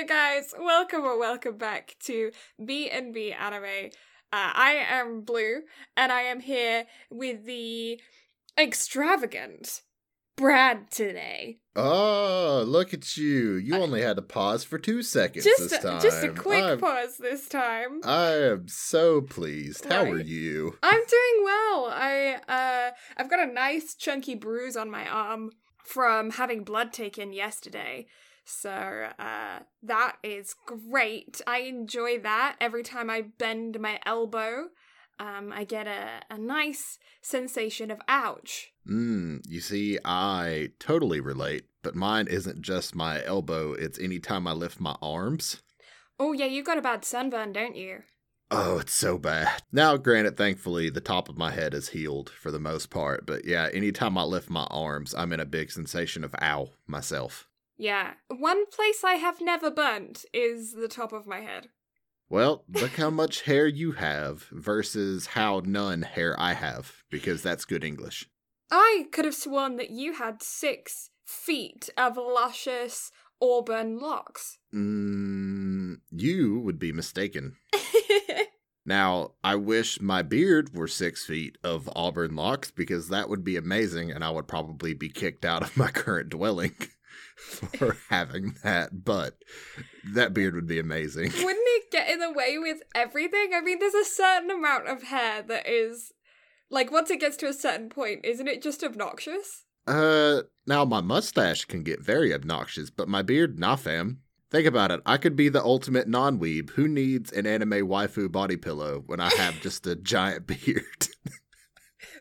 Hello, guys. Welcome or welcome back to B and B Anime. Uh, I am Blue, and I am here with the extravagant Brad today. Oh, look at you! You only had to pause for two seconds Just this a, time. just a quick I'm, pause this time. I am so pleased. How are you? I'm doing well. I uh I've got a nice chunky bruise on my arm from having blood taken yesterday. So uh that is great. I enjoy that every time I bend my elbow. Um I get a, a nice sensation of ouch. Mm, you see, I totally relate, but mine isn't just my elbow, it's anytime I lift my arms. Oh yeah, you got a bad sunburn, don't you? Oh, it's so bad. Now, granted, thankfully, the top of my head is healed for the most part, but yeah, anytime I lift my arms, I'm in a big sensation of ow myself. Yeah. One place I have never burnt is the top of my head. Well, look how much hair you have versus how none hair I have, because that's good English. I could have sworn that you had six feet of luscious auburn locks. Mm, you would be mistaken. Now, I wish my beard were six feet of auburn locks because that would be amazing, and I would probably be kicked out of my current dwelling for having that. But that beard would be amazing. Wouldn't it get in the way with everything? I mean, there's a certain amount of hair that is. Like, once it gets to a certain point, isn't it just obnoxious? Uh, now my mustache can get very obnoxious, but my beard, nah, fam. Think about it. I could be the ultimate non-weeb. Who needs an anime waifu body pillow when I have just a giant beard?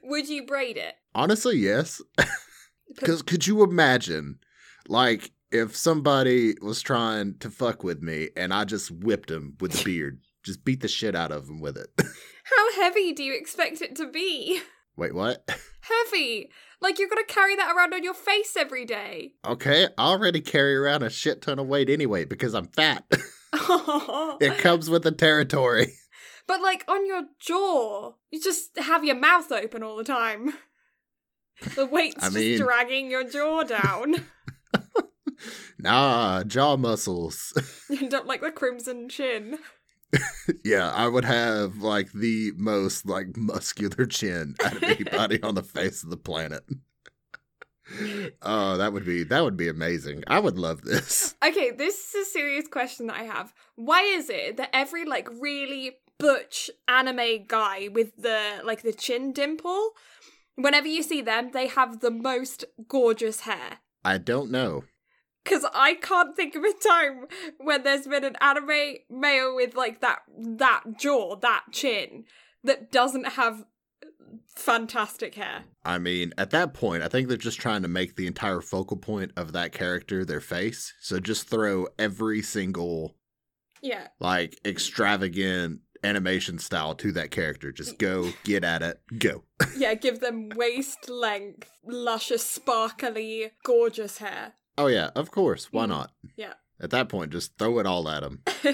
Would you braid it? Honestly, yes. Because could you imagine, like, if somebody was trying to fuck with me and I just whipped him with the beard, just beat the shit out of him with it? How heavy do you expect it to be? Wait, what? Heavy! Like, you're gonna carry that around on your face every day. Okay, I already carry around a shit ton of weight anyway because I'm fat. it comes with the territory. But like on your jaw, you just have your mouth open all the time. The weight's I just mean- dragging your jaw down. Nah, jaw muscles. you end up like the crimson chin. yeah, I would have like the most like muscular chin out of anybody on the face of the planet. oh, that would be that would be amazing. I would love this. Okay, this is a serious question that I have. Why is it that every like really butch anime guy with the like the chin dimple, whenever you see them, they have the most gorgeous hair? I don't know. Because I can't think of a time when there's been an anime male with like that that jaw, that chin, that doesn't have fantastic hair. I mean, at that point, I think they're just trying to make the entire focal point of that character their face. So just throw every single Yeah. like extravagant animation style to that character. Just go, get at it, go. Yeah, give them waist length, luscious, sparkly, gorgeous hair. Oh yeah, of course. Why Mhm. not? Yeah. At that point, just throw it all at them.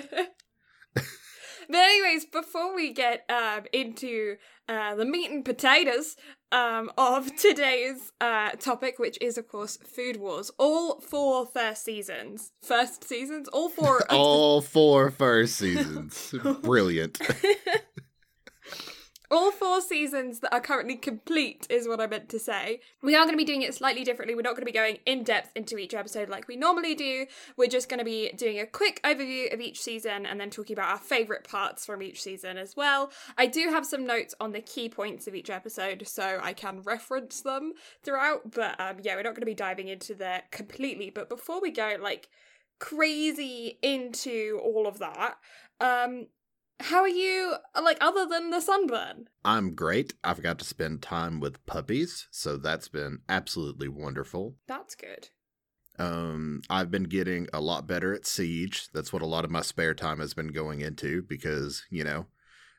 But anyways, before we get um, into uh, the meat and potatoes um, of today's uh, topic, which is of course food wars, all four first seasons, first seasons, all four, all four first seasons. Brilliant. All four seasons that are currently complete is what I meant to say. We are going to be doing it slightly differently. We're not going to be going in depth into each episode like we normally do. We're just going to be doing a quick overview of each season and then talking about our favourite parts from each season as well. I do have some notes on the key points of each episode so I can reference them throughout, but um, yeah, we're not going to be diving into that completely. But before we go, like, crazy into all of that, um, how are you, like, other than the sunburn? I'm great. I've got to spend time with puppies, so that's been absolutely wonderful. That's good. Um, I've been getting a lot better at Siege. That's what a lot of my spare time has been going into because, you know,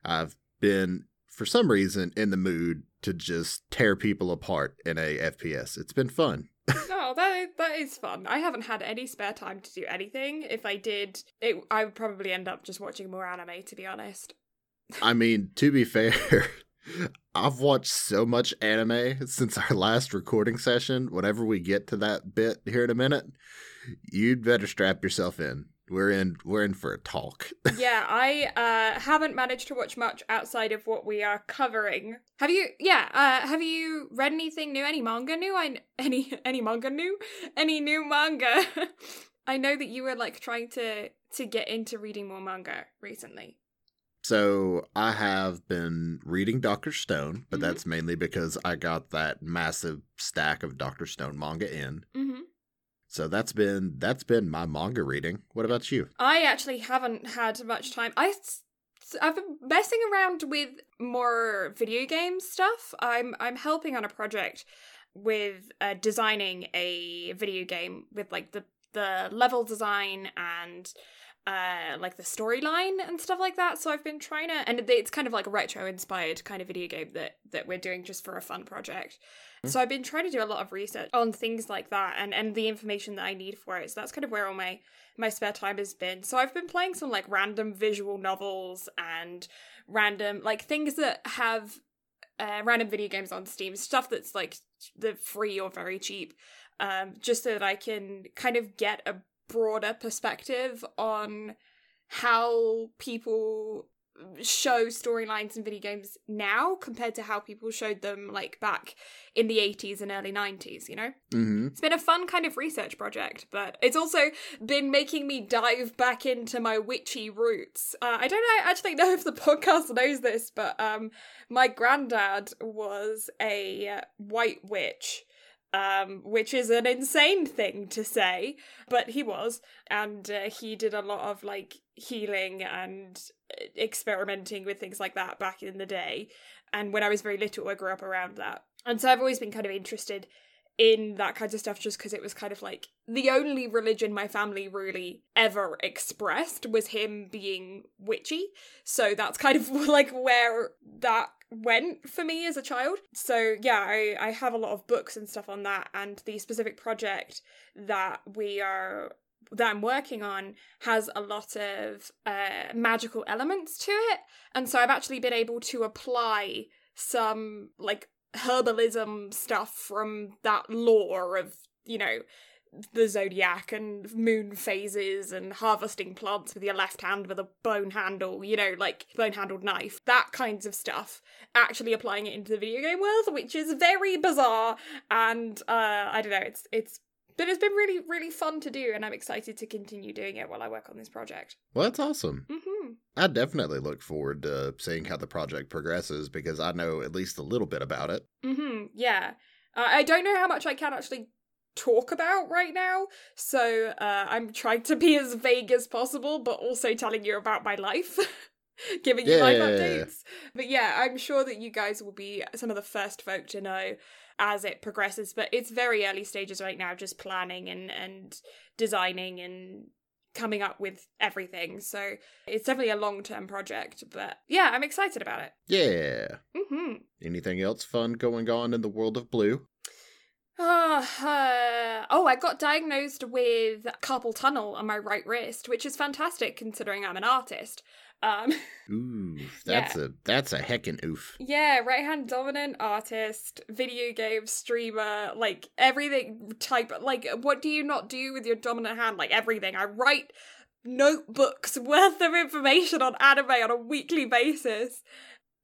I've been, for some reason, in the mood to just tear people apart in a FPS. It's been fun. No, that that is fun. I haven't had any spare time to do anything. If I did, it I would probably end up just watching more anime. To be honest. I mean, to be fair, I've watched so much anime since our last recording session. Whenever we get to that bit here in a minute, you'd better strap yourself in we're in we're in for a talk. yeah, I uh, haven't managed to watch much outside of what we are covering. Have you? Yeah, uh, have you read anything new? Any manga new? I any any manga new? Any new manga? I know that you were like trying to to get into reading more manga recently. So I have been reading Doctor Stone, but Mhm. that's mainly because I got that massive stack of Doctor Stone manga in. Mm-hmm. So that's been that's been my manga reading. What about you? I actually haven't had much time. I've been messing around with more video game stuff. I'm I'm helping on a project with uh, designing a video game with like the the level design and uh like the storyline and stuff like that so i've been trying to and it's kind of like a retro inspired kind of video game that that we're doing just for a fun project. So i've been trying to do a lot of research on things like that and and the information that i need for it. So that's kind of where all my my spare time has been. So i've been playing some like random visual novels and random like things that have uh, random video games on steam stuff that's like the free or very cheap um just so that i can kind of get a broader perspective on how people show storylines in video games now compared to how people showed them like back in the 80s and early 90s you know Mm-hmm. it's been a fun kind of research project, but it's also been making me dive back into my witchy roots. Uh, I don't know, actually know if the podcast knows this, but um, my granddad was a uh, white witch. Um, which is an insane thing to say, but he was, and uh, he did a lot of like healing and uh, experimenting with things like that back in the day. And when I was very little, I grew up around that, and so I've always been kind of interested in that kind of stuff just because it was kind of like the only religion my family really ever expressed was him being witchy. So that's kind of like where that went for me as a child. So yeah, I, I have a lot of books and stuff on that and the specific project that we are that I'm working on has a lot of uh, magical elements to it. And so I've actually been able to apply some like herbalism stuff from that lore of, you know, the zodiac and moon phases and harvesting plants with your left hand with a bone handle, you know, like bone handled knife, that kinds of stuff, actually applying it into the video game world, which is very bizarre. And uh, I don't know, it's it's but it's been really, really fun to do, and I'm excited to continue doing it while I work on this project. Well, that's awesome. hmm I definitely look forward to seeing how the project progresses because I know at least a little bit about it. hmm Yeah. Uh, I don't know how much I can actually talk about right now, so uh, I'm trying to be as vague as possible, but also telling you about my life. Giving you life updates. But yeah, I'm sure that you guys will be some of the first folk to know as it progresses. But it's very early stages right now, just planning and, and designing and coming up with everything. So it's definitely a long term project. But yeah, I'm excited about it. Yeah. hmm Anything else fun going on in the world of blue? Ah, uh, oh, I got diagnosed with carpal tunnel on my right wrist, which is fantastic considering I'm an artist. Um, Ooh, that's a that's a heckin' oof. yeah, right hand dominant artist, video game streamer, like everything type. Like, what do you not do with your dominant hand? Like everything. I write notebooks worth of information on anime on a weekly basis.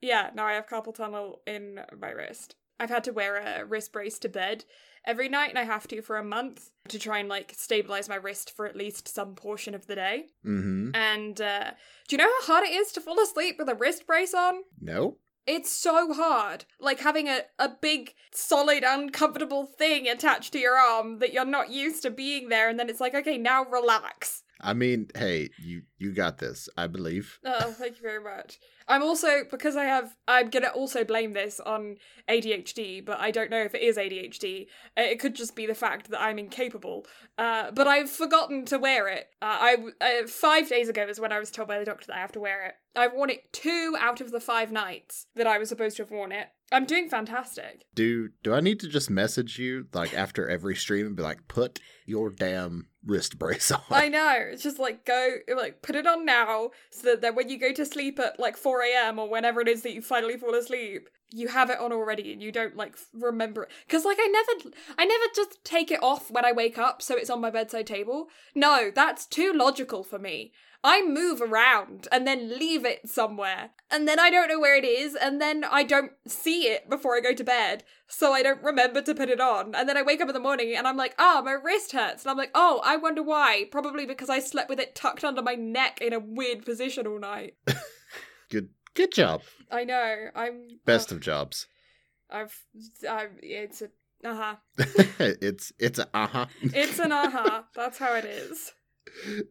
Yeah, now I have carpal tunnel in my wrist. I've had to wear a wrist brace to bed every night, and I have to for a month to try and like stabilize my wrist for at least some portion of the day. Mm-hmm. And uh, do you know how hard it is to fall asleep with a wrist brace on? No. It's so hard. Like having a, a big, solid, uncomfortable thing attached to your arm that you're not used to being there, and then it's like, okay, now relax. I mean, hey, you you got this. I believe. Oh, thank you very much. I'm also because I have I'm gonna also blame this on ADHD, but I don't know if it is ADHD. Uh, It could just be the fact that I'm incapable. Uh, but I've forgotten to wear it. Uh, I uh, five days ago is when I was told by the doctor that I have to wear it. I've worn it two out of the five nights that I was supposed to have worn it. I'm doing fantastic. Do do I need to just message you like after every stream and be like, put your damn wrist brace on? I know. It's just like go like put it on now so that when you go to sleep at like 4 a.m. or whenever it is that you finally fall asleep, you have it on already and you don't like remember it. Because like i never i never just take it off when i wake up so it's on my bedside table. No that's too logical for me. I move around and then leave it somewhere and then i don't know where it is and then i don't see it before i go to bed so i don't remember to put it on. And then i wake up in the morning and i'm like oh my wrist hurts. And i'm like oh i wonder why. Probably because i slept with it tucked under my neck in a weird position all night. Good good job. i know i'm Best uh, of jobs. I've, I've, it's a, uh huh. it's it's a uh-huh. It's an uh huh. That's how it is.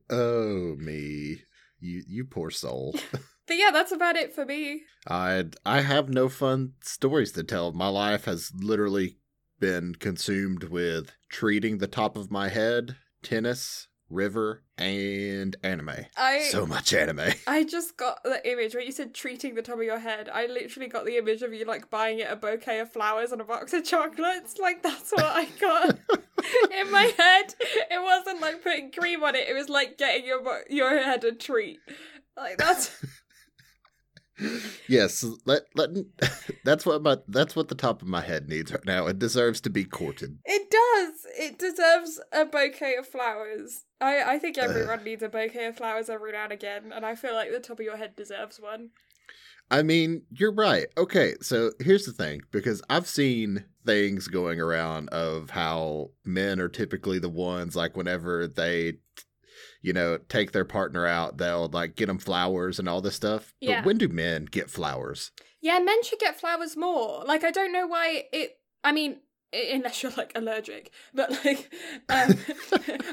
oh me. You you poor soul. But yeah, that's about it for me. I I have no fun stories to tell. My life has literally been consumed with treating the top of my head, tennis, river, and anime. I, So much anime. I just got the image when you said treating the top of your head. I literally got the image of you like buying it a bouquet of flowers and a box of chocolates. Like that's what I got in my head. It wasn't like putting cream on it. It was like getting your bo- your head a treat. Like that's yes, let let that's what my that's what the top of my head needs right now. It deserves to be courted. it does. It deserves a bouquet of flowers. I I think uh. everyone needs a bouquet of flowers every now and again, and I feel like the top of your head deserves one. I mean, you're right. Okay, so here's the thing because I've seen things going around of how men are typically the ones like whenever they you know, take their partner out, they'll like get them flowers and all this stuff. Yeah. But when do men get flowers? Yeah, men should get flowers more. Like, I don't know why it. I mean, unless you're like allergic, but like, um,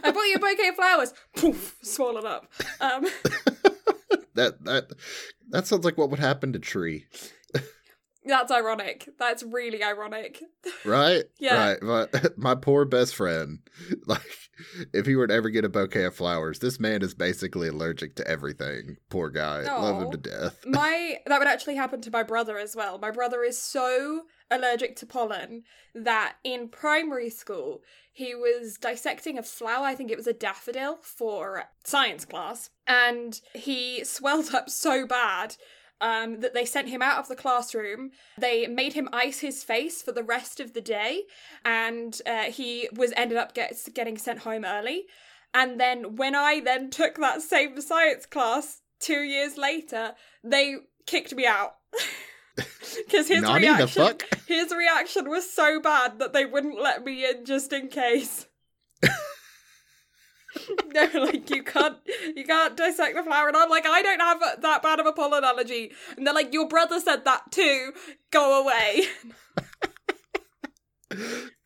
I bought you a bouquet of flowers. Poof, swollen up. Um, that that that sounds like what would happen to Tree, that's ironic. That's really ironic. right? Yeah. Right. My, my poor best friend, like, if he were to ever get a bouquet of flowers, this man is basically allergic to everything. Poor guy. Love him to death. My that would actually happen to my brother as well. My brother is so allergic to pollen that in primary school he was dissecting a flower. I think it was a daffodil for science class, and he swelled up so bad. Um, that they sent him out of the classroom. They made him ice his face for the rest of the day, and uh, he was ended up get, getting sent home early. And then when I then took that same science class two years later, they kicked me out. Because his Nani the reaction, fuck? his reaction was so bad that they wouldn't let me in just in case. They're like, you can't, you can't dissect the flower, and I'm like, I don't have that bad of a pollen allergy. And they're like, your brother said that too. Go away.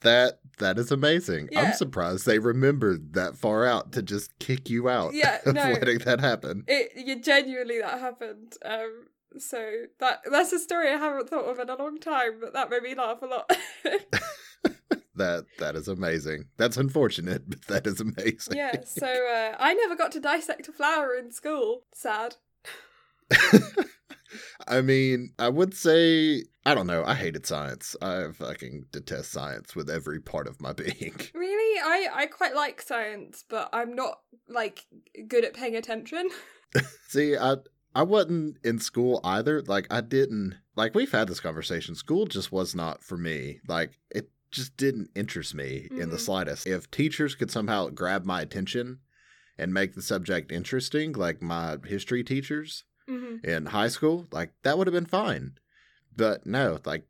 That that is amazing. Yeah. I'm surprised they remembered that far out to just kick you out. Yeah, of no. letting that happen. It, you genuinely that happened. Um, so that that's a story I haven't thought of in a long time, but that made me laugh a lot. That that is amazing. That's unfortunate, but that is amazing. yeah. So uh, I never got to dissect a flower in school. Sad. I mean, I would say I don't know. I hated science. I fucking detest science with every part of my being. Really, I I quite like science, but I'm not like good at paying attention. See, I I wasn't in school either. Like I didn't like we've had this conversation. School just was not for me. Like it just didn't interest me in the Mhm. slightest. If teachers could somehow grab my attention and make the subject interesting, like my history teachers hmm in high school, like that would have been fine. But no, like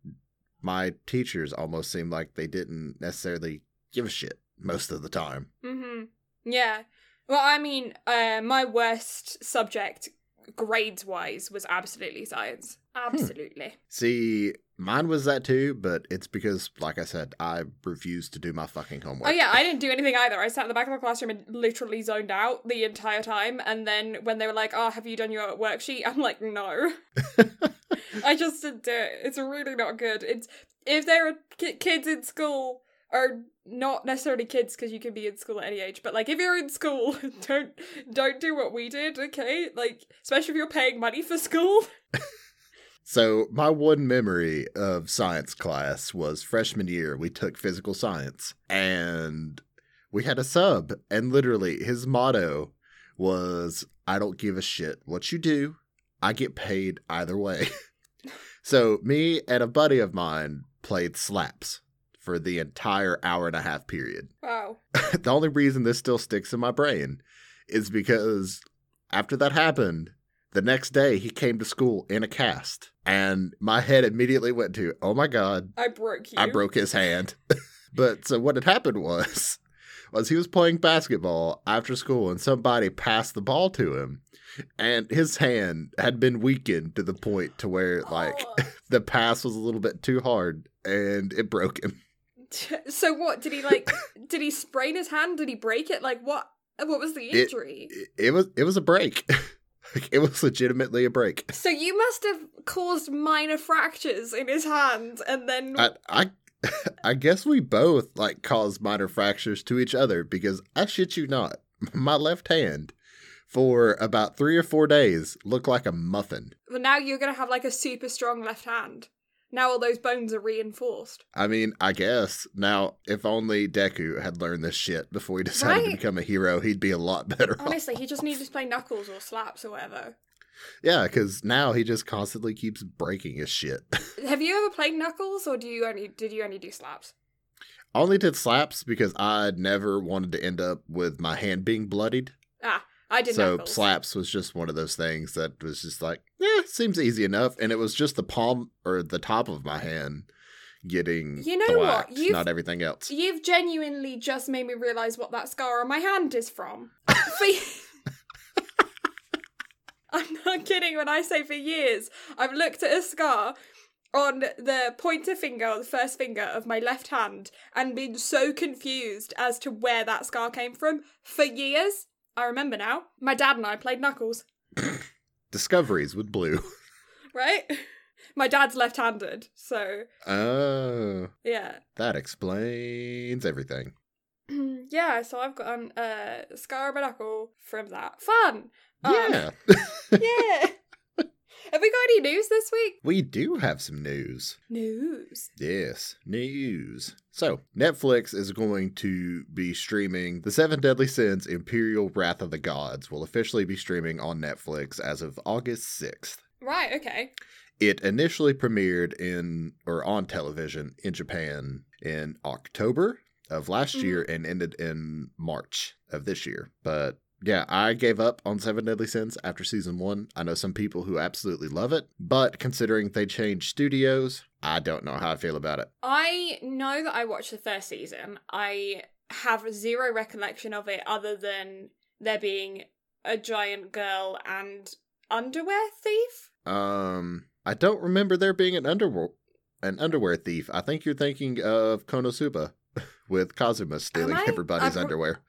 my teachers almost seemed like they didn't necessarily give a shit most of the time. hmm Yeah. Well, I mean, uh, my worst subject, grades wise, was absolutely science. Hmm. Absolutely. See, mine was that too, but it's because, like I said, I refused to do my fucking homework. Oh yeah, I didn't do anything either. I sat in the back of the classroom and literally zoned out the entire time. And then when they were like, "Oh, have you done your worksheet?" I'm like, "No." I just didn't do it. It's really not good. It's if there are ki- kids in school or not necessarily kids because you can be in school at any age, but like if you're in school, don't don't do what we did, okay? Like especially if you're paying money for school. So, my one memory of science class was freshman year. We took physical science and we had a sub, and literally his motto was I don't give a shit what you do, I get paid either way. So me and a buddy of mine played slaps for the entire hour and a half period. Wow. the only reason this still sticks in my brain is because after that happened, the next day he came to school in a cast, and my head immediately went to, "Oh my god, I broke you. I broke his hand." but so what had happened was was he was playing basketball after school and somebody passed the ball to him and his hand had been weakened to the point to where like Oh. the pass was a little bit too hard and it broke him. So what? Did he like? did he sprain his hand? Did he break it? Like what? What was the It- injury? It, it was it was a break. like, it was legitimately a break. so you must have caused minor fractures in his hand, and then I I I guess we both like caused minor fractures to each other because I shit you not, my left hand for about three or four days looked like a muffin. well, now you're gonna have like a super strong left hand. Now all those bones are reinforced. I mean, I guess now if only Deku had learned this shit before he decided to become a hero, he'd be a lot better. off. Honestly, he just needs to play knuckles or slaps or whatever. Yeah, because now he just constantly keeps breaking his shit. Have you ever played knuckles, or do you only did you only do slaps? I only did slaps because I never wanted to end up with my hand being bloodied. Ah, I did so slaps was just one of those things that was just like, yeah, seems easy enough. And it was just the palm or the top of my hand getting You know what? You've- not everything else. You've genuinely just made me realize what that scar on my hand is from. I'm not kidding when I say for years I've looked at a scar on the pointer finger or the first finger of my left hand and been so confused as to where that scar came from for years. I remember now. My dad and I played knuckles, Discoveries with blue. right? My dad's left-handed, so Oh, yeah. that explains everything. yeah, so I've got an uh, scar on my knuckle from that. Fun! Um, Yeah, yeah. Have we got any news this week? we do have some news. News. Yes, news. So, Netflix is going to be streaming The Seven Deadly Sins Imperial Wrath of the Gods, will officially be streaming on Netflix as of August 6th. Right, okay. It initially premiered in or on television in Japan in October of last Mhm. year and ended in March of this year. But yeah, I gave up on Seven Deadly Sins after season one. I know some people who absolutely love it, but considering they changed studios, I don't know how I feel about it. I know that I watched the first season. I have zero recollection of it other than there being a giant girl and underwear thief. Um, I don't remember there being an underwear an underwear thief. I think you're thinking of Konosuba with Kazuma stealing everybody's I underwear.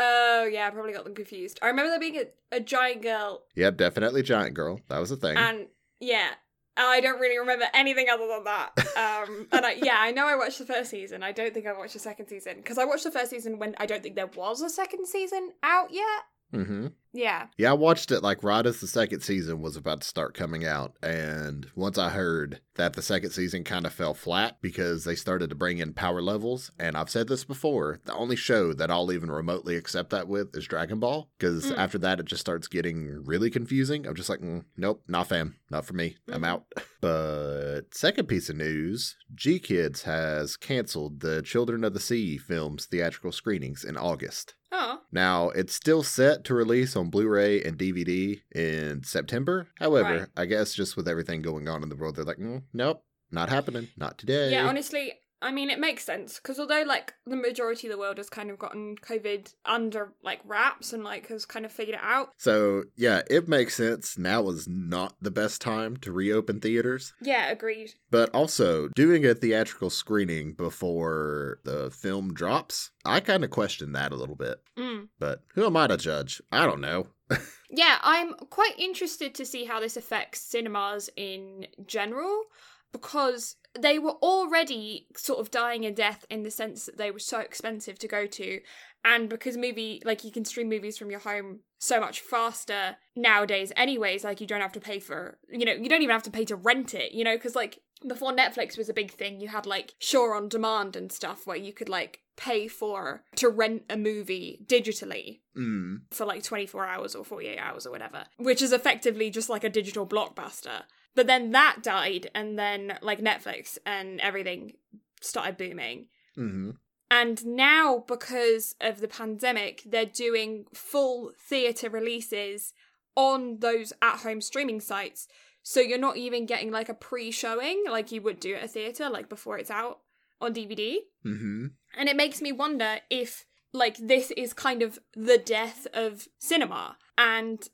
Oh, yeah, I probably got them confused. I remember there being a, a giant girl Yep, definitely giant girl. That was a thing. and yeah i don't really remember anything other than that um and I, yeah i know i watched the first season i don't think i watched the second season because i watched the first season when i don't think there was a second season out yet mm-hmm. yeah Yeah, I watched it like right as the second season was about to start coming out. And once I heard that the second season kind of fell flat because they started to bring in power levels, and I've said this before, the only show that I'll even remotely accept that with is Dragon Ball. Because Mm. after that, it just starts getting really confusing. I'm just like, mm, nope, not fam, not for me. I'm Mhm. out. But second piece of news GKIDS has canceled the Children of the Sea film's theatrical screenings in August. Oh Now, it's still set to release on Blu ray and DVD in September. However, Right. I guess just with everything going on in the world, they're like, mm, nope, not happening. Not today. yeah honestly i mean it makes sense because although like the majority of the world has kind of gotten covid under like wraps and like has kind of figured it out so, yeah, it makes sense. Now is not the best time to reopen theaters. yeah agreed But also, doing a theatrical screening before the film drops, I kind of question that a little bit. mm. But who am I to judge? I don't know. Yeah, I'm quite interested to see how this affects cinemas in general because they were already sort of dying a death in the sense that they were so expensive to go to and because movie like you can stream movies from your home so much faster nowadays anyways like you don't have to pay for you know you don't even have to pay to rent it you know because like before netflix was a big thing you had like sure on demand and stuff where you could like pay for to rent a movie digitally Mm. for like 24 hours or 48 hours or whatever, which is effectively just like a digital blockbuster. But then that died, and then like Netflix and everything started booming. hmm And now, because of the pandemic, they're doing full theatre releases on those at home streaming sites. So you're not even getting like a pre showing like you would do at a theatre, like before it's out on DVD. hmm And it makes me wonder if, like, this is kind of the death of cinema. And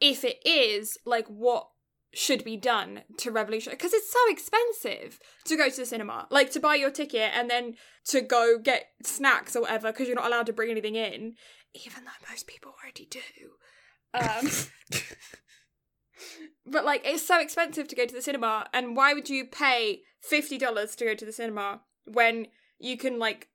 if it is, like, what should be done to revolutionize because it's so expensive to go to the cinema like to buy your ticket and then to go get snacks or whatever because you're not allowed to bring anything in even though most people already do um but like it's so expensive to go to the cinema and why would you pay $50 to go to the cinema when you can like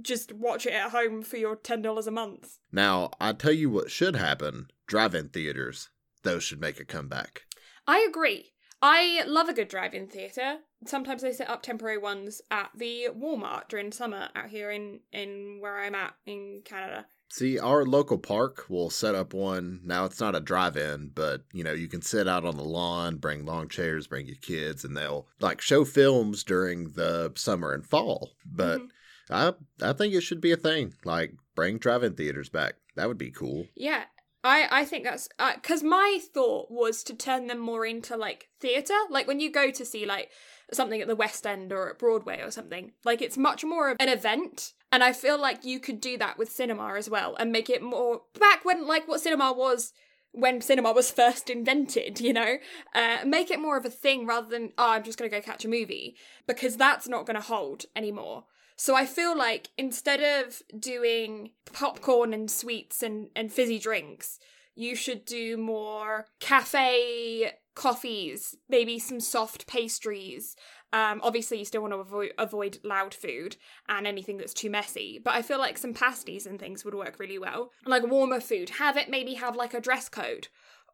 just watch it at home for your $10 a month Now, I tell you what should happen drive-in theaters. Those should make a comeback. I agree. I love a good drive-in theatre. Sometimes they set up temporary ones at the Walmart during summer out here in in where I'm at in Canada. See, our local park will set up one. Now, it's not a drive in, but you know, you can sit out on the lawn, bring long chairs, bring your kids, and they'll like show films during the summer and fall. But Mhm. I, I think it should be a thing. Like, bring drive in theaters back. That would be cool. Yeah. I, I think that's because my thought was to turn them more into like theatre. Like when you go to see like something at the West End or at Broadway or something, like it's much more of an event. And I feel like you could do that with cinema as well and make it more back when like what cinema was when cinema was first invented, you know, uh, make it more of a thing rather than oh I'm just gonna go catch a movie because that's not gonna hold anymore. So I feel like instead of doing popcorn and sweets and, and fizzy drinks, you should do more cafe coffees, maybe some soft pastries. Um, obviously, you still want to avoid, avoid loud food and anything that's too messy. But I feel like some pasties and things would work really well. Like warmer food. Have it maybe have like a dress code,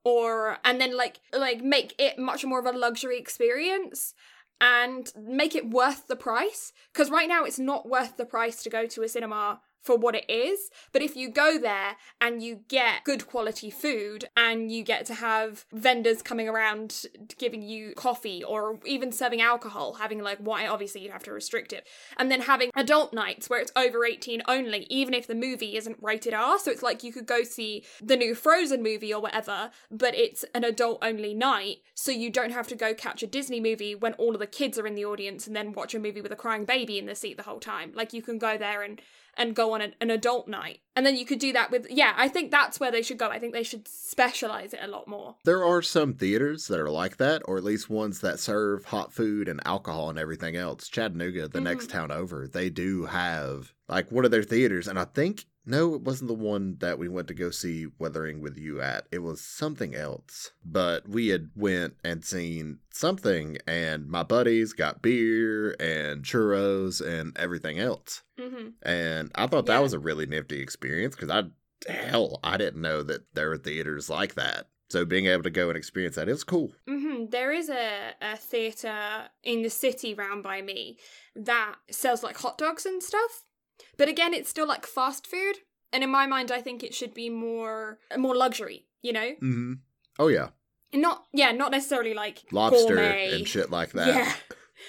or and then like like make it much more of a luxury experience and make it worth the price because right now it's not worth the price to go to a cinema for what it is. But if you go there and you get good quality food and you get to have vendors coming around giving you coffee or even serving alcohol having like wine obviously you'd have to restrict it. And then having adult nights where it's over 18 only even if the movie isn't rated R. So it's like you could go see the new Frozen movie or whatever but it's an adult only night. So you don't have to go catch a Disney movie when all of the kids are in the audience and then watch a movie with a crying baby in the seat the whole time. Like you can go there and and go on an, an adult night and then you could do that with yeah i think that's where they should go i think they should specialize it a lot more There are some theaters that are like that, or at least ones that serve hot food and alcohol and everything else. Chattanooga, the next Mhm. town over, they do have like one of their theaters, and I think no, it wasn't the one that we went to go see Weathering with you at. It was something else. But we had went and seen something, and my buddies got beer and churros and everything else. hmm And I thought Yeah. that was a really nifty experience because I, hell, I didn't know that there were theaters like that. So being able to go and experience that is cool. hmm There is a, a theatre in the city round by me that sells like hot dogs and stuff. But again, it's still like fast food. And in my mind, I think it should be more more luxury, you know? Mm-hmm. Oh yeah, not yeah, not necessarily like lobster gourmet. and shit like that. Yeah.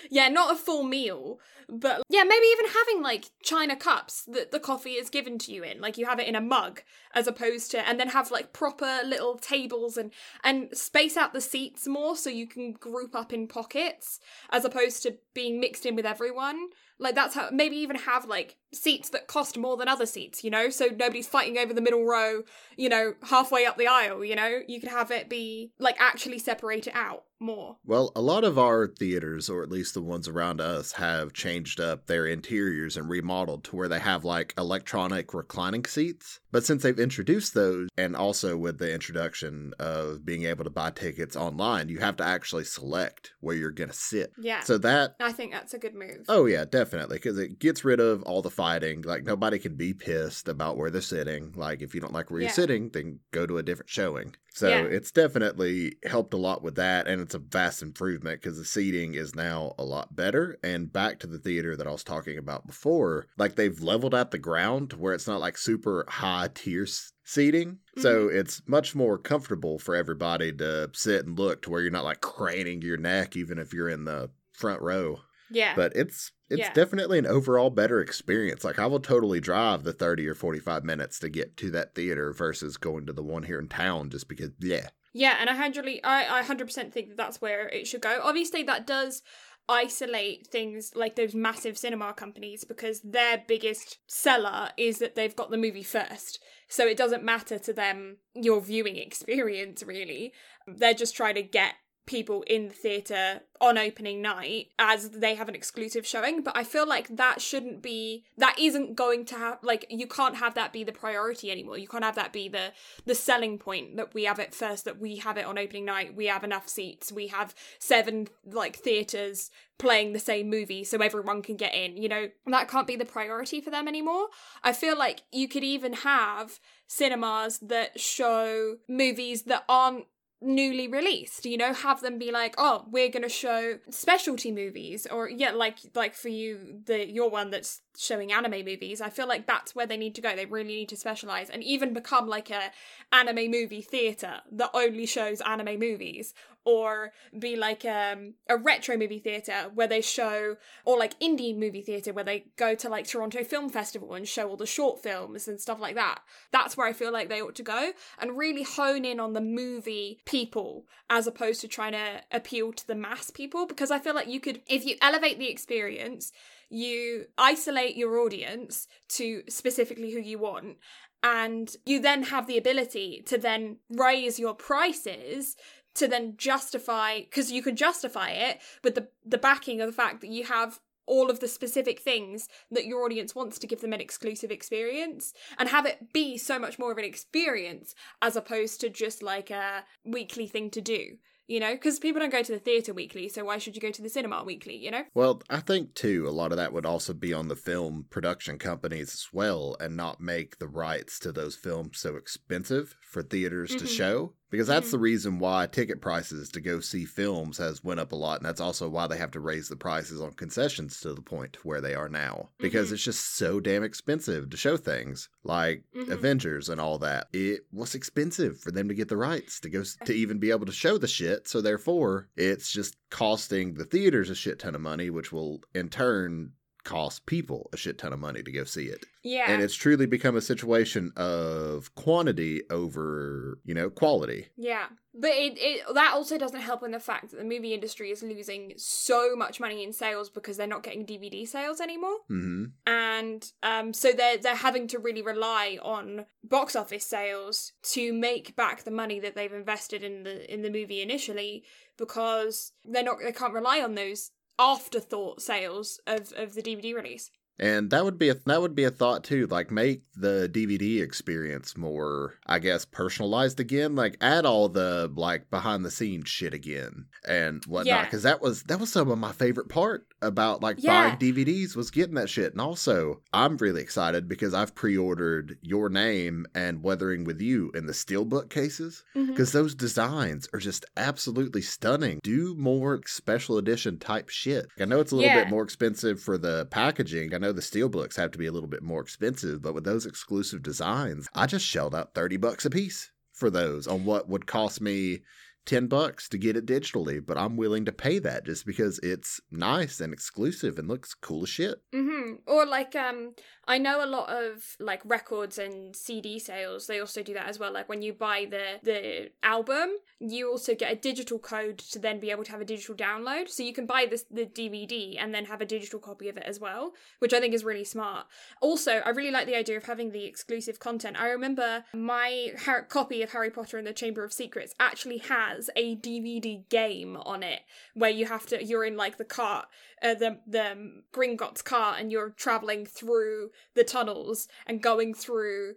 Yeah, not a full meal, but yeah, maybe even having like china cups that the coffee is given to you in. Like you have it in a mug as opposed to and then have like proper little tables and and space out the seats more so you can group up in pockets as opposed to being mixed in with everyone. Like that's how maybe even have like seats that cost more than other seats, you know, so nobody's fighting over the middle row, you know, halfway up the aisle, you know? You could have it be like actually separate it out more. Well, a lot of our theaters, or at least the ones around us, have changed up their interiors and remodeled to where they have like electronic reclining seats. But since they've introduced those, and also with the introduction of being able to buy tickets online, you have to actually select where you're going to sit. Yeah. So that I think that's a good move. Oh yeah, definitely, because it gets rid of all the fighting. Like nobody can be pissed about where they're sitting. Like if you don't like where Yeah. you're sitting, then go to a different showing. So Yeah. it's definitely helped a lot with that, and it's a vast improvement because the seating is now a lot better. And back to the theater that I was talking about before, like they've leveled out the ground to where it's not like super high high tier seating. So mm-hmm. it's much more comfortable for everybody to sit and look to where you're not like craning your neck, even if you're in the front row. Yeah. But it's it's Yeah. definitely an overall better experience. Like I will totally drive the 30 or 45 minutes to get to that theater versus going to the one here in town just because yeah. Yeah, and I hundredly, I, I hundred percent think that that's where it should go. Obviously, that does isolate things like those massive cinema companies because their biggest seller is that they've got the movie first. So it doesn't matter to them your viewing experience really. They're just trying to get people in the theatre on opening night as they have an exclusive showing but i feel like that shouldn't be that isn't going to have like you can't have that be the priority anymore. You can't have that be the the selling point that we have it first that we have it on opening night we have enough seats we have seven like theaters playing the same movie so everyone can get in you know? That can't be the priority for them anymore. I feel like you could even have cinemas that show movies that aren't newly released you know have them be like oh we're going to show specialty movies or yeah like like for you the your one that's showing anime movies i feel like that's where they need to go. They really need to specialize and even become like a anime movie theater that only shows anime movies or be like um, a retro movie theater where they show or like indie movie theater where they go to like toronto film festival and show all the short films and stuff like that. That's where i feel like they ought to go and really hone in on the movie people as opposed to trying to appeal to the mass people because i feel like you could if you elevate the experience you isolate your audience to specifically who you want and you then have the ability to then raise your prices to then justify because you can justify it with the the backing of the fact that you have all of the specific things that your audience wants to give them an exclusive experience and have it be so much more of an experience as opposed to just like a weekly thing to do you know because people don't go to the theater weekly so why should you go to the cinema weekly you know Well, I think too, a lot of that would also be on the film production companies as well, and not make the rights to those films so expensive for theaters to Mhm. show. Because that's Mhm. the reason why ticket prices to go see films has went up a lot, and that's also why they have to raise the prices on concessions to the point where they are now. Because Mhm. it's just so damn expensive to show things like Mhm. Avengers and all that. It was expensive for them to get the rights to go to even be able to show the shit. So therefore, it's just costing the theaters a shit ton of money, which will in turn cost people a shit ton of money to go see it. yeah And it's truly become a situation of quantity over, you know, quality. Yeah, but it, it that also doesn't help in the fact that the movie industry is losing so much money in sales because they're not getting DVD sales anymore, hmm and um, so they're they're having to really rely on box office sales to make back the money that they've invested in the in the movie initially because they're not they can't rely on those afterthought sales of of the DVD release. And that would be a that would be a thought too. Like make the DVD experience more, I guess, personalized again. Like add all the like behind the scenes shit again and whatnot. Yeah. Because that was that was some of my favorite part about like Yeah. buying DVDs was getting that shit. And also, I'm really excited because I've pre-ordered Your Name and Weathering with You in the steelbook cases mm-hmm. because those designs are just absolutely stunning. Do more special edition type shit. I know it's a little Yeah. bit more expensive for the packaging. I know the steelbooks have to be a little bit more expensive, but with those exclusive designs, I just shelled out 30 bucks a piece for those on what would cost me 10 bucks to get it digitally, but I'm willing to pay that just because it's nice and exclusive and looks cool as shit. hmm Or like um I know a lot of like records and CD sales, they also do that as well. Like when you buy the the album, you also get a digital code to then be able to have a digital download. So you can buy this the DVD and then have a digital copy of it as well, which I think is really smart. Also, I really like the idea of having the exclusive content. I remember my copy of Harry Potter and the Chamber of Secrets actually has a DVD game on it where you have to you're in like the cart uh, the the Gringotts cart and you're traveling through the tunnels and going through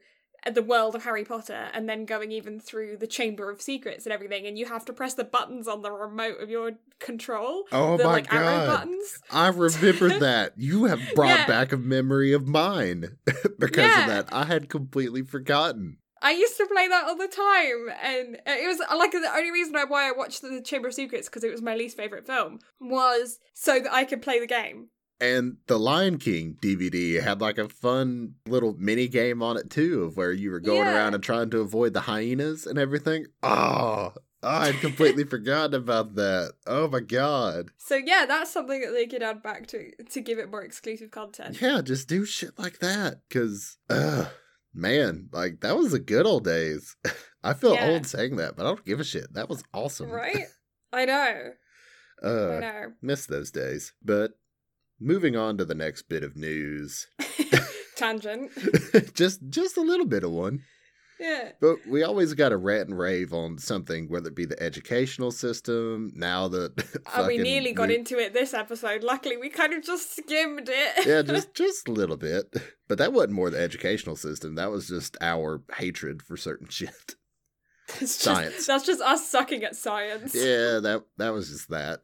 the world of Harry Potter and then going even through the Chamber of Secrets and everything and you have to press the buttons on the remote of your control Oh the my like arrow God. buttons I remember that. You have brought Yeah. back a memory of mine because Yeah. of that. I had completely forgotten. I used to play that all the time, and it was like the only reason why I watched the Chamber of Secrets because it was my least favorite film was so that I could play the game. And the Lion King DVD had like a fun little mini game on it too, of where you were going Yeah. around and trying to avoid the hyenas and everything. Oh, I'd completely forgotten about that. Oh my god. So yeah, that's something that they could add back to to give it more exclusive content. Yeah, just do shit like that. Cause, uh, man, like that was the good old days. I feel Yeah. old saying that, but I don't give a shit. That was awesome. Right? I know. I Uh, know. miss those days. But moving on to the next bit of news. Tangent. just just a little bit of one. Yeah. But we always got to rant and rave on something, whether it be the educational system. Now that And uh, we nearly got we- into it this episode. Luckily, we kind of just skimmed it. yeah, just just a little bit. But that wasn't more the educational system. That was just our hatred for certain shit. It's just- science. That's just us sucking at science. Yeah, that that was just that.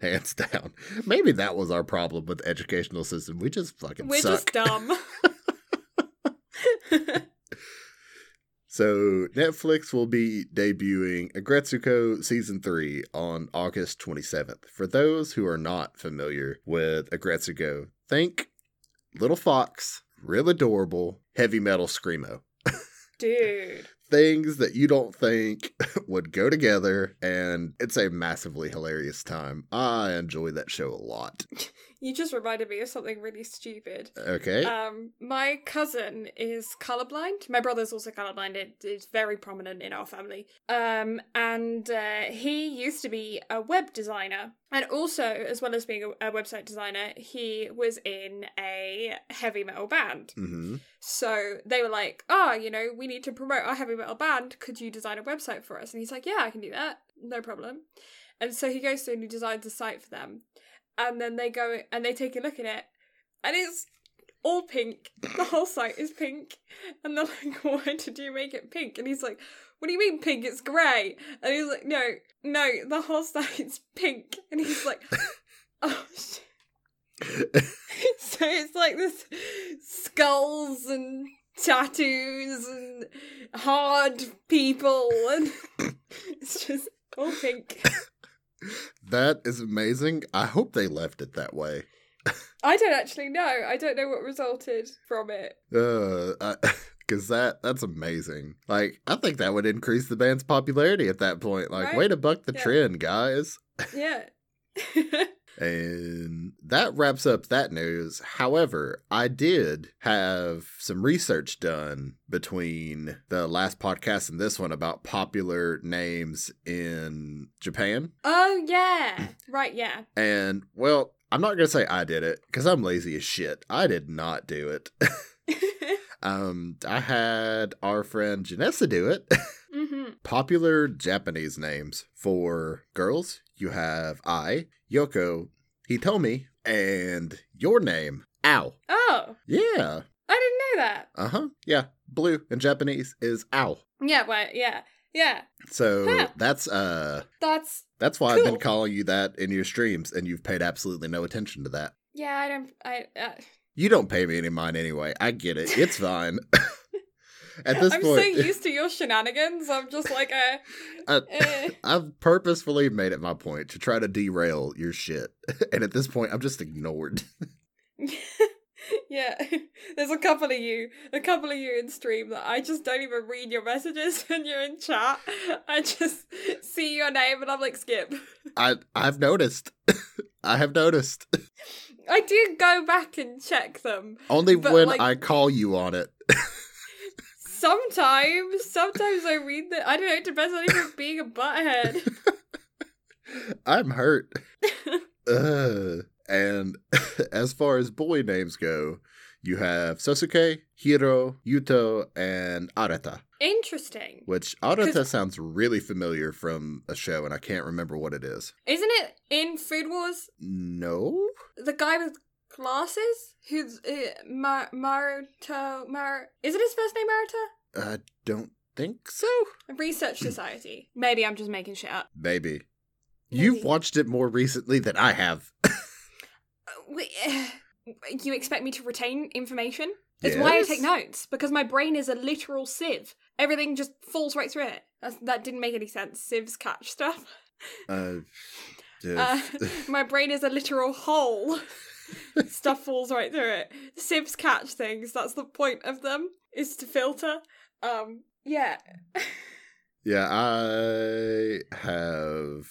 Hands down. Maybe that was our problem with the educational system. We just fucking We're suck. just dumb. So Netflix will be debuting Aggretsuko season three on August 27th. For those who are not familiar with Aggretsuko, think little fox, real adorable, heavy metal screamo. Dude. Things that you don't think would go together, and it's a massively hilarious time. I enjoy that show a lot. You just reminded me of something really stupid. Okay. Um, my cousin is colorblind. My brother's also colorblind. It is very prominent in our family. Um, and uh, he used to be a web designer, and also, as well as being a, a website designer, he was in a heavy metal band. hmm So they were like, "Oh, you know, we need to promote our heavy metal band. Could you design a website for us?" And he's like, "Yeah, I can do that. No problem." And so he goes through and he designs a site for them. And then they go and they take a look at it, and it's all pink. The whole site is pink. And they're like, "Why did you make it pink?" And he's like, "What do you mean pink? It's grey." And he's like, "No, no, the whole site's pink." And he's like, "Oh shit." so it's like this skulls and tattoos and hard people and it's just all pink. That is amazing. I hope they left it that way. I don't actually know. I don't know what resulted from it. Uh, because that that's amazing. Like, I think that would increase the band's popularity at that point. Like, Right? way to buck the Yeah. trend, guys. Yeah. And that wraps up that news. However, I did have some research done between the last podcast and this one about popular names in Japan. oh yeah. Right, yeah. And, well, I'm not going to say I did it because I'm lazy as shit. I did not do it. um, I had our friend Janessa do it. hmm Popular Japanese names for girls, you have I, Yoko, Hitomi, and your name, Ow. Oh, Yeah. I didn't know that. Uh huh. Yeah. Blue in Japanese is ow. Yeah, well, yeah. Yeah. So Huh. that's uh That's that's why I've been calling you that in your streams, and you've paid absolutely no attention to that. yeah, I don't I uh, You don't pay me any mind anyway. I get it. It's fine. At this I'm point, so used to your shenanigans. I'm just like uh, Uh, eh. I've purposefully made it my point to try to derail your shit. And at this point, I'm just ignored. yeah, there's a couple of you, a couple of you in stream that I just don't even read your messages when you're in chat. I just see your name and I'm like, skip. I I've noticed. I have noticed. I do go back and check them Only when like- I call you on it. Sometimes. Sometimes I read that. I don't know. It depends on even being a butthead. I'm hurt. Ugh. And as far as boy names go, you have Sosuke, Hiro, Yuto, and Arata. Interesting, Which Arata sounds really familiar from a show, and I can't remember what it is. isn't it? In Food Wars, No, the guy with glasses who's uh, Mar- Maruto Mar. Is it his first name Maruto? I don't think so. Research Society. Maybe I'm just making shit up. Maybe. Maybe. You've watched it more recently than I have. Uh, wait, you expect me to retain information? It's why I take notes because my brain is a literal sieve. Everything just falls right through it. That's, that didn't make any sense. Sieves catch stuff. Uh, Uh, uh, my brain is a literal hole. Stuff falls right through it. Sieves catch things. That's the point of them is to filter. Um, yeah. Yeah, I have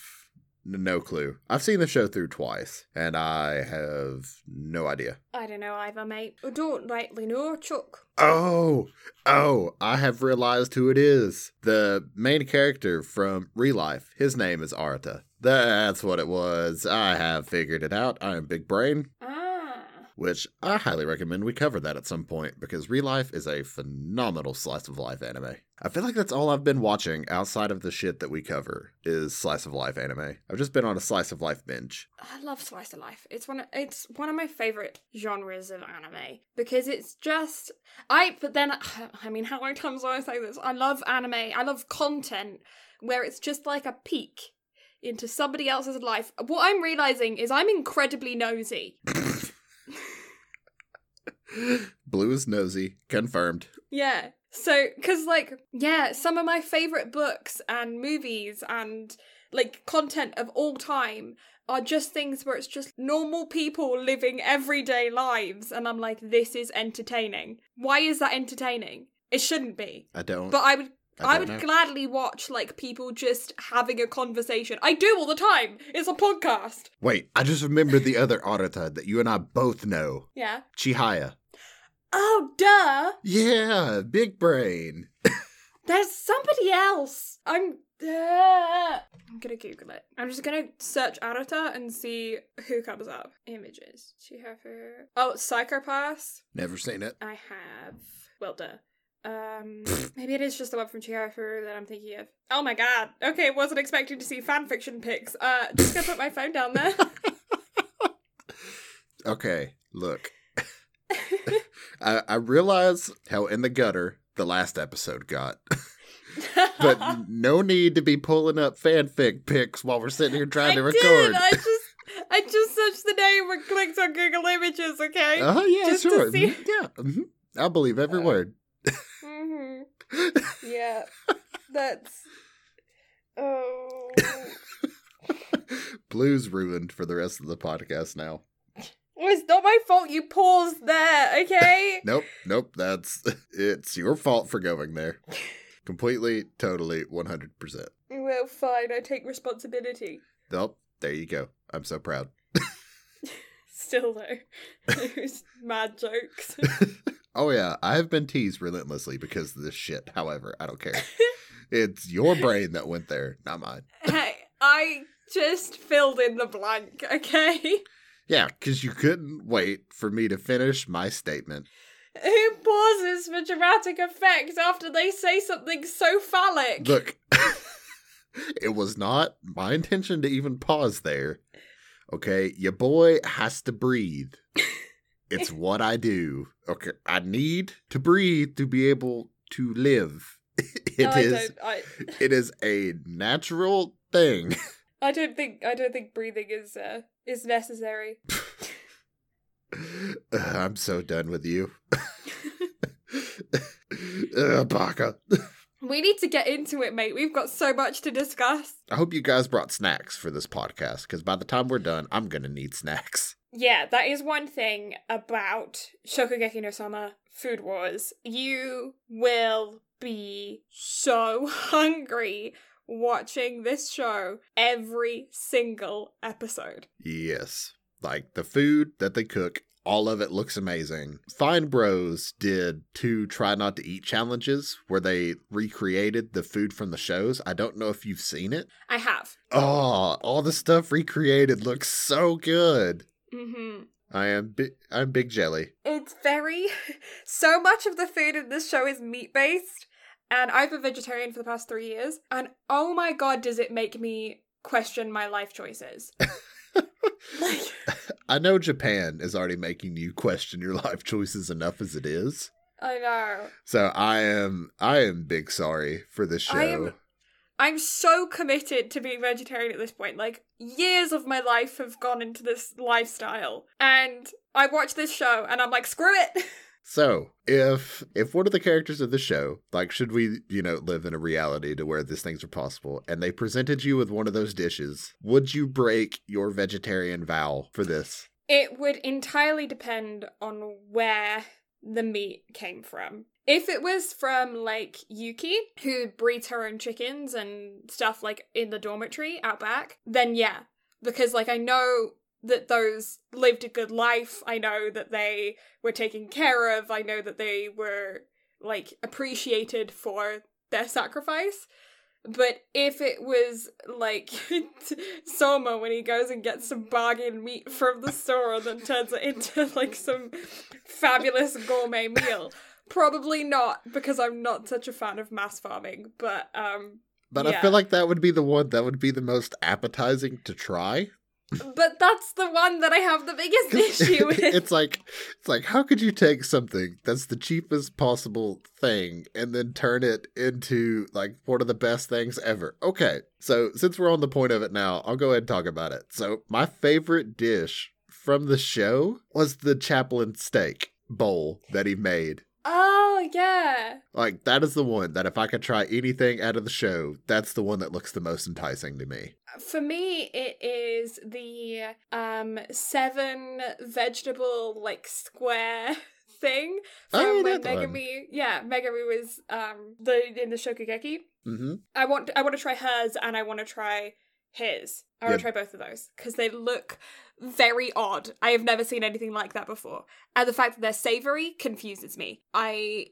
no clue. I've seen the show through twice, and I have no idea. I don't know either, mate. I don't rightly know, Chuck. Oh, oh, I have realized who it is. The main character from ReLIFE. His name is Arta. That's what it was. I have figured it out. I am Big Brain. Ah. which I highly recommend we cover that at some point because ReLIFE is a phenomenal slice of life anime. I feel like that's all I've been watching outside of the shit that we cover is slice of life anime. I've just been on a slice of life binge. I love slice of life. It's one. Of, it's one of my favorite genres of anime because it's just I. But then I mean, how many times do I say this? I love anime. I love content where it's just like a peek into somebody else's life. What I'm realizing is I'm incredibly nosy. Blue is nosy, confirmed. Yeah. So, because, like, yeah, some of my favorite books and movies and, like, content of all time are just things where it's just normal people living everyday lives. And I'm like, this is entertaining. Why is that entertaining? It shouldn't be. I don't. But I would. I I, would know. gladly watch like people just having a conversation. I do all the time. It's a podcast. Wait, I just remembered the other Arata that you and I both know. Yeah. Chihaya. Oh, duh. Yeah, big brain. There's somebody else. I'm. Uh, I'm gonna Google it. I'm just gonna search Arata and see who comes up. Images. She have her. Oh, Psycho-Pass. Never seen it. I have. Well, duh. Um, maybe it is just the one from Chiharu that I'm thinking of. Oh my god. Okay, wasn't expecting to see fanfiction pics. Uh, just gonna put my phone down there. Okay, look. I, I realize how in the gutter the last episode got. but no need to be pulling up fanfic pics while we're sitting here trying I to record. did. I just, I just searched the name and clicked on Google Images. Okay. Oh yeah, Just to sure. see- Mhm, Yeah, mhm. I believe every Uh, word. Hmm Yeah, that's. Oh. Blue's ruined for the rest of the podcast now. it's not my fault you paused there, okay? Nope, nope. That's it's your fault for going there. Completely, totally, one hundred percent. well, fine, I take responsibility. Nope. There you go. I'm so proud. Still, though. it was mad jokes. Oh yeah, I have been teased relentlessly because of this shit. However, I don't care. it's your brain that went there, not mine. hey, I just filled in the blank, okay? Yeah, because you couldn't wait for me to finish my statement. Who pauses for dramatic effect after they say something so phallic? Look, it was not my intention to even pause there. Okay, your boy has to breathe. It's what I do. Okay, I need to breathe to be able to live. It No, I is. don't. I, It is a natural thing. I don't think. I don't think breathing is uh, is necessary. I'm so done with you. uh, Baka. We need to get into it, mate. We've got so much to discuss. I hope you guys brought snacks for this podcast because by the time we're done, I'm gonna need snacks. Yeah, that is one thing about Shokugeki no Soma Food Wars. You will be so hungry watching this show every single episode. Yes, like the food that they cook, all of it looks amazing. Fine Bros did two try not to eat challenges where they recreated the food from the shows. I don't know if you've seen it. I have. Oh, all the stuff recreated looks so good. Mm-hmm. I am bi- I'm big jelly. It's very. So much of the food in this show is meat based, and I've been vegetarian for the past three years, and oh my god, does it make me question my life choices. like, I know Japan is already making you question your life choices enough as it is. I know. So I am I am big sorry for this show. I am- I'm so committed to being vegetarian at this point. Like, years of my life have gone into this lifestyle, and I watch this show, and I'm like, screw it. So, if if one of the characters of the show, like should we, you know, live in a reality to where these things are possible, and they presented you with one of those dishes, would you break your vegetarian vow for this? It would entirely depend on where the meat came from. If it was from like Yuki, who breeds her own chickens and stuff like in the dormitory out back, then yeah. Because like I know that those lived a good life. I know that they were taken care of. I know that they were like appreciated for their sacrifice. But if it was like Soma when he goes and gets some bargain meat from the store and then turns it into like some fabulous gourmet meal, probably not because I'm not such a fan of mass farming. But um, But Yeah. I feel like that would be the one that would be the most appetizing to try. but that's the one that I have the biggest issue with. it's like it's like how could you take something that's the cheapest possible thing and then turn it into like one of the best things ever okay so since we're on the point of it now i'll go ahead and talk about it so my favorite dish from the show was the chaliapin steak bowl that he made oh yeah. like that is the one that if i could try anything out of the show that's the one that looks the most enticing to me For me, it is the um seven vegetable like square thing from Oh, when that one. Megumi. Yeah, Megumi was um the in the Shokugeki. mm-hmm I want I want to try hers and I want to try his. I want to try both of those because they look very odd. I have never seen anything like that before, and the fact that they're savory confuses me. I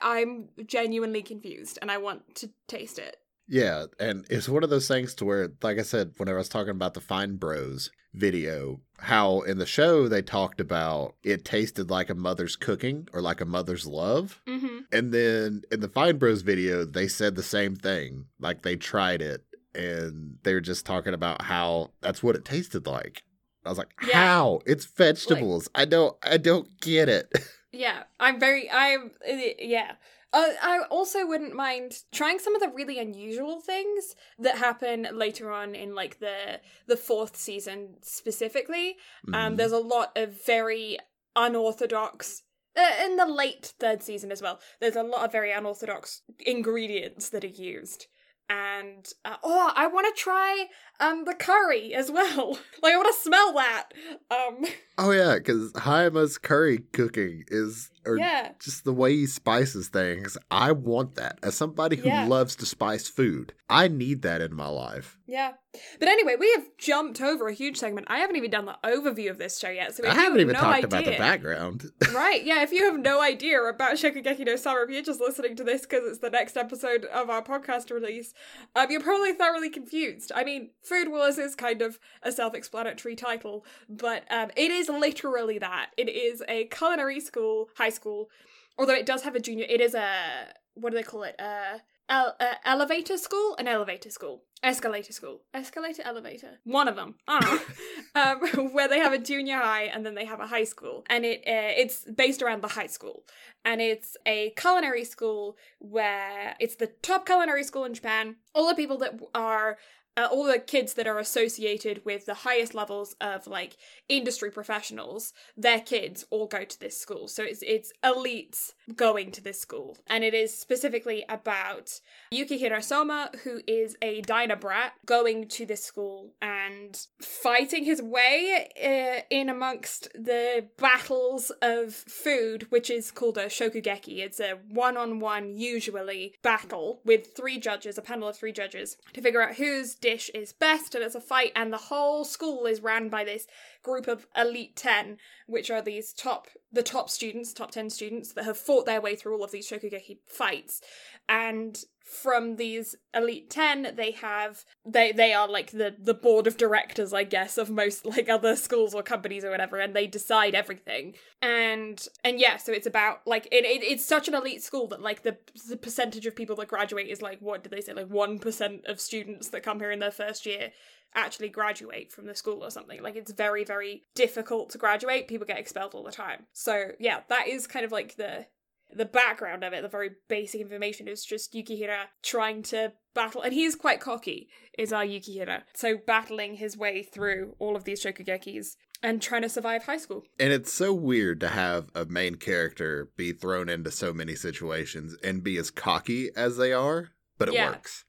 I'm genuinely confused, and I want to taste it. Yeah, and it's one of those things to where, like I said, whenever I was talking about the Fine Bros video, how in the show they talked about it tasted like a mother's cooking or like a mother's love. Mm-hmm. And then in the Fine Bros video, they said the same thing. Like they tried it and they were just talking about how that's what it tasted like. I was like, Yeah. how? It's vegetables. I don't I don't get it. Yeah, I'm very. I'm. uh, Yeah. Uh, I also wouldn't mind trying some of the really unusual things that happen later on in like the the fourth season specifically. Um, Mhm. there's a lot of very unorthodox. Uh, in the late third season as well, there's a lot of very unorthodox ingredients that are used, and uh, oh, I want to try um the curry as well. like I want to smell that. Um, Oh yeah, because Hayama's curry cooking is or yeah. just the way he spices things. I want that. As somebody who Yeah. loves to spice food, I need that in my life. Yeah. But anyway, we have jumped over a huge segment. I haven't even done the overview of this show yet. So I haven't even no talked idea, about the background. Right, yeah, if you have no idea about Shokugeki no Soma, if you're just listening to this because it's the next episode of our podcast release, um, you're probably thoroughly confused. I mean, Food Wars is kind of a self-explanatory title, but um, it is literally that. It is a culinary school, high school, although it does have a junior, it is a, what do they call it? Uh, ele- uh, elevator school? An elevator school. Escalator school. Escalator, elevator. One of them. I um, where they have a junior high and then they have a high school. And it uh, it's based around the high school. And it's a culinary school where it's the top culinary school in Japan. All the people that are uh, all the kids that are associated with the highest levels of like industry professionals, their kids all go to this school. So it's it's elites going to this school, and it is specifically about Yukihira Soma, who is a diner brat, going to this school and fighting his way uh, in amongst the battles of food, which is called a shokugeki. It's a one-on-one, usually, battle with three judges, a panel of three judges, to figure out whose dish is best, and it's a fight. And the whole school is ran by this group of elite 10 which are these top the top students top 10 students that have fought their way through all of these shokugeki fights and from these elite 10 they have they they are like the the board of directors i guess of most like other schools or companies or whatever and they decide everything and and yeah so it's about like it, it it's such an elite school that like the the percentage of people that graduate is like what did they say like 1% of students that come here in their first year actually graduate from the school or something. Like it's very, very difficult to graduate. People get expelled all the time. So yeah, that is kind of like the the background of it, the very basic information is just Yukihira trying to battle and he's quite cocky, is our Yukihira. So battling his way through all of these shokugekis and trying to survive high school. And it's so weird to have a main character be thrown into so many situations and be as cocky as they are, but it Yeah. works.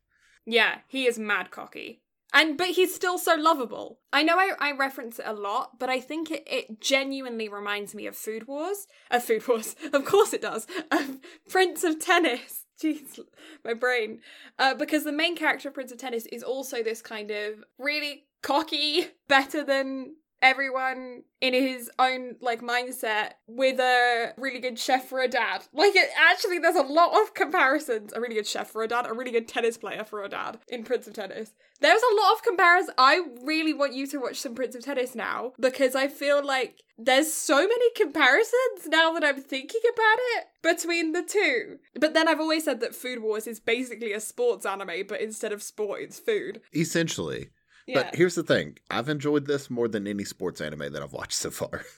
Yeah, he is mad cocky. And but he's still so lovable. I know I, I reference it a lot, but I think it, it genuinely reminds me of Food Wars. Of Food Wars. Of course it does. Of Prince of Tennis. Jeez, my brain. Uh, because the main character of Prince of Tennis is also this kind of really cocky, better than everyone in his own like mindset with a really good chef for a dad. Like it actually there's a lot of comparisons. A really good chef for a dad, a really good tennis player for a dad in Prince of Tennis. There's a lot of comparisons. I really want you to watch some Prince of Tennis now because I feel like there's so many comparisons now that I'm thinking about it between the two. But then I've always said that Food Wars is basically a sports anime, but instead of sport, it's food. Essentially. Yeah. But here's the thing I've enjoyed this more than any sports anime that I've watched so far.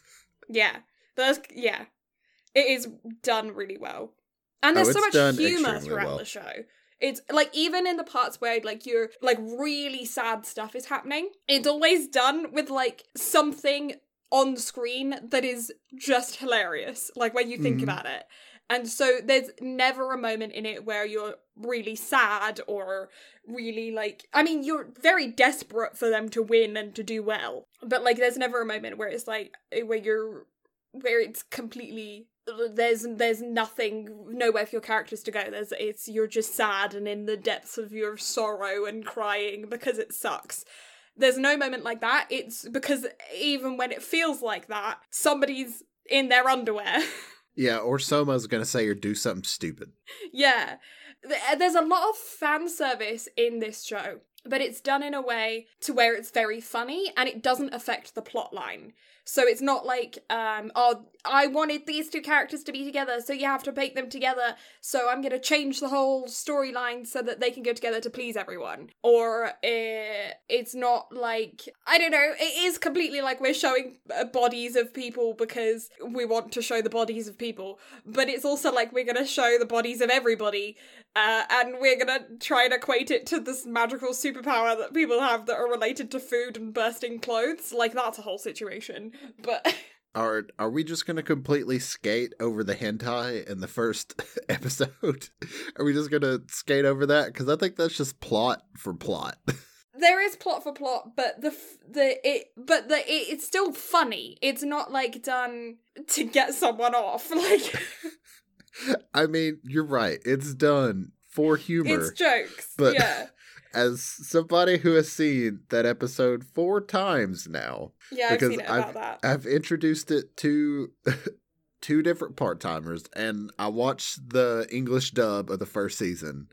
Yeah. That's yeah. It is done really well. And Oh, there's so much humor throughout well. the show. It's like even in the parts where like you're like really sad stuff is happening, it's always done with like something on screen that is just hilarious. Like when you think Mhm. about it. And so there's never a moment in it where you're really sad or really like I mean you're very desperate for them to win and to do well. But like there's never a moment where it's like eh, where you're where it's completely there's there's nothing nowhere for your characters to go. There's it's you're just sad and in the depths of your sorrow and crying because it sucks. There's no moment like that. It's because even when it feels like that, somebody's in their underwear. Yeah, or Soma's gonna say or do something stupid. Yeah. Uh, there's a lot of fan service in this show, but it's done in a way to where it's very funny and it doesn't affect the plot line. So it's not like, um, oh, I wanted these two characters to be together, so you have to make them together, so I'm gonna change the whole storyline so that they can go together to please everyone. Or uh, it's not like, I don't know, it is completely like we're showing uh, bodies of people because we want to show the bodies of people, but it's also like we're gonna show the bodies of everybody uh, and we're gonna try and equate it to this magical superpower that people have that are related to food and bursting clothes. Like that's a whole situation. But Are are we just gonna completely skate over the hentai in the first episode? Are we just gonna skate over that? Because I think that's just plot for plot. there is plot for plot, but the f- the it but the it, it's still funny. It's not like done to get someone off. Like I mean, you're right. It's done for humor. it's jokes. but- yeah. As somebody who has seen that episode four times now, Yeah, I've because seen it I've- about that. I've introduced it to two different part timers, and I watched the English dub of the first season.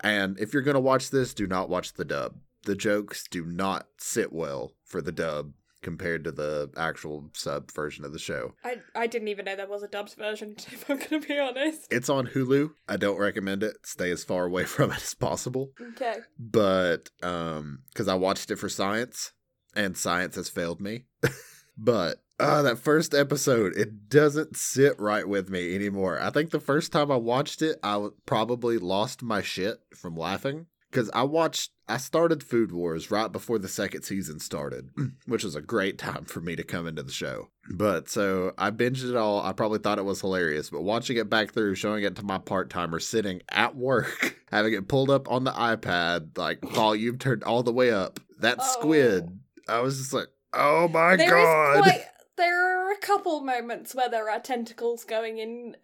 And if you're gonna watch this, do not watch the dub. The jokes do not sit well for the dub compared to the actual sub version of the show. I I didn't even know there was a dubbed version, if I'm gonna be honest. It's on Hulu. I don't recommend it. Stay as far away from it as possible. Okay. but um because i watched it for science and science has failed me but uh that first episode it doesn't sit right with me anymore i think the first time i watched it I probably lost my shit from laughing because i watched i started food wars right before the second season started which was a great time for me to come into the show but so i binged it all i probably thought it was hilarious but watching it back through showing it to my part-timer sitting at work having it pulled up on the ipad like volume turned all the way up that Oh. squid i was just like oh my There is god quite. There are a couple moments where there are tentacles going in,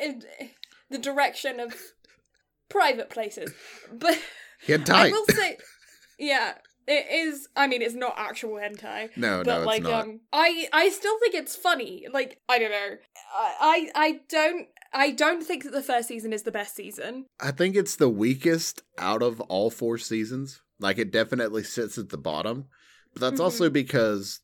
in the direction of private places, but hentai I will say, yeah, it is. I mean, it's not actual hentai. no but no it's like not um i i still think it's funny like i don't know i i, I don't i don't think that the first season is the best season I think it's the weakest out of all four seasons. Like it definitely sits at the bottom. But that's Mhm. also because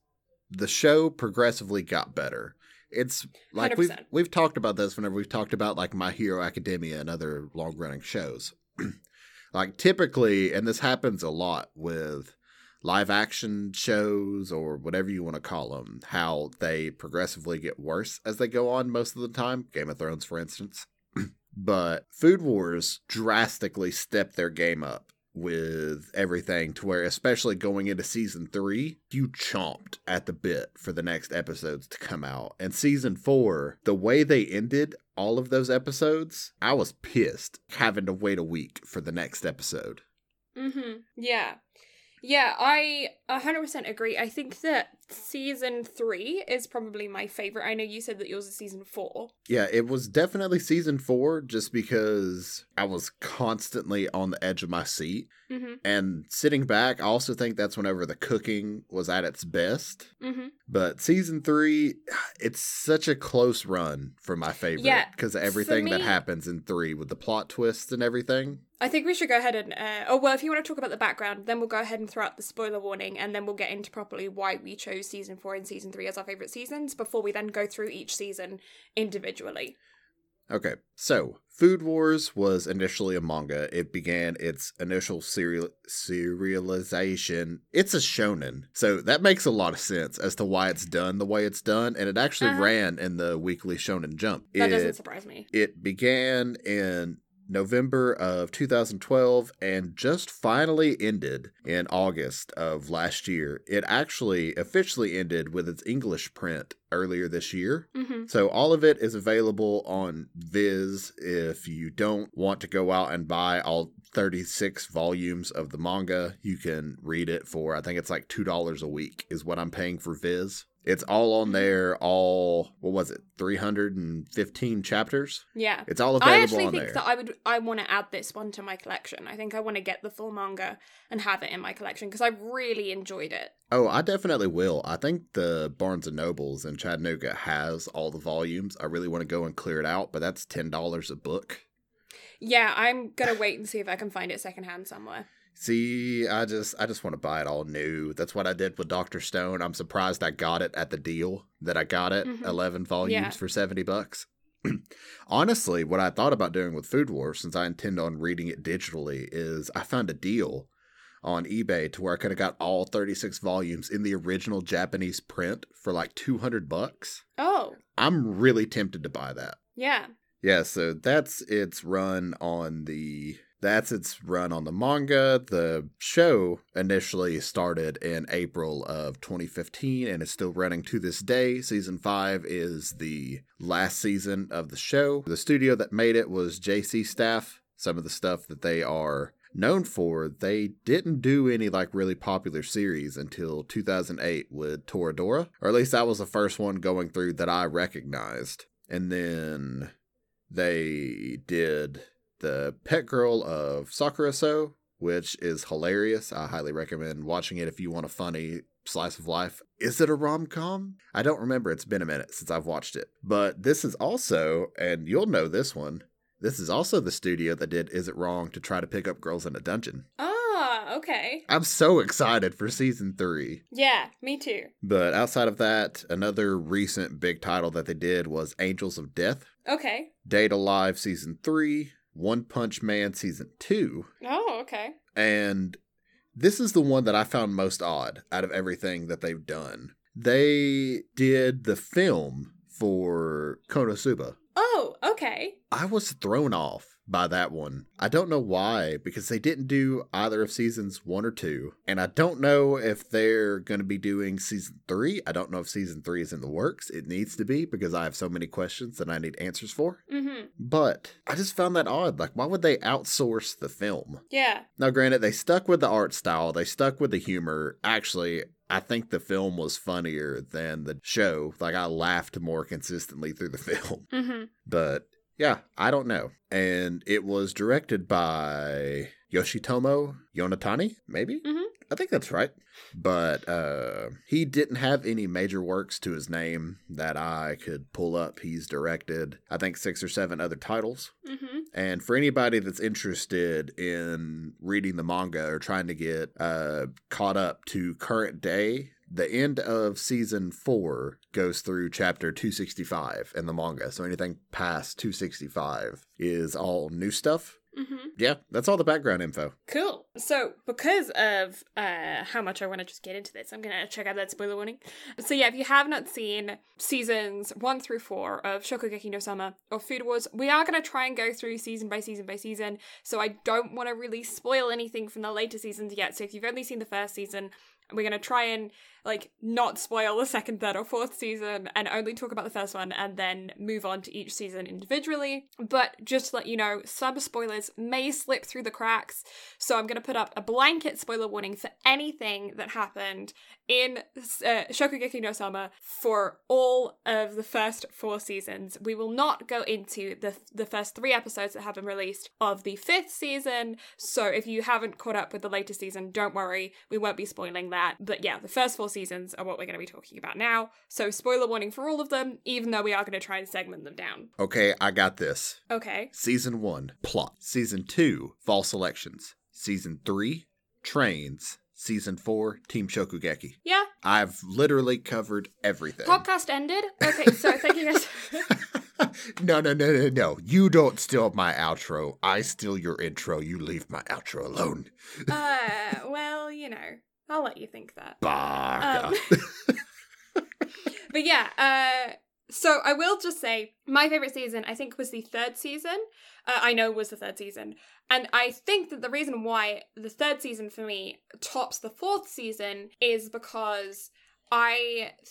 the show progressively got better. It's like we've we've talked about this whenever we've talked about like My Hero Academia and other long running shows. like typically, and this happens a lot with live action shows or whatever you want to call them, how they progressively get worse as they go on most of the time. Game of Thrones, for instance. but Food Wars drastically stepped their game up with everything to where especially going into season 3 you chomped at the bit for the next episodes to come out. And season 4 the way they ended all of those episodes i was pissed having to wait a week for the next episode. Mm-hmm. Yeah. Yeah, I 100% agree. I think that season three is probably my favorite. I know you said that yours is season four. Yeah, it was definitely season four just because I was constantly on the edge of my seat. Mm-hmm. And sitting back, I also think that's whenever the cooking was at its best. Mm-hmm. But season three, it's such a close run for my favorite Yeah, because of everything that happens in three with the plot twists and everything. I think we should go ahead and. Uh, oh, well, if you want to talk about the background, then we'll go ahead and throw out the spoiler warning, and then we'll get into properly why we chose season four and season three as our favorite seasons before we then go through each season individually. Okay, so Food Wars was initially a manga. It began its initial serial serialization. It's a shonen, so that makes a lot of sense as to why it's done the way it's done, and it actually Uh-huh. ran in the Weekly Shonen Jump. That it, doesn't surprise me. it began in November of 2012 and just finally ended in August of last year. It actually officially ended with its English print earlier this year. Mm-hmm. So all of it is available on Viz if you don't want to go out and buy all 36 volumes of the manga, you can read it for I think it's like $2 a week is what I'm paying for Viz. It's all on there, all what was it? 315 chapters. Yeah. It's all available I actually think there. that I would I want to add this one to my collection. I think I want to get the full manga and have it in my collection because I really enjoyed it. Oh, I definitely will. I think the Barnes and Nobles in Chattanooga has all the volumes. I really want to go and clear it out, but that's ten dollars a book. Yeah, I'm gonna wait and see if I can find it secondhand somewhere. See, I just I just want to buy it all new. That's what I did with Doctor Stone. I'm surprised I got it at the deal that I got it, Mhm. eleven volumes Yeah. for seventy bucks. Honestly, what I thought about doing with Food Wars, since I intend on reading it digitally, is I found a deal on eBay to where I could have got all 36 volumes in the original Japanese print for like 200 bucks. Oh, I'm really tempted to buy that. yeah. Yeah, so that's its run on the that's its run on the manga. The show initially started in April of 2015 and is still running to this day. Season 5 is the last season of the show. The studio that made it was JC Staff. Some of the stuff that they are known for, they didn't do any like really popular series until 2008 with Toradora, or at least that was the first one going through that I recognized. And then they did the Pet Girl of Sakura So, which is hilarious. I highly recommend watching it if you want a funny slice of life. Is it a rom com? I don't remember. It's been a minute since I've watched it. But this is also, and you'll know this one, this is also the studio that did Is It Wrong to try to pick up girls in a dungeon. Ah, okay. I'm so excited for season three. Yeah, me too. But outside of that, another recent big title that they did was Angels of Death. Okay. Date A Live season three, One Punch Man season two, Oh, okay. and this is the one that I found most odd out of everything that they've done. They did the film for Konosuba. Oh, okay. I was thrown off by that one. I don't know why, because they didn't do either of seasons one or two. And I don't know if they're going to be doing season three. I don't know if season three is in the works. It needs to be because I have so many questions that I need answers for. Mm-hmm. But I just found that odd. Like, why would they outsource the film? Yeah. Now, granted, they stuck with the art style, they stuck with the humor. Actually, I think the film was funnier than the show. Like, I laughed more consistently through the film. Mm-hmm. But yeah, I don't know. And it was directed by Yoshitomo Yonetani, maybe? Mhm. I think that's right. But uh, he didn't have any major works to his name that I could pull up. He's directed, I think, six or seven other titles. Mm-hmm. And for anybody that's interested in reading the manga or trying to get uh, caught up to current day, the end of season four goes through chapter 265 in the manga. So anything past 265 is all new stuff. Mm-hmm. Yeah, that's all the background info. Cool. So, because of uh, how much I want to just get into this, I'm going to check out that spoiler warning. So, yeah, if you have not seen seasons one through four of Shokugeki no Soma or Food Wars, we are going to try and go through season by season by season. So, I don't want to really spoil anything from the later seasons yet. So, if you've only seen the first season, we're going to try and like not spoil the second, third, or fourth season and only talk about the first one and then move on to each season individually. But just to let you know, some spoilers may slip through the cracks. So I'm going to put up a blanket spoiler warning for anything that happened in uh, Shokugeki no Soma for all of the first four seasons. We will not go into the the first three episodes that have been released of the fifth season. So if you haven't caught up with the latest season, don't worry, we won't be spoiling that. But yeah, the first four seasons are what we're going to be talking about now. So spoiler warning for all of them, even though we are going to try and segment them down. Okay, I got this. Okay. Season 1, plot. Season 2, false elections. Season 3, trains. Season 4, Team Shokugeki. Yeah. I've literally covered everything. Podcast ended. Okay, so thank you guys. no, no, no, no, no. You don't steal my outro. I steal your intro. You leave my outro alone. uh, well, you know, I'll let you think that. Um, but yeah, uh, so I will just say my favorite season, I think, was the third season. Uh, I know was the third season, and I think that the reason why the third season for me tops the fourth season is because I th-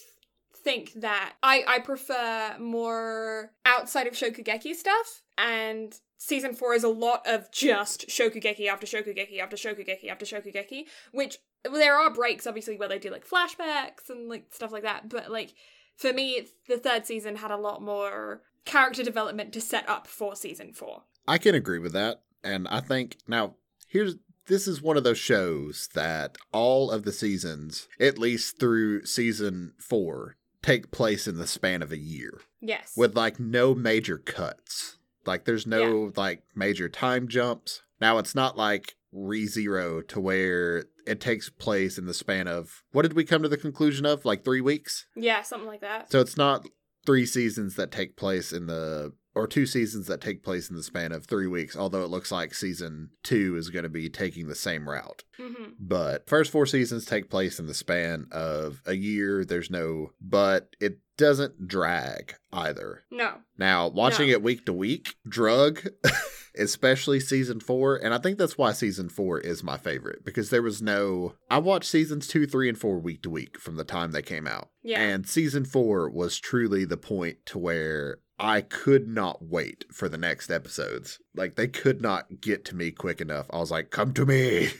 think that I I prefer more outside of Shokugeki stuff, and season four is a lot of just Shokugeki after Shokugeki after Shokugeki after Shokugeki, which there are breaks obviously where they do like flashbacks and like stuff like that, but like for me, the third season had a lot more character development to set up for season four. I can agree with that. And I think now here's this is one of those shows that all of the seasons, at least through season four, take place in the span of a year Yes. with like no major cuts. Like there's no like major time jumps. Now it's not like ReZero to where it takes place in the span of what did we come to the conclusion of? Like three weeks? yeah, something like that. So it's not three seasons that take place in the or two seasons that take place in the span of three weeks, although it looks like season two is going to be taking the same route. hmm But first four seasons take place in the span of a year. There's no, but it doesn't drag either. No. Now, watching No. it week to week, drug, especially season four, and I think that's why season four is my favorite because there was no. I watched seasons two, three, and four week to week from the time they came out. Yeah. And season four was truly the point to where I could not wait for the next episodes. Like, they could not get to me quick enough. I was like, come to me.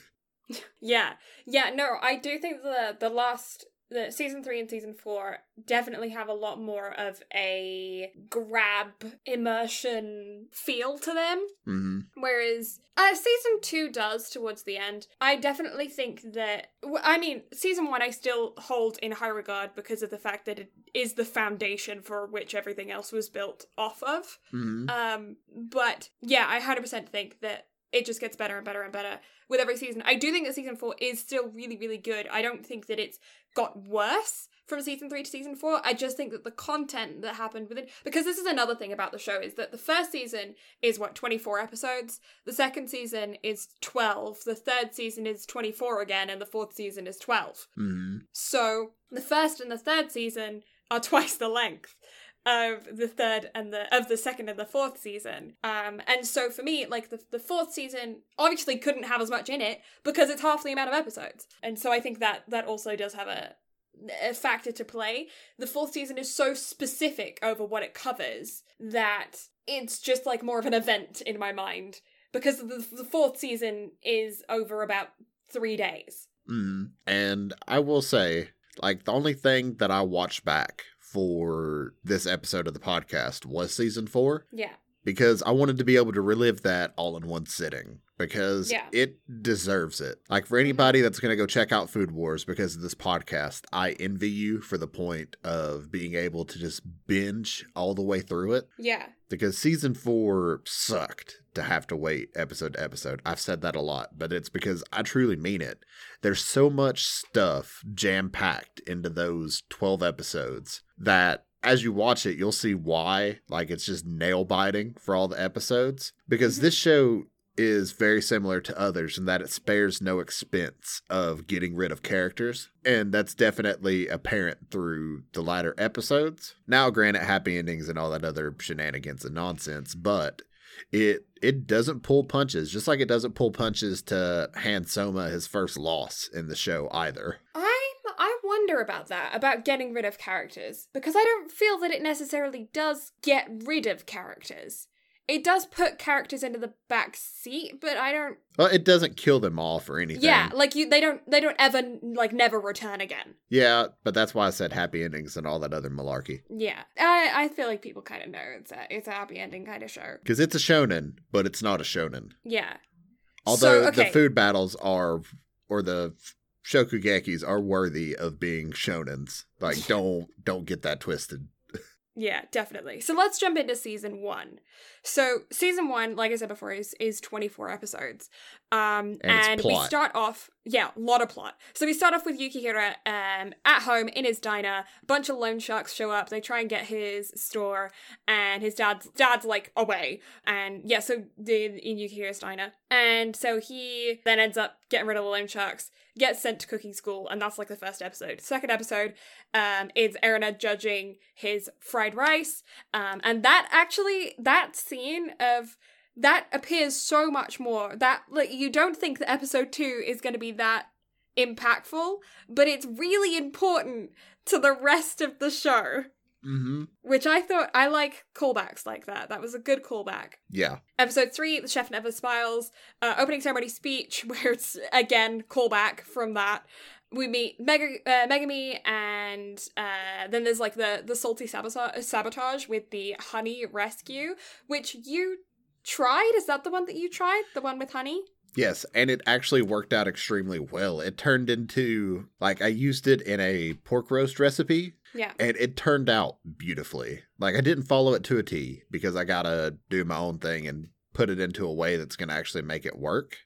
Yeah, yeah, no, I do think the the last the season three and season four definitely have a lot more of a grab immersion feel to them. hmm Whereas uh, season two does towards the end. I definitely think that. i mean, season one I still hold in high regard because of the fact that it is the foundation for which everything else was built off of. hmm Um, but yeah, I 100% think that it just gets better and better and better with every season. I do think that season four is still really, really good. I don't think that it's got worse from season three to season four. I just think that the content that happened within, because this is another thing about the show, is that the first season is what, 24 episodes? The second season is 12. The third season is 24 again, and the fourth season is 12. hmm So the first and the third season are twice the length of the third and the of the second and the fourth season. Um and so for me, like the the fourth season obviously couldn't have as much in it because it's half the amount of episodes. And so I think that that also does have a a factor to play. The fourth season is so specific over what it covers that it's just like more of an event in my mind because the, the fourth season is over about 3 days. Mm. And I will say, like, the only thing that I watched back for this episode of the podcast was season four Yeah. because I wanted to be able to relive that all in one sitting because Yeah. it deserves it. Like, for anybody that's going to go check out Food Wars because of this podcast, I envy you for the point of being able to just binge all the way through it Yeah. because season four sucked to have to wait episode to episode. I've said that a lot, but it's because I truly mean it. There's so much stuff jam packed into those 12 episodes that as you watch it, you'll see why. Like it's just nail biting for all the episodes because Mhm. this show is very similar to others in that it spares no expense of getting rid of characters. And that's definitely apparent through the latter episodes. Now, granted, happy endings and all that other shenanigans and nonsense, but it it doesn't pull punches, just like it doesn't pull punches to hand Soma his first loss in the show either. I wonder about that, about getting rid of characters, because I don't feel that it necessarily does get rid of characters. It does put characters into the back seat, but I don't. Well, it doesn't kill them off or anything. Yeah, like you, they don't, they don't ever like never return again. Yeah, but that's why I said happy endings and all that other malarkey. Yeah, I, I feel like people kind of know it's a, it's a happy ending kind of show. Because it's a shonen, but it's not a shonen. Yeah. Although So, okay. the food battles are, or the shokugekis are worthy of being shonens. Like, don't don't get that twisted. Yeah, definitely. So let's jump into season one. So season one, like I said before, is is twenty four episodes. Um, And and we start off, yeah, a lot of plot. So we start off with Yukihira um at home in his diner. A bunch of loan sharks show up. They try and get his store, and his dad's dad's like away. And yeah, so the in Yukihira's diner, and so he then ends up getting rid of the loan sharks. Gets sent to cooking school, and that's like the first episode. Second episode, um, is Erina judging his fried rice. Um, and that actually, that scene of that appears so much more. That like you don't think that episode two is going to be that impactful, but it's really important to the rest of the show. Mm-hmm. Which I thought I like callbacks like that. That was a good callback. Yeah. Episode three, the chef never smiles. Uh, opening ceremony speech, where it's again callback from that. We meet Mega, uh, Megumi, and uh, then there's like the the salty sabotage, sabotage with the honey rescue, which you tried. Is that the one that you tried? The one with honey? Yes, and it actually worked out extremely well. It turned into like I used it in a pork roast recipe Yeah. and it turned out beautifully. Like I didn't follow it to a T because I got to do my own thing and put it into a way that's going to actually make it work.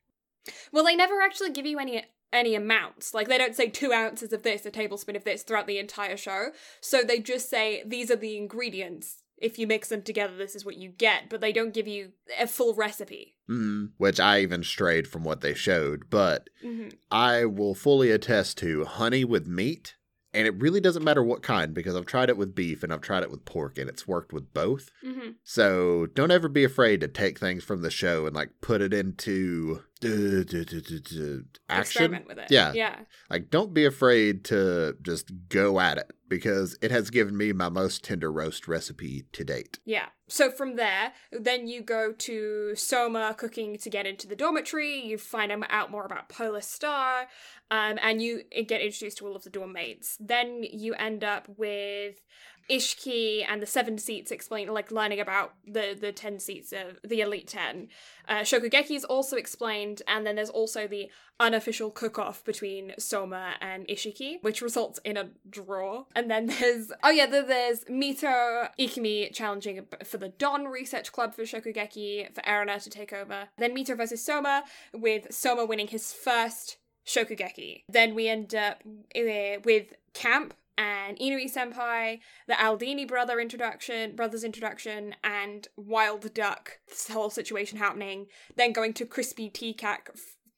Well, they never actually give you any any amounts. Like they don't say two ounces of this, a tablespoon of this throughout the entire show. So they just say these are the ingredients. If you mix them together, this is what you get. But they don't give you a full recipe. Mm, which I even strayed from what they showed, but Mm-hmm. I will fully attest to honey with meat. And it really doesn't matter what kind because I've tried it with beef and I've tried it with pork and it's worked with both. Mm-hmm. So don't ever be afraid to take things from the show and like put it into uh, duh, duh, duh, action. Experiment with it. Yeah. Yeah. Like don't be afraid to just go at it because it has given me my most tender roast recipe to date. Yeah. So from there, then you go to Soma cooking to get into the dormitory. You find out more about Polar Star, um, and you get introduced to all of the dorm mates. Then you end up with Isshiki and the seven seats explain like learning about the the ten seats of the elite ten. Uh, Shokugeki is also explained, and then there's also the unofficial cook-off between Soma and Isshiki, which results in a draw. And then there's oh yeah, there's Mito Ikumi challenging for the Don Research Club for Shokugeki for Erina to take over. Then Mito versus Soma, with Soma winning his first Shokugeki. Then we end up uh, with Camp and Inui Senpai, the Aldini brother introduction, brothers introduction, and Wild Duck. This whole situation happening. Then going to Crispy Tea Cack.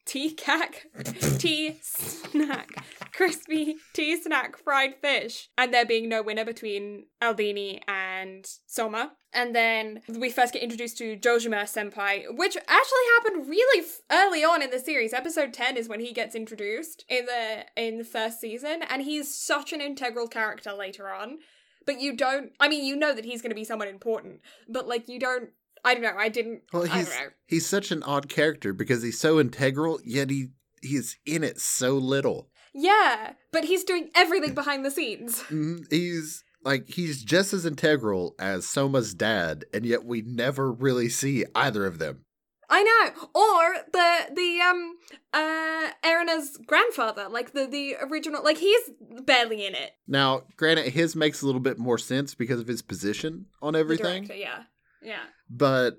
Tea cack? tea snack. Crispy tea snack fried fish. And there being no winner between Aldini and Soma. And then we first get introduced to Dojima Senpai, which actually happened really f- early on in the series. Episode 10 is when he gets introduced in the in the first season, and he's such an integral character later on. But you don't I mean you know that he's gonna be someone important, but like you don't I don't know, I didn't Well, I he's don't know. he's such an odd character because he's so integral, yet he he's in it so little. Yeah, but he's doing everything behind the scenes. Mhm, He's like he's just as integral as Soma's dad, and yet we never really see either of them. I know. Or the the um uh Erina's grandfather, like the the original like he's barely in it. Now, granted, his makes a little bit more sense because of his position on everything, director, yeah. Yeah. but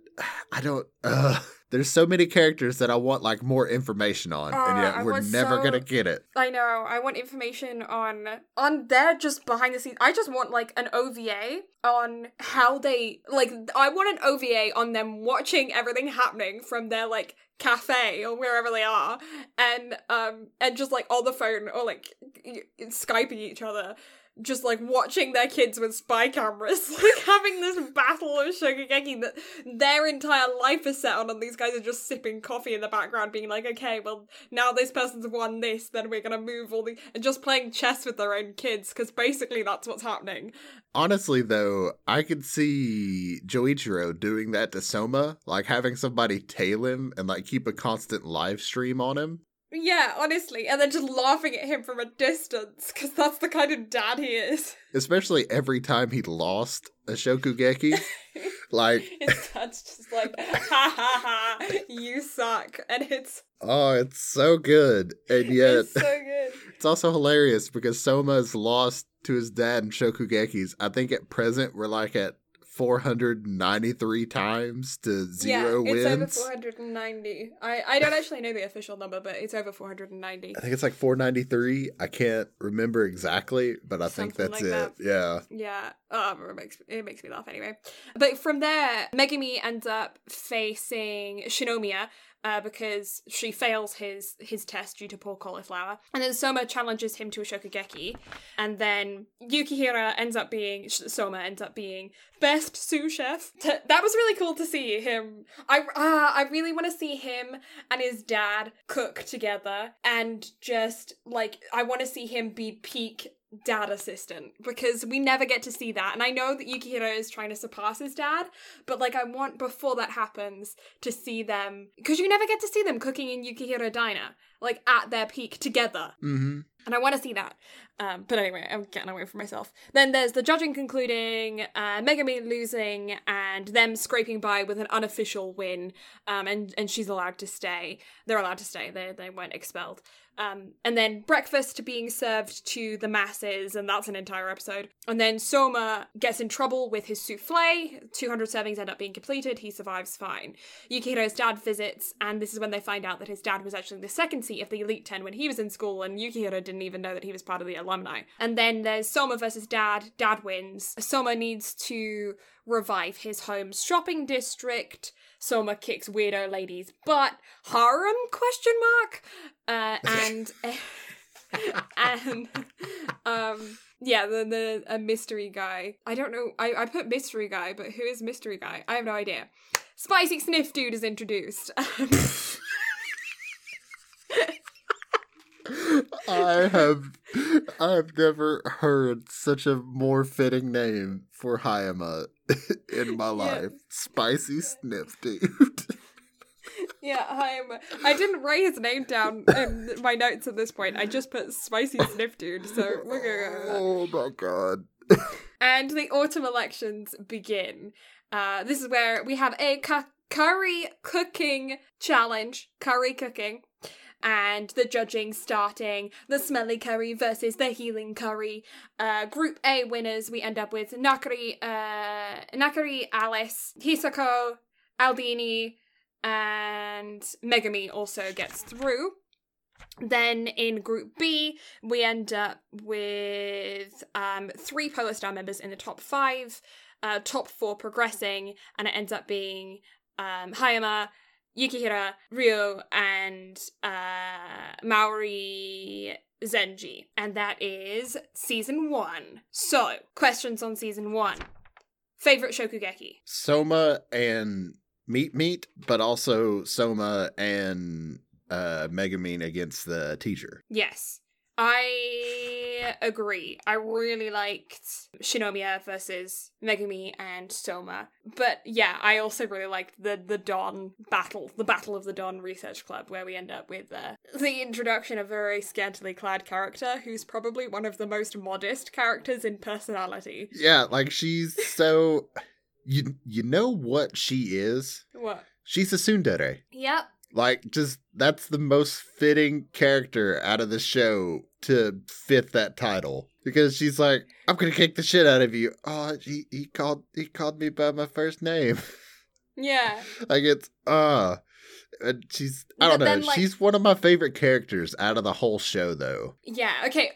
I don't. Uh, there's so many characters that I want like more information on, and Uh, yet we're never so- gonna get it. I know. I want information on on their just behind the scenes. I just want like an OVA on how they like I want an OVA on them watching everything happening from their like cafe or wherever they are and um and just like on the phone or like y- skyping each other just like watching their kids with spy cameras, like having this battle of Shokugeki that their entire life is set on, and these guys are just sipping coffee in the background, being like, okay, well, now this person's won this, then we're gonna move all the. and just playing chess with their own kids, because basically that's what's happening. Honestly, though, I could see Joichiro doing that to Soma, like having somebody tail him and like keep a constant live stream on him. Yeah, honestly, and then just laughing at him from a distance, because that's the kind of dad he is. Especially every time he lost a Shokugeki. like, His dad's just like, ha ha ha, you suck. And it's, oh, it's so good. And yet, it's so good. it's also hilarious because Soma is lost to his dad in Shokugekis. I think at present we're like at 493 times to zero yeah, it's over wins. 490. I, I don't actually know the official number, but it's over 490. I think it's like 493. I can't remember exactly, but I think that's like it. that. Yeah. Yeah, oh, it makes it makes me laugh anyway. But from there, Megami ends up facing Shinomiya. Uh, because she fails his his test due to poor cauliflower, and then Soma challenges him to a shokugeki, and then Yukihira ends up being Soma ends up being best sous chef. That was really cool to see him. I uh, I really want to see him and his dad cook together, and just like I want to see him be peak dad assistant because we never get to see that. And I know that Yukihira is trying to surpass his dad, but like I want before that happens to see them because you never get to see them cooking in Yukihira Diner like at their peak together. Mm-hmm. And I want to see that. Um, but anyway, I'm getting away from myself. Then there's the judging concluding, uh, Megami losing, and them scraping by with an unofficial win. Um, and, and she's allowed to stay. They're allowed to stay. They, they weren't expelled. Um, and then breakfast being served to the masses, and that's an entire episode. And then Soma gets in trouble with his souffle. 200 servings end up being completed. He survives fine. Yukihira's dad visits, and this is when they find out that his dad was actually the second seat of the Elite 10 when he was in school, and Yukihira didn't even know that he was part of the alumni. And then there's Soma versus Dad. Dad wins. Soma needs to revive his home shopping district. Soma kicks weirdo ladies butt. Harem question mark. Uh, and and um yeah, the the a mystery guy. I don't know. I I put mystery guy, but who is mystery guy? I have no idea. Spicy sniff dude is introduced. I have I've never heard such a more fitting name for Hayama in my life. Spicy Sniff Dude. yeah, I'm. I didn't write his name down in my notes at this point. I just put spicy sniff dude. So we're gonna go. Oh my god. And the autumn elections begin. Uh, this is where we have a cu- curry cooking challenge. Curry cooking. And the judging starting the smelly curry versus the healing curry. Uh, group A winners, we end up with Nakiri, uh, Nakiri, Alice, Hisako, Aldini, and Megami also gets through. Then in Group B, we end up with um, three Polar Star members in the top five, uh, top four progressing, and it ends up being um, Hayama, Yukihira, Ryo, and uh, Marui Zenji. And that is season one. So, questions on season one. Favorite Shokugeki? Soma and Meat Meat, but also Soma and uh Megamine against the teacher. Yes. I agree. I really liked Shinomiya versus Megumi and Soma. But yeah, I also really liked the the Don battle, the Battle of the Don Research Club, where we end up with uh, the introduction of a very scantily clad character who's probably one of the most modest characters in personality. Yeah, like she's so you you know what she is? What? She's a tsundere. Yep. Like just that's the most fitting character out of the show to fit that title. Because she's like, I'm gonna kick the shit out of you. Oh, he, he called he called me by my first name. Yeah. like it's uh and she's I don't know. like- she's one of my favorite characters out of the whole show though. Yeah, okay.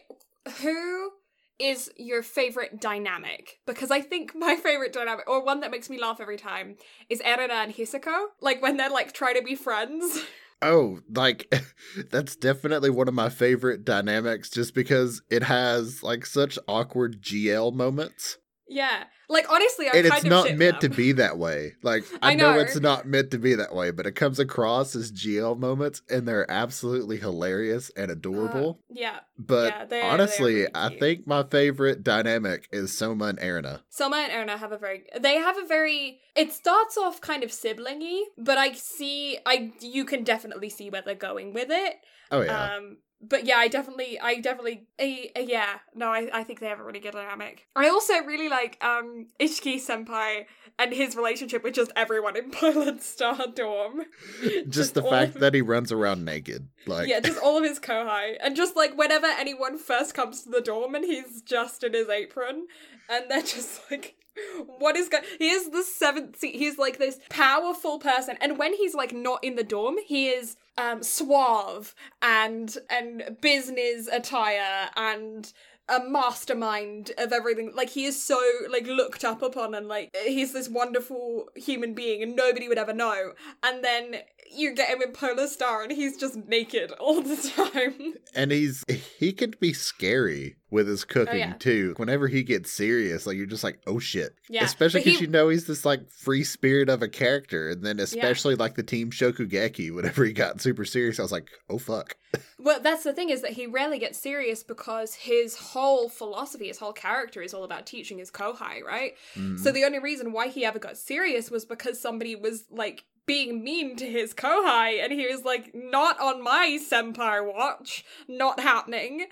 Who is your favorite dynamic? Because I think my favorite dynamic, or one that makes me laugh every time, is Erina and Hisako. Like when they're like trying to be friends. Oh, like that's definitely one of my favorite dynamics just because it has like such awkward GL moments. Yeah. Like honestly, I and kind it's not meant to be that way. Like I, I know. know. it's not meant to be that way, but it comes across as GL moments and they're absolutely hilarious and Uh, adorable. yeah. but yeah, they are- they honestly, really I think my favorite dynamic is Soma and Erna. Soma and Erna have a very they have a very it starts off kind of siblingy, but I see I you can definitely see where they're going with it. Oh yeah. Um but yeah, I definitely I definitely uh, yeah, no, I, I think they have a really good dynamic. I also really like um Isshiki Senpai and his relationship with just everyone in Polar Star Dorm. just the fact of- that he runs around naked. Like yeah, just all of his kohai. And just like whenever anyone first comes to the dorm and he's just in his apron and they're just like what is going he is the seventh se- he's like this powerful person and when he's like not in the dorm he is um suave and and business attire and a mastermind of everything. Like he is so like looked up upon and like he's this wonderful human being and nobody would ever know. And then you get him in polar star and he's just naked all the time and he's he can be scary with his cooking Oh, yeah. too. Whenever he gets serious, like you're just like, oh shit. Yeah, Especially because you know he's this like free spirit of a character, and then especially like the team Shokugeki. Whenever he got super serious, I was like, oh fuck. well that's the thing is that he rarely gets serious because his whole philosophy his whole character is all about teaching his kohai right Mm. so the only reason why he ever got serious was because somebody was like being mean to his kohai and he was like not on my senpai watch not happening.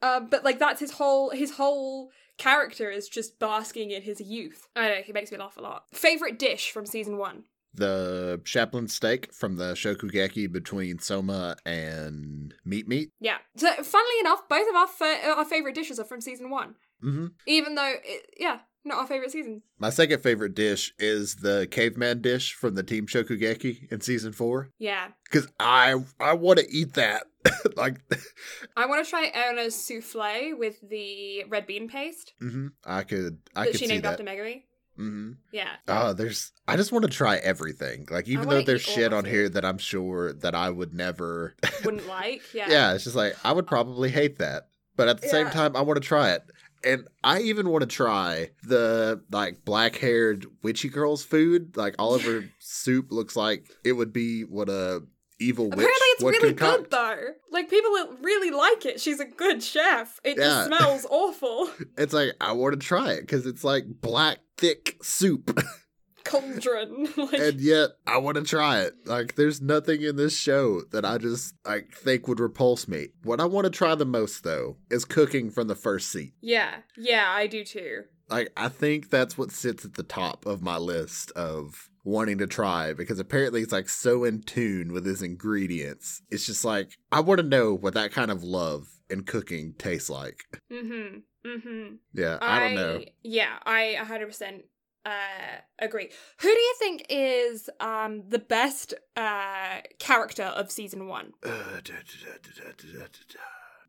Uh, but like that's his whole his whole character is just basking in his youth. I don't know he makes me laugh a lot. Favorite dish from season one? The chaliapin steak from the Shokugeki between Soma and Meat Meat. yeah. So funnily enough both of our, fa- our favorite dishes are from season one. Hmm even though it, yeah not our favorite season My second favorite dish is the caveman dish from the team Shokugeki in season four. yeah Because I I want to eat that. like, i want to try Erna's souffle with the red bean paste hmm I could I that could she named after megami hmm yeah Oh, there's. I just want to try everything. Like, even though there's shit on here that I'm sure that I would never. wouldn't like yeah yeah, it's just like I would probably hate that, but at the same time, I want to try it. And I even want to try the like black haired witchy girl's food. Like all of her soup looks like it would be what a evil witch Apparently, it's would really concoct. good though. Like people really like it. She's a good chef. It Yeah. just smells awful. It's like I want to try it because it's like black thick soup. Cauldron. like, and yet I want to try it. Like, there's nothing in this show that I just like think would repulse me. What I want to try the most, though, is cooking from the first seat. yeah, yeah, I do too. Like, I think that's what sits at the top of my list of wanting to try because apparently it's like so in tune with his ingredients. It's just like I want to know what that kind of love and cooking tastes like. Mm-hmm. Mm-hmm. Yeah, I, don't know. Yeah, I 100% uh agree. Who do you think is um the best uh character of season 1?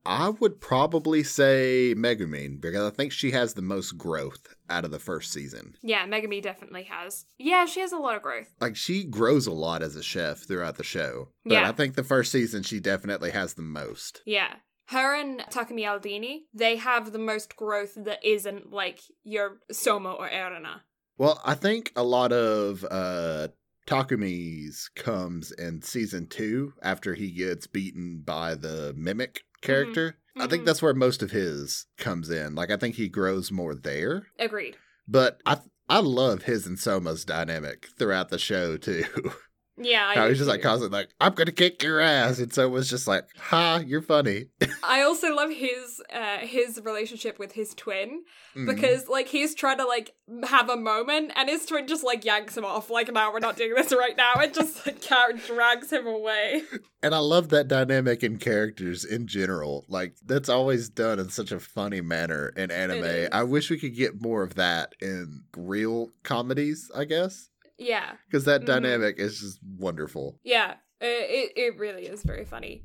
I would probably say Megumin because I think she has the most growth out of the first season. Yeah, Megami definitely has. Yeah, she has a lot of growth. Like she grows a lot as a chef throughout the show. But Yeah. I think the first season she definitely has the most. Yeah. Her and Takumi Aldini, they have the most growth that isn't like your Soma or Erina. Well, I think a lot of uh Takumi's comes in season two after he gets beaten by the mimic character. I think Mhm. that's where most of his comes in. Like I think he grows more there. Agreed. But I I love his and Soma's dynamic throughout the show too. Yeah, I he's just like constantly like, I'm gonna kick your ass. And so it was just like, ha, you're funny. I also love his uh his relationship with his twin Mhm. because like he's trying to like have a moment and his twin just like yanks him off like no we're not doing this right now and just like drags him away. And I love that dynamic in characters in general. Like that's always done in such a funny manner in anime. I wish we could get more of that in real comedies, I guess. Yeah. Because that Mhm. dynamic is just wonderful. Yeah, it, it it really is very funny.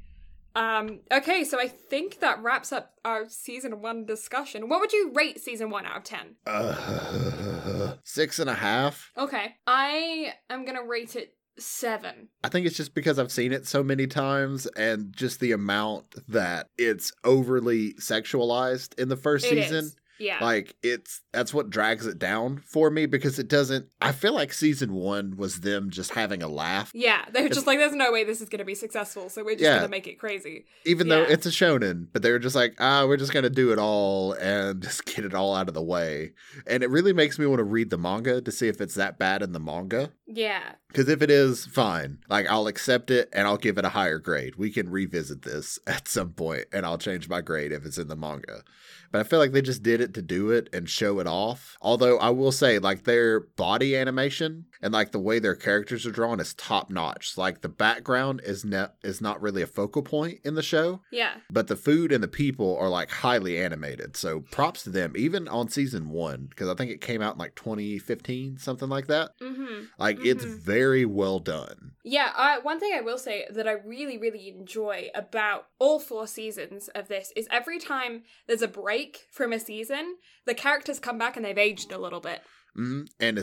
Um, okay, so I think that wraps up our season one discussion. What would you rate season one out of ten? Uh, six and a half. Okay, I am gonna rate it seven. I think it's just because I've seen it so many times and just the amount that it's overly sexualized in the first It season. is. Yeah. Like it's that's what drags it down for me because it doesn't I feel like season 1 was them just having a laugh yeah, they were It's- just like, "There's no way this is going to be successful, so we're just Yeah. going to make it crazy." even though it's a shonen but they were just like ah we're just going to do it all and just get it all out of the way. And it really makes me want to read the manga to see if it's that bad in the manga. Yeah, Because if it is, fine. Like, I'll accept it and I'll give it a higher grade. We can revisit this at some point and I'll change my grade if it's in the manga. But I feel like they just did it to do it and show it off. Although I will say, like, their body animation and like the way their characters are drawn is top notch. Like, the background is, ne- is not really a focal point in the show, yeah, but the food and the people are like highly animated. So props to them, even on season one, because I think it came out in like 2015, something like that. mm-hmm. Like it's Mhm. very well done. Yeah, one thing I will say that I really, really enjoy about all four seasons of this is every time there's a break from a season, the characters come back and they've aged a little bit. hmm And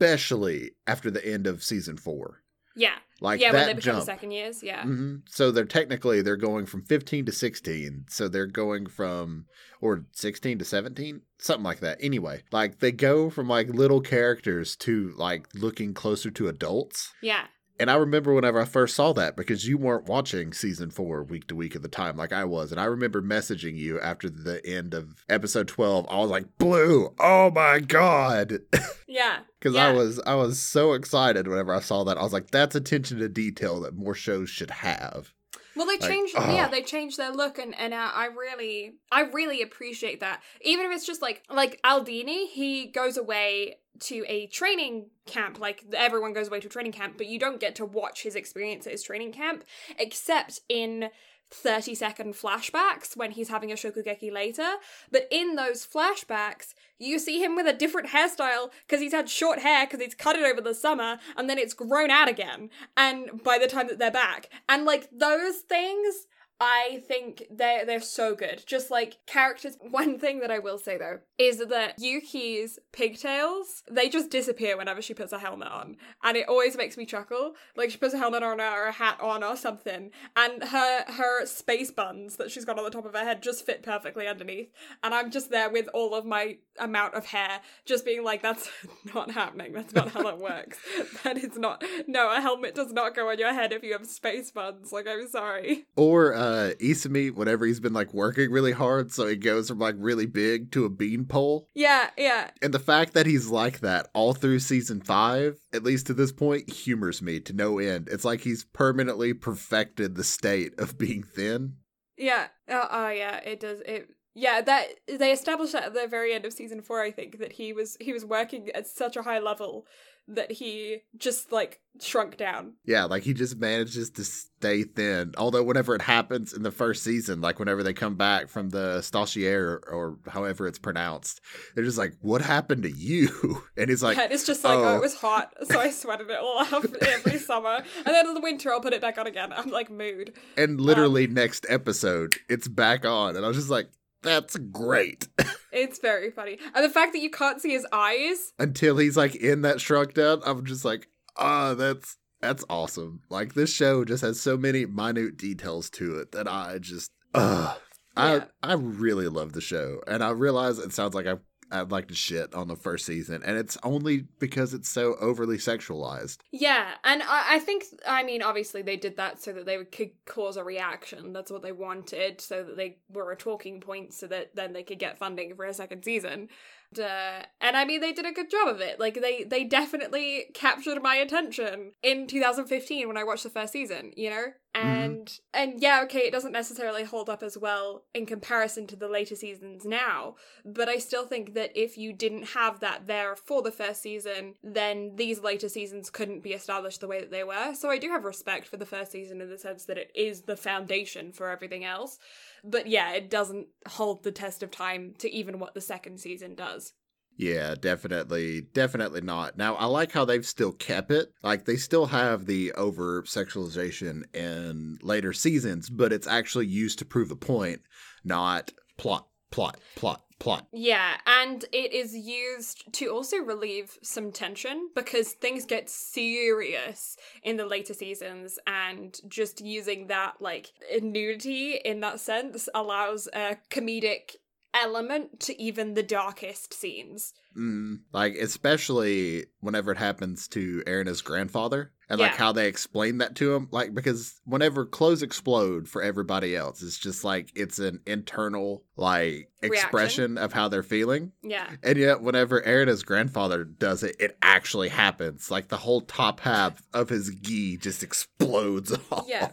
especially after the end of season four. Yeah, Like yeah, that when they become jump. second years. Yeah, hmm So they're technically they're going from 15 to 16. So they're going from or 16 to 17, something like that. Anyway, like they go from like little characters to like looking closer to adults. yeah, And I remember whenever I first saw that because you weren't watching season four week to week at the time, like I was. And I remember messaging you after the end of episode 12. I was like, Blue, oh my God. yeah, Because I was I was so excited whenever I saw that. I was like, that's attention to detail that more shows should have. Well, they Like, changed. oh. Yeah, they changed their look, and and uh, I really, I really appreciate that. Even if it's just like like Aldini, he goes away to a training camp. Like everyone goes away to a training camp, but you don't get to watch his experience at his training camp, except in. 30 second flashbacks when he's having a shokugeki later but in those flashbacks you see him with a different hairstyle because he's had short hair because he's cut it over the summer and then it's grown out again and by the time that they're back and like those things I think they're they're so good. Just like characters. One thing that I will say though is that Yuki's pigtails they just disappear whenever she puts a helmet on, and it always makes me chuckle. Like she puts a helmet on or a hat on or something, and her her space buns that she's got on the top of her head just fit perfectly underneath, and I'm just there with all of my amount of hair, just being like, "That's not happening. That's not how that works. That is not. No, a helmet does not go on your head if you have space buns. Like I'm sorry." Or uh Uh, Isami, whenever he's been like working really hard, so he goes from like really big to a beanpole. Yeah, yeah. And the fact that he's like that all through season five, at least to this point, humors me to no end. It's like he's permanently perfected the state of being thin. Yeah. Oh, oh yeah, it does it yeah, that they established that at the very end of season 4 I think that he was he was working at such a high level that he just like shrunk down. Yeah, like he just manages to stay thin. Although whenever it happens in the first season, like whenever they come back from the Stagiaire or however it's pronounced, they're just like, "What happened to you?" And he's like, and it's just like, oh. oh. it was hot, so I sweated it all off every summer. And then in the winter I'll put it back on again. I'm like mood. and literally next episode, it's back on, and I was just like, "That's great." It's very funny. And the fact that you can't see his eyes. Until he's like in that shrunk down, I'm just like, "Ah, that's." That's awesome. Like this show just has so many minute details to it that I just uh Yeah. I I really love the show. And I realize it sounds like I I'd like to shit on the first season, and it's only because it's so overly sexualized. Yeah, and I, I think I mean obviously they did that so that they could cause a reaction. That's what they wanted, so that they were a talking point, so that then they could get funding for a second season. And, uh, and I mean they did a good job of it. Like they they definitely captured my attention in 2015 when I watched the first season. You know, and and yeah, okay, it doesn't necessarily hold up as well in comparison to the later seasons now, but I still think that if you didn't have that there for the first season, then these later seasons couldn't be established the way that they were. So I do have respect for the first season in the sense that it is the foundation for everything else. But yeah, it doesn't hold the test of time to even what the second season does. Yeah, definitely, definitely not. Now, I like how they've still kept it. Like they still have the over sexualization in later seasons, but it's actually used to prove a point, not plot, plot, plot, plot. Yeah, and it is used to also relieve some tension because things get serious in the later seasons, and just using that, like, nudity in that sense allows a comedic element to even the darkest scenes. Mm, like especially whenever it happens to Erina's grandfather and like how they explain that to him like because whenever clothes explode for everybody else it's just like it's an internal like expression of how they're feeling Yeah. and yet whenever Erina's grandfather does it it actually happens like the whole top half of his gi just explodes off Yeah.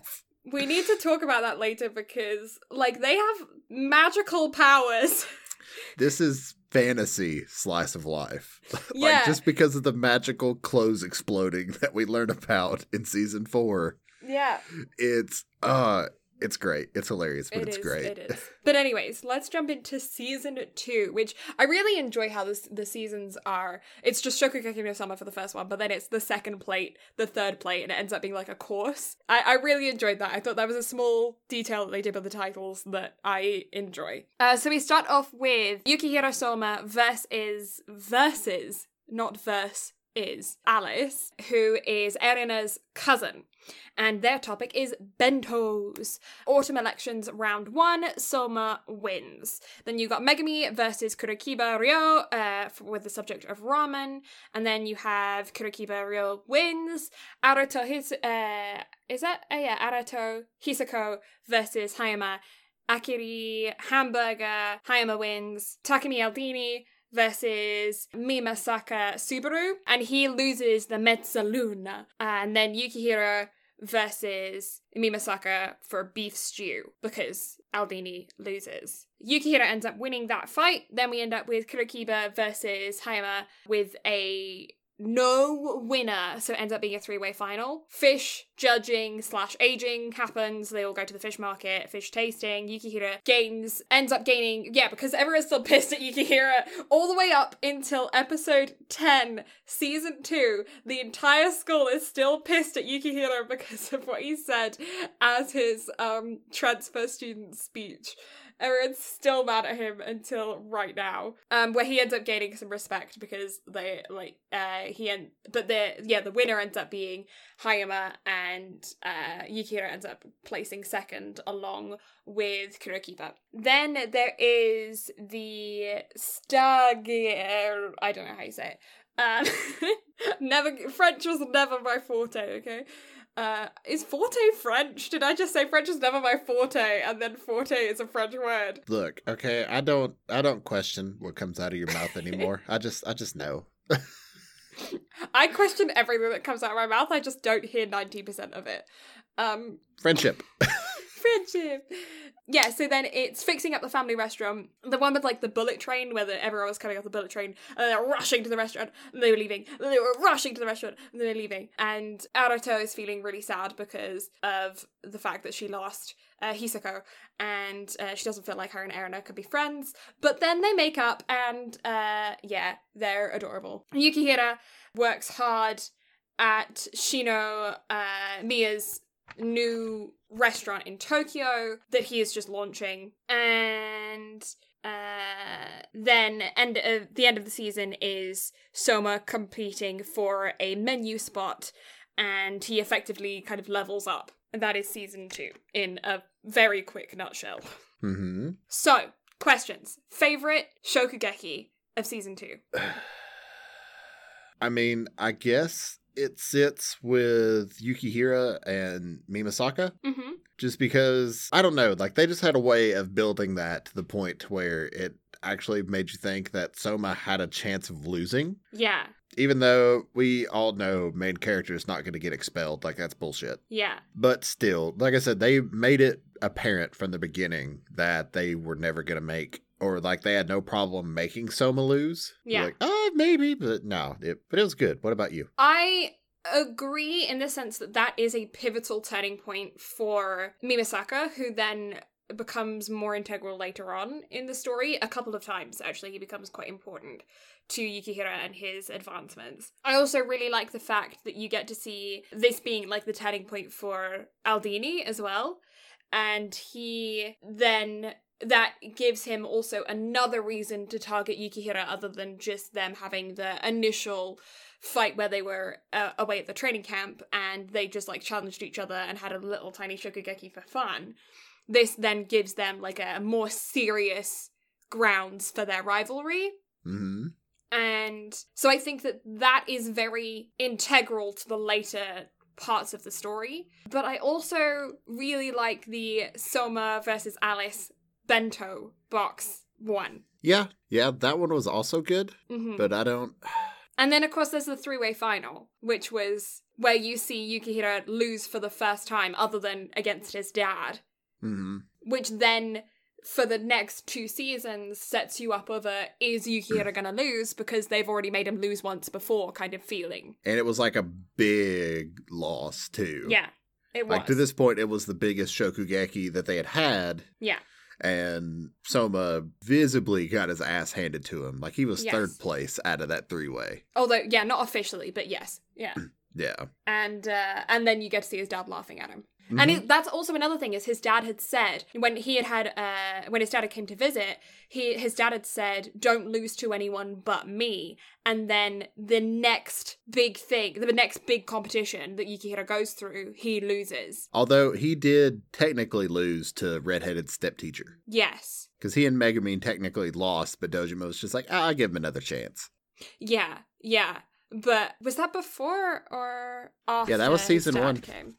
We need to talk about that later because, like, they have magical powers. this is fantasy slice of life Yeah. like just because of the magical clothes exploding that we learn about in season 4 Yeah. it's uh it's great it's hilarious but It it's is, great It is. But anyways, let's jump into season two, which I really enjoy how this the seasons are. It's just Shokugeki no Soma for the first one, but then it's the second plate, the third plate, and it ends up being like a course. I, I really enjoyed that. I thought that was a small detail that they did with the titles that I enjoy. Uh, so we start off with Yukihira Soma versus versus not verse is Alice, who is Erina's cousin. And their topic is bentos. Autumn elections round one, Soma wins. Then you got Megami versus Kurokiba Ryo uh, with the subject of ramen. And then you have Kurokiba Ryo wins. Arato His uh, is that? Oh yeah, Arato Hisako versus Hayama. Akiri Hamburger. Hayama wins. Takumi Aldini versus Mimasaka Subaru, and he loses the Mezzaluna. And then Yukihira versus Mimasaka for beef stew because Aldini loses. Yukihira ends up winning that fight. Then we end up with Kurokiba versus Hayama with a no winner, so it ends up being a three-way final. Fish judging slash aging happens. They all go to the fish market, fish tasting. Yukihira gains, ends up gaining, yeah, because everyone's still pissed at Yukihira all the way up until episode 10, season 2. The entire school is still pissed at Yukihira because of what he said as his um transfer student speech. Everyone's still mad at him until right now. Um, where he ends up gaining some respect because they like uh he and but the yeah the winner ends up being Hayama and uh Yukihira ends up placing second along with Kurokiba. Then there is the Stagiaire I don't know how you say it. Um, never French was never my forte. Okay, uh, is forte French? Did I just say French is never my forte, and then forte is a French word? look okay i don't i don't question what comes out of your mouth anymore i just i just know I question everything that comes out of my mouth. I just don't hear ninety percent of it. Um, friendship friendship. Yeah, so then it's fixing up the family restaurant. The one with like the bullet train, where the, everyone was coming off the bullet train, and they're rushing to the restaurant, and they were leaving. And they were rushing to the restaurant, and they were leaving. And Arato is feeling really sad because of the fact that she lost uh, Hisako, and uh, she doesn't feel like her and Erina could be friends. But then they make up, and uh, yeah, they're adorable. Yukihira works hard at Shino uh, Miya's new restaurant in Tokyo that he is just launching. And uh, then end of the end of the season is Soma competing for a menu spot and he effectively kind of levels up. And that is season two in a very quick nutshell. mm-hmm So, questions. Favorite Shokugeki of season two? i mean i guess it sits with yukihira and mimasaka Mm-hmm. just because I don't know, like they just had a way of building that to the point where it actually made you think that Soma had a chance of losing. Yeah. Even though we all know main character is not going to get expelled, like that's bullshit. Yeah. But still, like I said, they made it apparent from the beginning that they were never going to make, or like they had no problem making Soma lose. Yeah. Like, oh, maybe, but no. It, but it was good. What about you? I agree in the sense that that is a pivotal turning point for Mimasaka, who then becomes more integral later on in the story. A couple of times, actually, he becomes quite important to Yukihira and his advancements. I also really like the fact that you get to see this being like the turning point for Aldini as well. And he then that gives him also another reason to target Yukihira other than just them having the initial fight where they were uh, away at the training camp and they just like challenged each other and had a little tiny shokugeki for fun. This then gives them like a more serious grounds for their rivalry. hmm And so I think that that is very integral to the later parts of the story. But I also really like the Soma versus Alice bento box one. Yeah, yeah, that one was also good, Mhm. but I don't. And then, of course, there's the three way final, which was where you see Yukihira lose for the first time, other than against his dad, hmm which then, for the next two seasons, sets you up a is Yukihira gonna lose because they've already made him lose once before kind of feeling. And it was like a big loss too. Yeah, it was. Like to this point, it was the biggest Shokugeki that they had had, yeah, and Soma visibly got his ass handed to him. Like he was Yes. third place out of that three way. although yeah, not officially, but yes, yeah. Yeah. and uh, and then you get to see his dad laughing at him. And Mhm. it, that's also another thing is his dad had said when he had had uh, when his dad had came to visit, he his dad had said, "Don't lose to anyone but me." And then the next big thing, the next big competition that Yukihira goes through, he loses. Although he did technically lose to redheaded step teacher. Yes, Because he and Megumin technically lost, but Dojima was just like, ah, I'll give him another chance. yeah, yeah. But was that before or after? Yeah, that was season one. Came?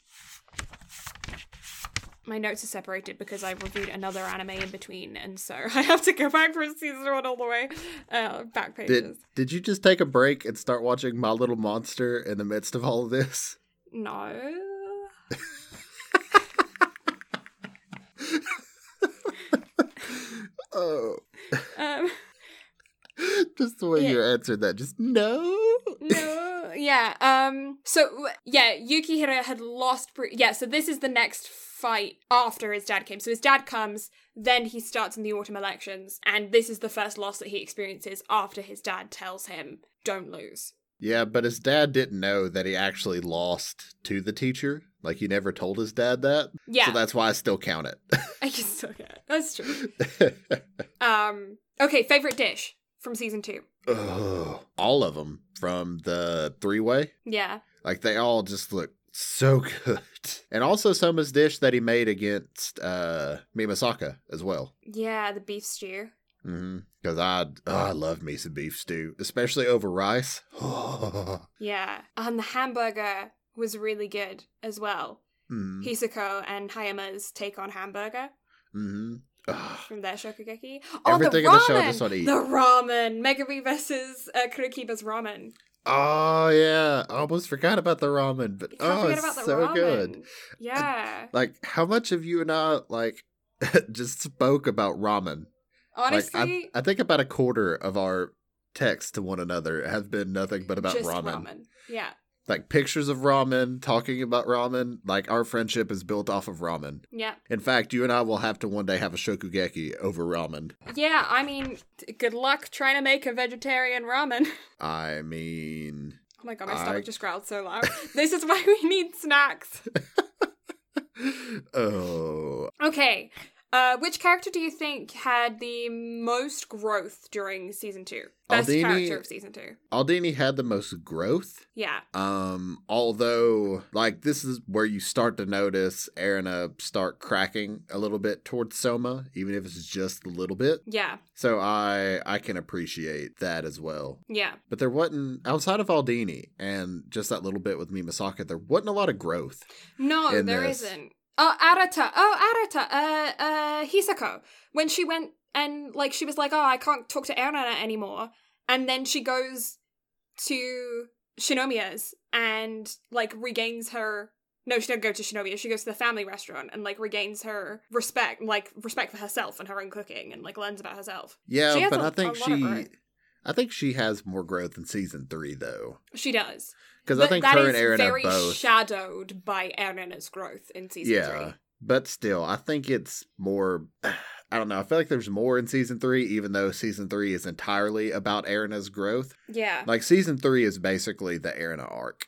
My notes are separated because I reviewed another anime in between, and so I have to go back from season one all the way uh, back pages. Did did you just take a break and start watching My Little Monster in the midst of all of this? No. Oh, Um, just the way Yeah. you answered that. Just no. no. Yeah. Um. So yeah, Yukihira had lost. Br- yeah. So this is the next fight after his dad came. So his dad comes, then he starts in the autumn elections, and this is the first loss that he experiences after his dad tells him, "Don't lose." Yeah, but his dad didn't know that he actually lost to the teacher. Like he never told his dad that. Yeah. So that's why I still count it. I can still count. it. That's true. Um. Okay. Favorite dish from season two. Ugh. all of them from the three way. Yeah. Like they all just look so good. And also Soma's dish that he made against uh Mimasaka as well. Yeah. The beef stew. Mm-hmm. Because I oh, I love me some beef stew, especially over rice. Yeah. And the hamburger was really good as well. mm-hmm. Hisako and Hayama's take on hamburger mm-hmm. From their shokugeki. Everything oh, in the the show I ramen! just wanna eat. The ramen. Megami versus uh, Kurokiba's ramen. Oh yeah, I almost forgot about the ramen, but oh, it's so ramen. good. Yeah. Like, how much of you and I like just spoke about ramen? Honestly, like, I, I think about a quarter of our texts to one another have been nothing but about just ramen. Yeah. Like pictures of ramen, talking about ramen. Like our friendship is built off of ramen. Yeah. In fact, you and I will have to one day have a shokugeki over ramen. Yeah. I mean, good luck trying to make a vegetarian ramen. I mean, Oh my god, my I- stomach just growled so loud. this is why we need snacks. oh, Okay. Uh, which character do you think had the most growth during season two? Best Aldini- character of season two. Aldini had the most growth. Yeah. Um, although, like, this is where you start to notice Erina start cracking a little bit towards Soma, even if it's just a little bit. Yeah. So I I can appreciate that as well. Yeah. But there wasn't outside of Aldini and just that little bit with Mimasaka, there wasn't a lot of growth. No, there this. not Oh, Arata. Oh, Arata. Uh, uh, Hisako. When she went and like she was like, oh, I can't talk to Erna anymore, and then she goes to Shinomiya's and like regains her. No, she doesn't go to Shinomiya. She goes to the family restaurant and like regains her respect, like respect for herself and her own cooking, and like learns about herself. Yeah, but a- I think a lot of she. I think she has more growth in season three though. She does. Because I think that her is and Erina very both shadowed by Erina's growth in season yeah, three. but still, I think it's more. I don't know. I feel like there's more in season three, even though season three is entirely about Erina's growth. Yeah. Like season three is basically the Erina arc,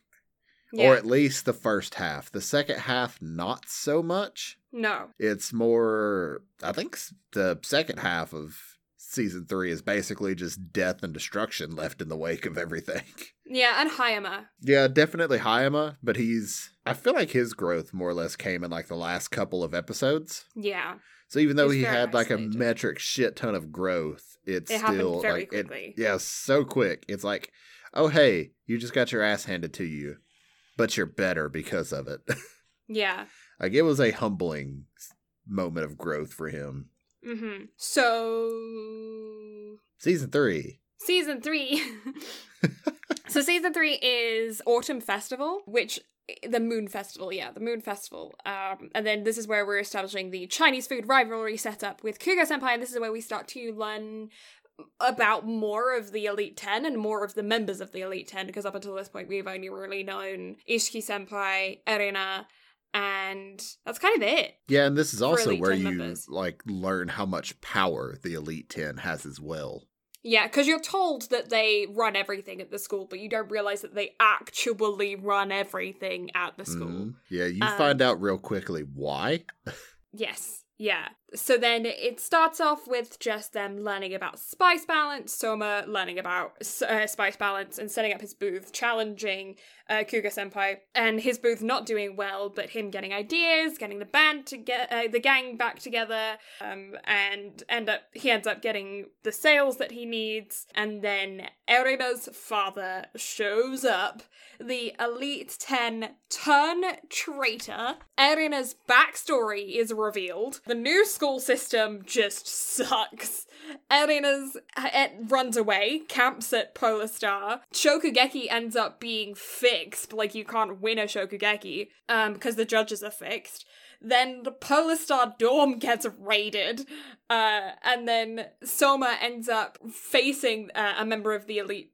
yeah. or at least the first half. The second half, not so much. No. It's more, I think the second half of season three is basically just death and destruction left in the wake of everything. Yeah, and Hayama. Yeah, definitely Hayama, but he's, I feel like his growth more or less came in like the last couple of episodes. Yeah. So even though He's he had like a metric shit ton of growth, it's It happened still very like it, quickly. yeah, so quick. It's like, oh hey, you just got your ass handed to you, but you're better because of it. Yeah. like it was a humbling moment of growth for him. Mm-hmm. So Season three. season three. so season three is Autumn Festival, which the Moon Festival, yeah, the Moon Festival. Um, and then this is where we're establishing the Chinese food rivalry setup with Kuga Senpai, and this is where we start to learn about more of the Elite Ten and more of the members of the Elite Ten, because up until this point we've only really known Isshiki Senpai, Erina, and that's kind of it. Yeah, and this is also where you members. like learn how much power the Elite Ten has as well. Yeah, because you're told that they run everything at the school, but you don't realize that they actually run everything at the school. Mhm. Yeah, you Um, find out real quickly why. Yes, yeah. So then it starts off with just them learning about spice balance, Soma learning about uh, spice balance and setting up his booth, challenging uh, Kuga Senpai, and his booth not doing well, but him getting ideas, getting the band to get uh, the gang back together, um, and end up he ends up getting the sales that he needs, and then Erina's father shows up, the Elite Ten turn traitor. Erina's backstory is revealed. The new school system just sucks. Erina's it runs away, camps at Polar Star. Shokugeki ends up being fixed, like you can't win a Shokugeki, um, because the judges are fixed. Then the Polar Star dorm gets raided, uh, and then Soma ends up facing uh, a member of the elite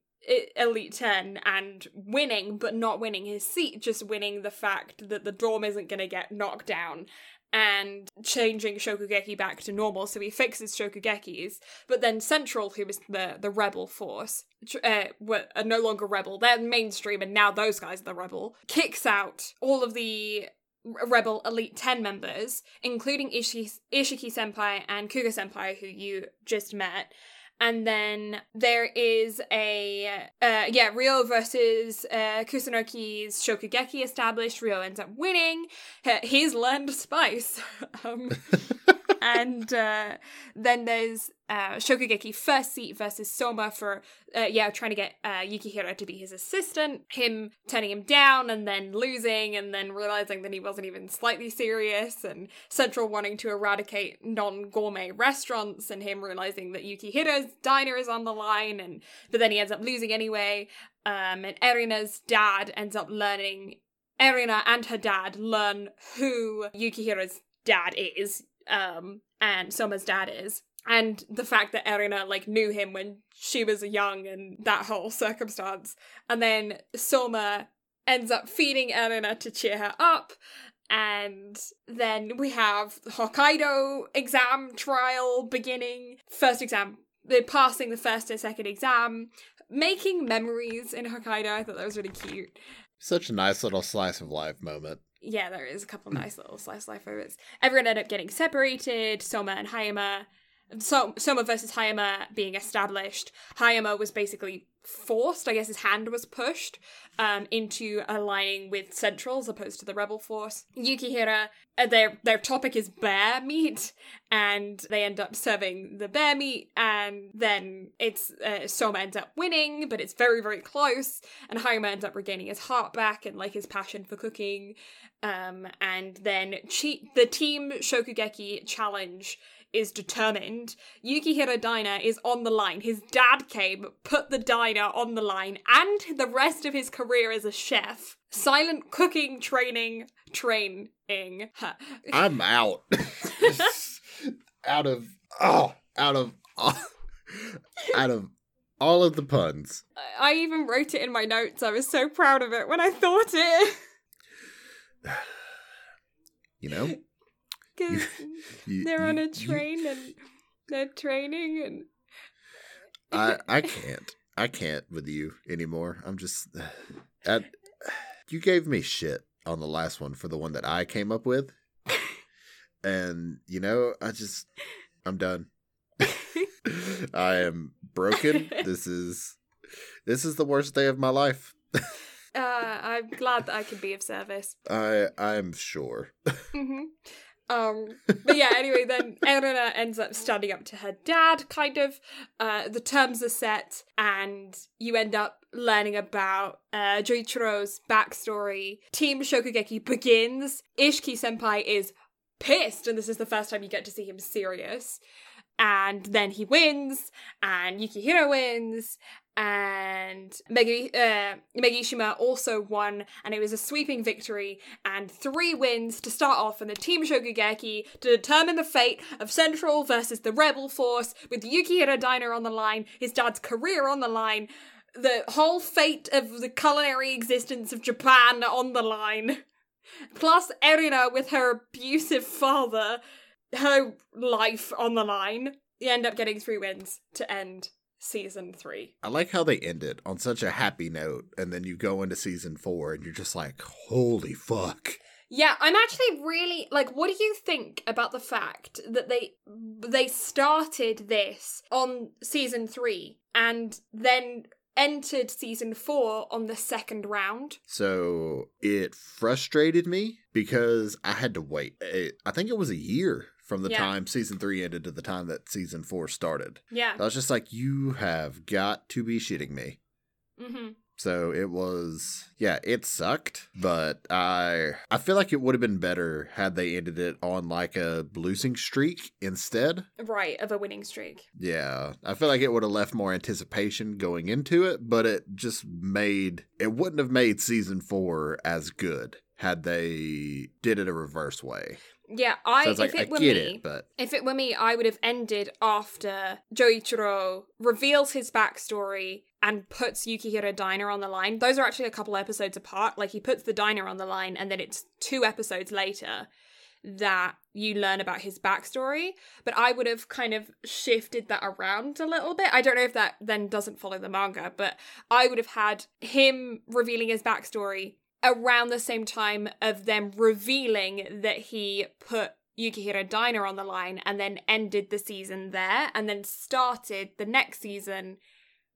Elite 10 and winning, but not winning his seat, just winning the fact that the dorm isn't going to get knocked down and changing Shokugeki back to normal. So he fixes Shokugekis, but then Central, who is the, the rebel force, uh, were, are no longer rebel. They're mainstream, and now those guys are the rebel, kicks out all of the rebel elite 10 members including Isshiki, Isshiki senpai and Kuga senpai who you just met and then there is a uh, yeah Ryo versus uh, Kusunoki's Shokugeki established. Ryo ends up winning. He's learned spice, um, and uh, then there's uh, Shokugeki first seat versus Soma for uh, yeah trying to get uh, Yukihira to be his assistant. Him turning him down and then losing, and then realizing that he wasn't even slightly serious. And Central wanting to eradicate non-gourmet restaurants, and him realizing that Yukihira's diner is on the line, and but then he ends up losing anyway. Um, and Erina's dad ends up learning. Erina and her dad learn who Yukihira's dad is, um, and Soma's dad is. And the fact that Erina like knew him when she was young and that whole circumstance. And then Soma ends up feeding Erina to cheer her up. And then we have Hokkaido exam trial beginning. First exam, they're passing the first and second exam, making memories in Hokkaido. I thought that was really cute. Such a nice little slice of life moment. Yeah, there is a couple mm. nice little slice of life moments. Everyone ended up getting separated. Soma and Hayama. So Soma versus Hayama being established. Hayama was basically forced. I guess his hand was pushed um, into aligning with Central as opposed to the rebel force. Yukihira, uh, their their topic is bear meat, and they end up serving the bear meat, and then it's uh, Soma ends up winning, but it's very very close, and Hayama ends up regaining his heart back and like his passion for cooking. Um, and then chi- the team Shokugeki challenge is determined. Yukihira Diner is on the line. His dad came, put the diner on the line, and the rest of his career as a chef. Silent cooking training, training. Huh. I'm out. out of oh, out of out of all of the puns. I even wrote it in my notes. I was so proud of it when I thought it. You know, Because they're on you- a you- train and they're training and. I I can't. I can't with you anymore. I'm just. At, you gave me shit on the last one for the one that I came up with. And, you know, I just, I'm done. I am broken. This is, this is the worst day of my life. uh, I'm glad that I can be of service. I, I'm sure. hmm Um, but yeah, anyway, then Erina ends up standing up to her dad, kind of. Uh, the terms are set, and you end up learning about uh, Joichiro's backstory. Team Shokugeki begins. Isshiki Senpai is pissed, and this is the first time you get to see him serious. And then he wins, and Yukihira wins, and Megi, uh, Megishima also won, and it was a sweeping victory and three wins to start off in the Team Shokugeki to determine the fate of Central versus the Rebel Force with Yukihira Diner on the line, his dad's career on the line, the whole fate of the culinary existence of Japan on the line, plus Erina with her abusive father, her life on the line. You end up getting three wins to end season three. I like how they end it on such a happy note, and then you go into season four, and you're just like, holy fuck. Yeah, I'm actually really like what do you think about the fact that they they started this on season 3 and then entered season 4 on the second round? So it frustrated me because I had to wait. It, I think it was a year from the Yeah. time season three ended to the time that season four started. Yeah. I was just like, you have got to be shitting me. Mhm. So it was, yeah, it sucked, but I I feel like it would have been better had they ended it on like a losing streak instead. Right, of a winning streak. Yeah, I feel like it would have left more anticipation going into it, but it just made it wouldn't have made season four as good had they did it a reverse way. Yeah, I So like if it I were me, it, but If it were me, I would have ended after Joichiro reveals his backstory and puts Yukihira Diner on the line. Those are actually a couple episodes apart. Like he puts the diner on the line, and then it's two episodes later that you learn about his backstory. But I would have kind of shifted that around a little bit. I don't know if that then doesn't follow the manga, but I would have had him revealing his backstory around the same time of them revealing that he put Yukihira Diner on the line and then ended the season there and then started the next season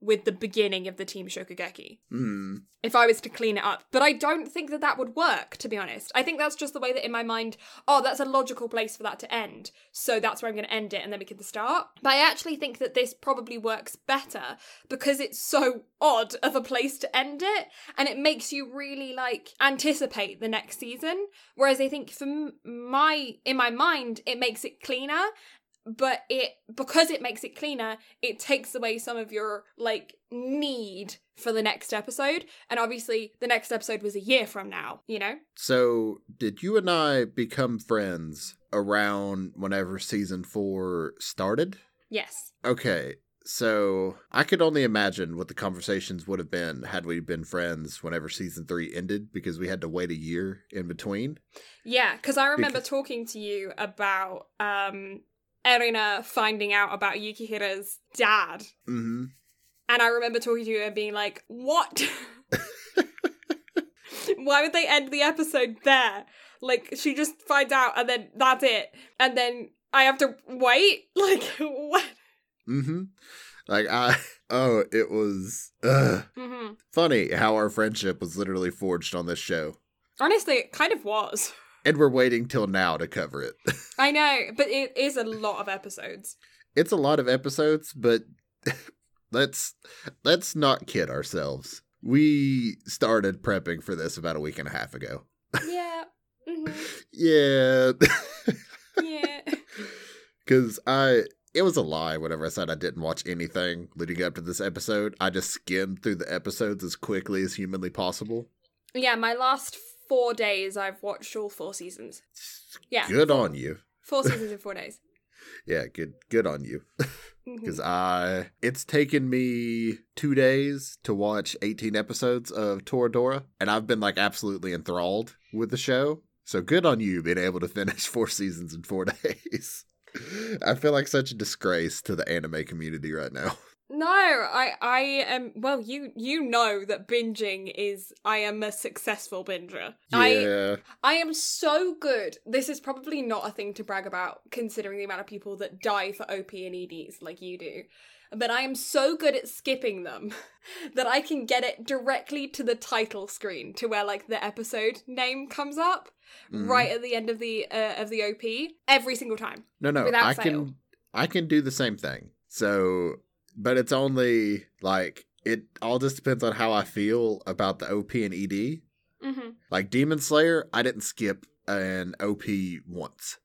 with the beginning of the Team Shokugeki. mm, If I was to clean it up. But I don't think that that would work, to be honest. I think that's just the way that in my mind, oh, that's a logical place for that to end. So that's where I'm going to end it and then we can start. But I actually think that this probably works better because it's so odd of a place to end it and it makes you really like anticipate the next season. Whereas I think for my, in my mind, it makes it cleaner but it because it makes it cleaner it takes away some of your like need for the next episode and obviously the next episode was a year from now you know so did you and I become friends around whenever season four started? yes Okay, so I could only imagine what the conversations would have been had we been friends whenever season three ended because we had to wait a year in between. yeah because i remember Because- talking to you about um erina finding out about yukihira's dad Mm-hmm. and i remember talking to you and being like what why would they end the episode there like she just finds out and then that's it and then i have to wait like what Mm-hmm. Like I oh, it was uh hmm funny how our friendship was literally forged on this show. Honestly, it kind of was. And we're waiting till now to cover it. I know, but it is a lot of episodes. it's a lot of episodes, but let's let's not kid ourselves. We started prepping for this about a week and a half ago. Yeah. hmm Yeah. Yeah. Cause I it was a lie whenever I said I didn't watch anything leading up to this episode. I just skimmed through the episodes as quickly as humanly possible. Yeah, my last four days, I've watched all four seasons. Yeah. Good on you. Four seasons in four days. Yeah, good good on you. Mm-hmm. Because I it's taken me two days to watch 18 episodes of Toradora, and I've been like absolutely enthralled with the show. So good on you being able to finish four seasons in four days. I feel like such a disgrace to the anime community right now. No, I I am well you you know that binging is I am a successful binger. I Yeah. I am so good. This is probably not a thing to brag about considering the amount of people that die for OP and EDs like you do. But I am so good at skipping them that I can get it directly to the title screen to where like the episode name comes up Mhm. right at the end of the uh, of the OP every single time. No, no, I fail. can I can do the same thing. So, but it's only like it all just depends on how I feel about the OP and ED. Mm-hmm. Like Demon Slayer, I didn't skip an OP once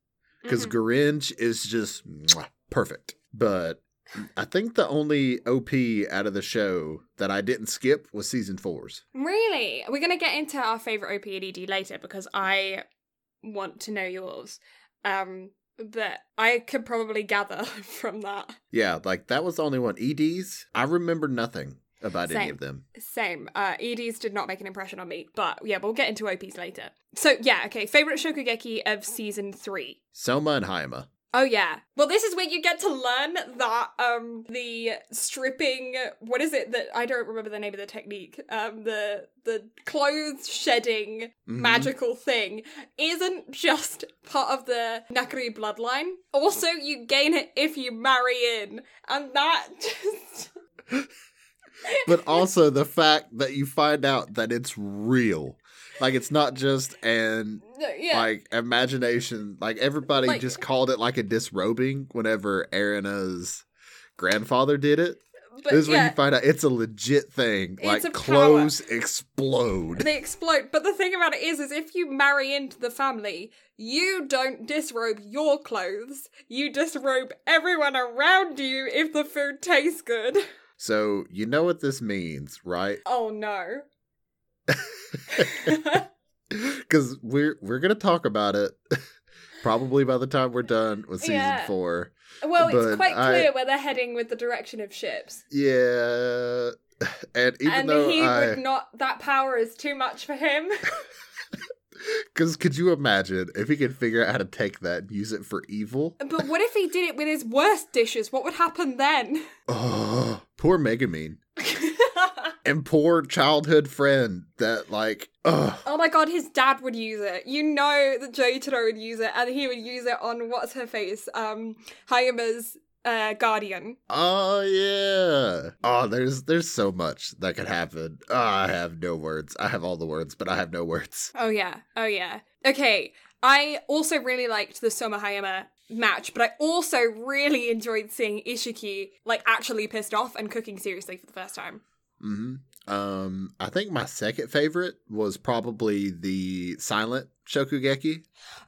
because Mhm. Gurenge is just mwah, perfect. But I think the only OP out of the show that I didn't skip was season four's. Really? We're going to get into our favorite OP and ED later because I want to know yours. Um, but I could probably gather from that. Yeah, like that was the only one. EDs, I remember nothing about any of them. Same. Uh, EDs did not make an impression on me, but yeah, we'll get into OPs later. So yeah, okay. Favorite Shokugeki of season three. Soma and Hayama. Oh yeah. Well, this is where you get to learn that um the stripping what is it that I don't remember the name of the technique. Um the the clothes shedding Mhm. magical thing isn't just part of the Nakiri bloodline. Also, you gain it if you marry in. And that just but also the fact that you find out that it's real. Like it's not just an yeah. like imagination. Like everybody Like- just called it like a disrobing whenever Erina's grandfather did it. but this is when yeah. you find out it's a legit thing. Like a power. clothes explode. they explode. But the thing about it is, is if you marry into the family, you don't disrobe your clothes. You disrobe everyone around you if the food tastes good. So you know what this means, right? Oh no. Because we're we're gonna talk about it probably by the time we're done with season Yeah. four. Well, But it's quite I- clear where they're heading with the direction of ships. Yeah, and even and though he I, would not, that power is too much for him. because could you imagine if he could figure out how to take that and use it for evil? but what if he did it with his worst dishes? What would happen then? Oh, poor Megamine and poor childhood friend that like, ugh. oh my god, his dad would use it. You know that Jotaro would use it, and he would use it on what's her face? Um, Hayama's uh, guardian. Oh yeah. Oh, there's there's so much that could happen. Oh, I have no words. I have all the words, but I have no words. Oh yeah, oh yeah. Okay, I also really liked the Soma Hayama match, but I also really enjoyed seeing Isshiki like actually pissed off and cooking seriously for the first time. Hmm Um, I think my second favorite was probably the silent Shokugeki.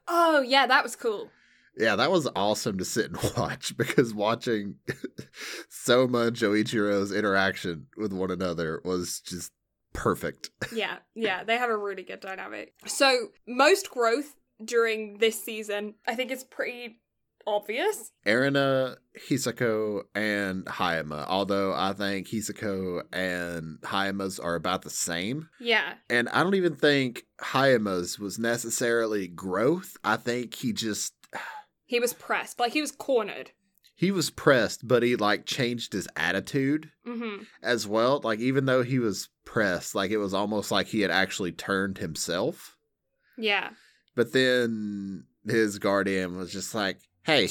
Oh yeah, that was cool. Yeah, that was awesome to sit and watch because watching Soma and Joichiro's interaction with one another was just perfect. yeah, yeah, they have a really good dynamic. So, most growth during this season, I think is pretty obvious. Erina, Hisako, and Hayama. Although I think Hisako and Hayama's are about the same. Yeah. And I don't even think Hayama's was necessarily growth. I think he just He was pressed, like he was cornered. he was pressed, but he like changed his attitude Mm-hmm. as well. Like even though he was pressed, like it was almost like he had actually turned himself. Yeah. But then his guardian was just like, "Hey,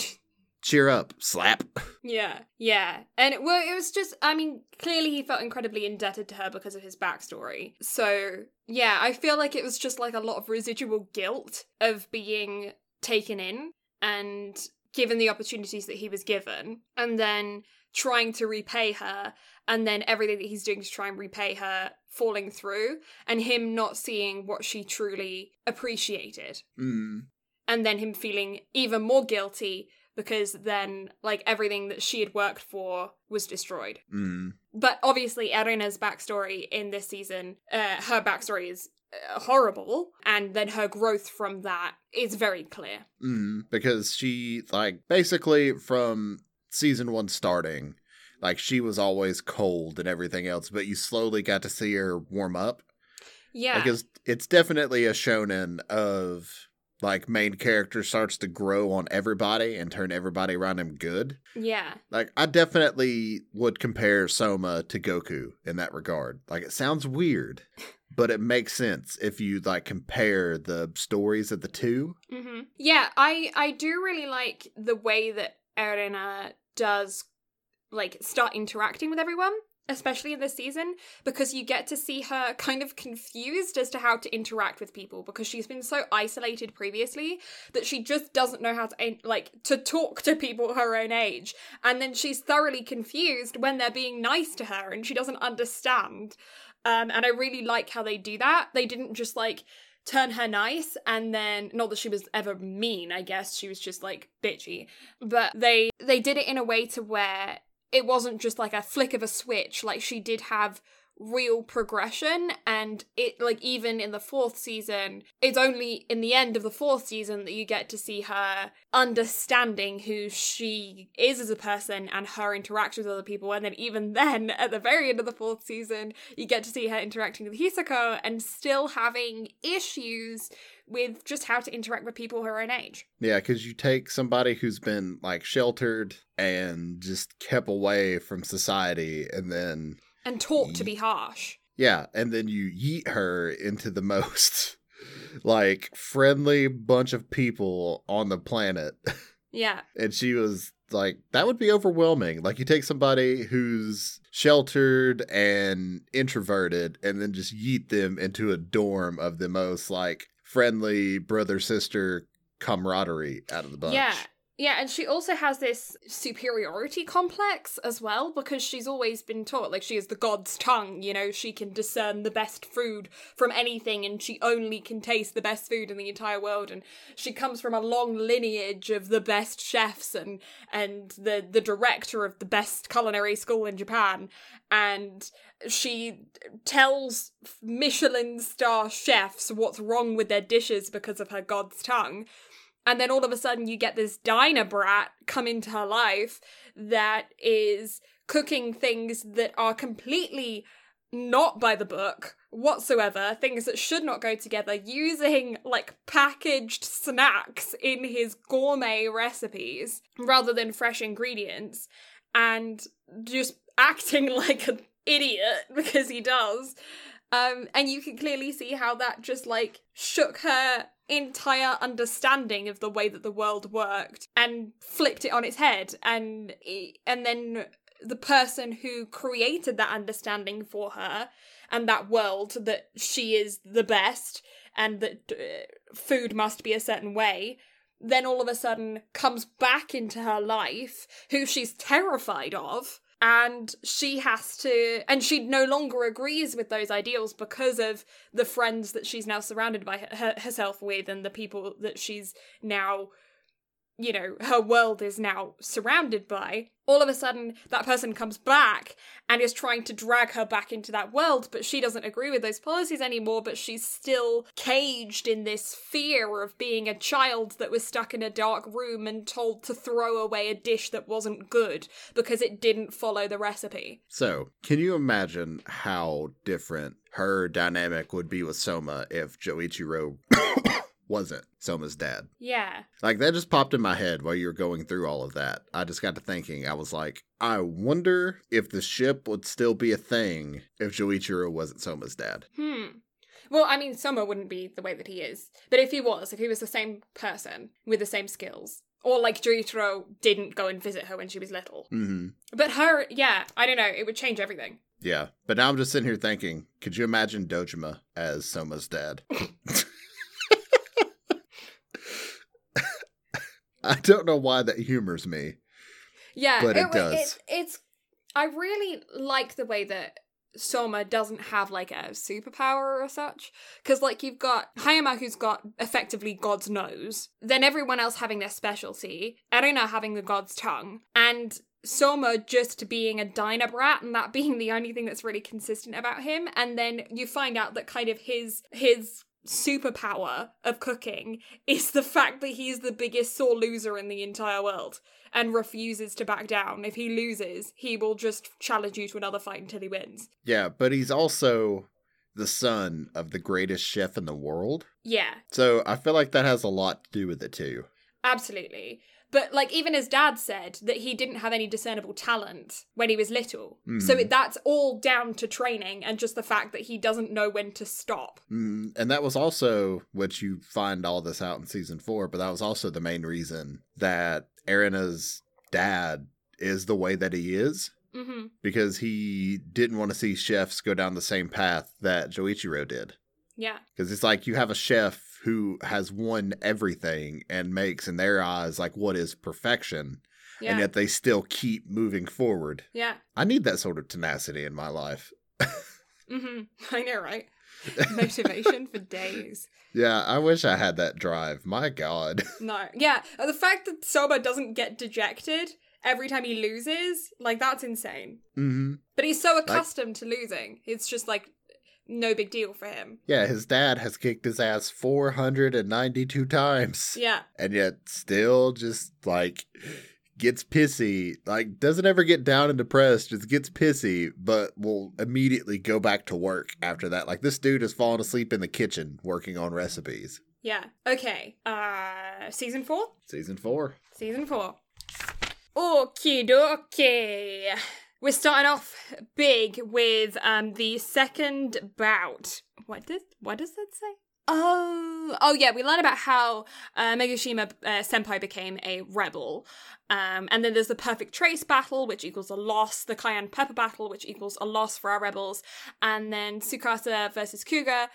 cheer up, slap." Yeah, yeah. And it, well, it was just, I mean, clearly he felt incredibly indebted to her because of his backstory. So, yeah, I feel like it was just like a lot of residual guilt of being taken in and given the opportunities that he was given, and then trying to repay her, and then everything that he's doing to try and repay her falling through, and him not seeing what she truly appreciated Mm. And then him feeling even more guilty because then like everything that she had worked for was destroyed Mm. but obviously erina's backstory in this season uh, her backstory is uh, horrible and then her growth from that is very clear Mm. Because she like basically from season one starting, like she was always cold and everything else, but you slowly got to see her warm up. yeah Because it's definitely a shonen of like main character starts to grow on everybody and turn everybody around him good. Yeah. Like I definitely would compare Soma to Goku in that regard. Like it sounds weird, but it makes sense if you like compare the stories of the 2 hmm Yeah, I I do really like the way that Erina does like start interacting with everyone, especially in this season, because you get to see her kind of confused as to how to interact with people because she's been so isolated previously that she just doesn't know how to like to talk to people her own age, and then she's thoroughly confused when they're being nice to her and she doesn't understand. Um, and I really like how they do that. They didn't just like turn her nice and then not that she was ever mean i guess she was just like bitchy but they they did it in a way to where it wasn't just like a flick of a switch like she did have real progression and it like even in the fourth season it's only in the end of the fourth season that you get to see her understanding who she is as a person and her interaction with other people and then even then at the very end of the fourth season you get to see her interacting with Hisako and still having issues with just how to interact with people her own age. Yeah, because you take somebody who's been like sheltered and just kept away from society, and then and taught to be harsh yeah, and then you yeet her into the most like friendly bunch of people on the planet. yeah and she was like that would be overwhelming like you take somebody who's sheltered and introverted and then just yeet them into a dorm of the most like friendly brother sister camaraderie out of the bunch Yeah. Yeah, and she also has this superiority complex as well because she's always been taught like she is the god's tongue, you know, she can discern the best food from anything and she only can taste the best food in the entire world and she comes from a long lineage of the best chefs and and the the director of the best culinary school in Japan and she tells Michelin star chefs what's wrong with their dishes because of her god's tongue. And then all of a sudden, you get this diner brat come into her life that is cooking things that are completely not by the book whatsoever, things that should not go together, using like packaged snacks in his gourmet recipes rather than fresh ingredients, and just acting like an idiot because he does. Um, and you can clearly see how that just like shook her entire understanding of the way that the world worked and flipped it on its head. And and then the person who created that understanding for her and that world that she is the best and that uh, food must be a certain way then all of a sudden comes back into her life who she's terrified of and she has to and she no longer agrees with those ideals because of the friends that she's now surrounded by her, herself with and the people that she's now you know her world is now surrounded by all of a sudden that person comes back and is trying to drag her back into that world but she doesn't agree with those policies anymore but she's still caged in this fear of being a child that was stuck in a dark room and told to throw away a dish that wasn't good because it didn't follow the recipe. So can you imagine how different her dynamic would be with soma if joichiro wasn't Soma's dad. Yeah. Like that just popped in my head while you were going through all of that. I just got to thinking, I was like, I wonder if the ship would still be a thing if Joichiro wasn't Soma's dad. Hmm. Well, I mean, Soma wouldn't be the way that he is. But if he was, if he was the same person with the same skills, or like Joichiro didn't go and visit her when she was little. Mm-hmm. But her, yeah, I don't know, it would change everything. Yeah. But now I'm just sitting here thinking, could you imagine Dojima as Soma's dad? I don't know why that humors me. Yeah, But it does. It, it's. I really like the way that Soma doesn't have like a superpower or such. Because, like, you've got Hayama who's got effectively God's nose, then everyone else having their specialty, Erina having the God's tongue, and Soma just being a diner brat and that being the only thing that's really consistent about him. And then you find out that kind of his his superpower of cooking is the fact that he's the biggest sore loser in the entire world and refuses to back down. If he loses, he will just challenge you to another fight until he wins. Yeah, but he's also the son of the greatest chef in the world. Yeah, So I feel like that has a lot to do with it too. absolutely. But like even his dad said that he didn't have any discernible talent when he was little. So Mhm. that's all down to training and just the fact that he doesn't know when to stop. Mm, and that was also what you find all this out in season four, but that was also the main reason that Erina's dad is the way that he is Mhm. because he didn't want to see chefs go down the same path that Joichiro did. Yeah. Because it's like you have a chef who has won everything and makes, in their eyes, like what is perfection, Yeah. and yet they still keep moving forward. yeah. I need that sort of tenacity in my life. Mhm. I know, right? Motivation for days. Yeah, I wish I had that drive. My God. No. Yeah. The fact that Soma doesn't get dejected every time he loses, like that's insane. hmm But he's so accustomed to losing. It's just like no big deal for him. Yeah, his dad has kicked his ass 492 times. Yeah. And yet still just like gets pissy. Like doesn't ever get down and depressed, just gets pissy, but will immediately go back to work after that. Like this dude has fallen asleep in the kitchen working on recipes. Yeah. Okay. Uh season 4? Season 4. Season 4. Okie dokie. We're starting off big with um the second bout. What did what does that say? Oh, oh yeah, we learn about how uh, Megishima uh, Senpai became a rebel, um, and then there's the perfect trace battle, which equals a loss. The Cayenne Pepper battle, which equals a loss for our rebels, and then Tsukasa versus Kuga,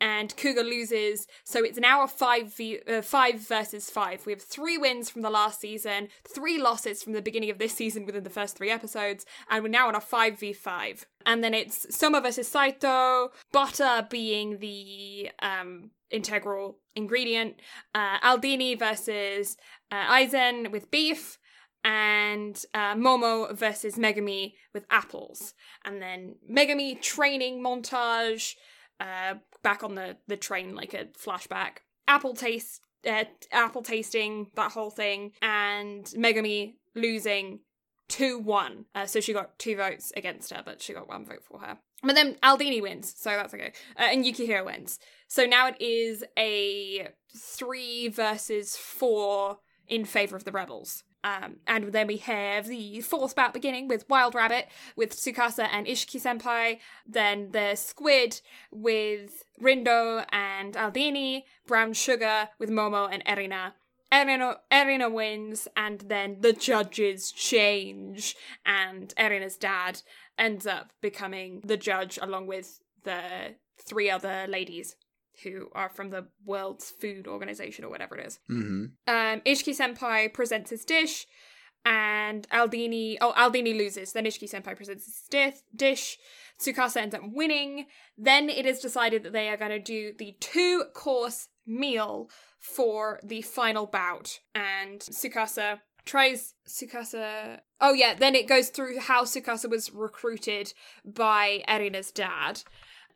and Kuga loses. So it's now a five v uh, five versus five. We have three wins from the last season, three losses from the beginning of this season within the first three episodes, and we're now on a five v five. And then it's Soma versus Saito, butter being the um, integral ingredient, uh, Aldini versus uh, Eizan with beef, and uh, Momo versus Megumi with apples. And then Megumi training montage, uh, back on the, the train like a flashback. Apple taste, uh, apple tasting, that whole thing, and Megumi losing 2 1. Uh, so she got two votes against her, but she got one vote for her. But then Aldini wins, so that's okay. Uh, and Yukihira wins. So now it is a 3 versus 4 in favor of the rebels. Um, and then we have the fourth bout beginning with Wild Rabbit, with Tsukasa and Isshiki Senpai. Then the Squid with Rindo and Aldini. Brown Sugar with Momo and Erina. Erina, Erina wins, and then the judges change, and Erina's dad ends up becoming the judge along with the three other ladies who are from the World's Food Organization or whatever it is. Mm-hmm. Um, Isshiki Senpai presents his dish, and Aldini. Oh, Aldini loses. Then Isshiki Senpai presents his di- dish. Tsukasa ends up winning. Then it is decided that they are going to do the two course meal for the final bout, and Tsukasa tries Tsukasa. Oh yeah, then it goes through how Tsukasa was recruited by Erina's dad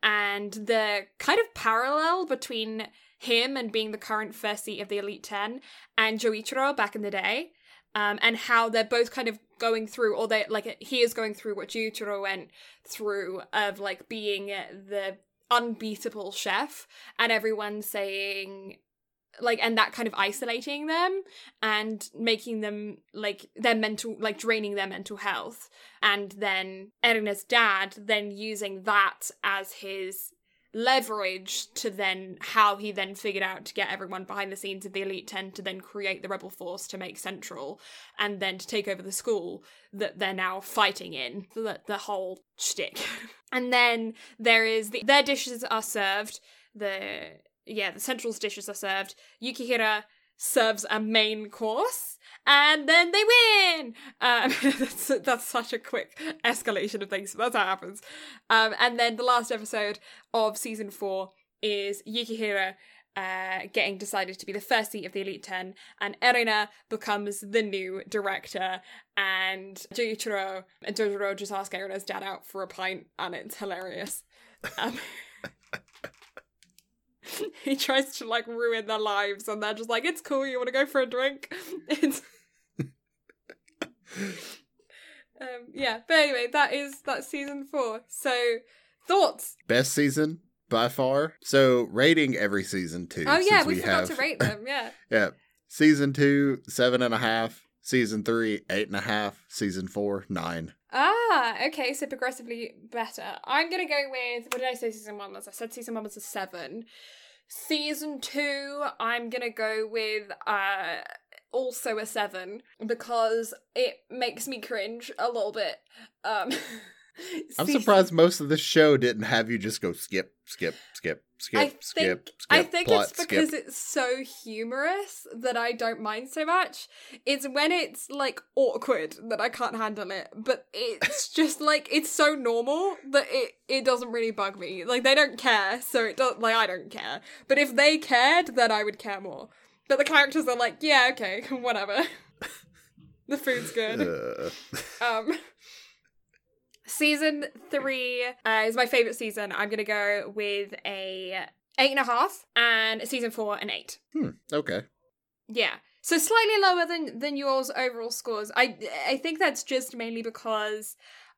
and the kind of parallel between him and being the current first seat of the Elite Ten and Joichiro back in the day, um, and how they're both kind of going through, or they like he is going through what Joichiro went through of like being the unbeatable chef, and everyone saying like and that kind of isolating them and making them like their mental like draining their mental health. And then Erina's dad then using that as his leverage to then how he then figured out to get everyone behind the scenes of the elite 10 to then create the rebel force to make central and then to take over the school that they're now fighting in the, the whole shtick. And then there is the their dishes are served the yeah the central's dishes are served yukihira serves a main course and then they win. Um, that's, that's such a quick escalation of things. That's how it happens. Um, and then the last episode of season four is Yukihira uh, getting decided to be the first seat of the Elite Ten, and Erina becomes the new director. And Joichiro and Jojiro just ask Erina's dad out for a pint, and it's hilarious. Um, he tries to like ruin their lives, and they're just like, "It's cool. You want to go for a drink?" It's um, yeah, but anyway, that is that season four. So thoughts? Best season by far. So rating every season two. Oh yeah, since we, forgot have, to rate them. Yeah. Yeah. Season two, seven and a half. Season three, eight and a half. Season four, nine. Ah, okay, so progressively better. I'm gonna go with what did I say season one was? I said season one was a seven. Season two, I'm gonna go with uh also a seven because it makes me cringe a little bit. Um I'm season- surprised most of the show didn't have you just go skip, skip, skip, skip, I skip, think skip. I think plot, it's because skip. it's so humorous that I don't mind so much. It's when it's like awkward that I can't handle it. But it's just like it's so normal that it it doesn't really bug me. Like they don't care, so it does like I don't care. But if they cared, then I would care more. But the characters are like, yeah, okay, whatever. the food's good. Uh, Um, season three uh, is my favorite season. I'm gonna go with a eight and a half, and season four an eight. hmm, okay. Yeah, so slightly lower than than yours overall scores. I I think that's just mainly because.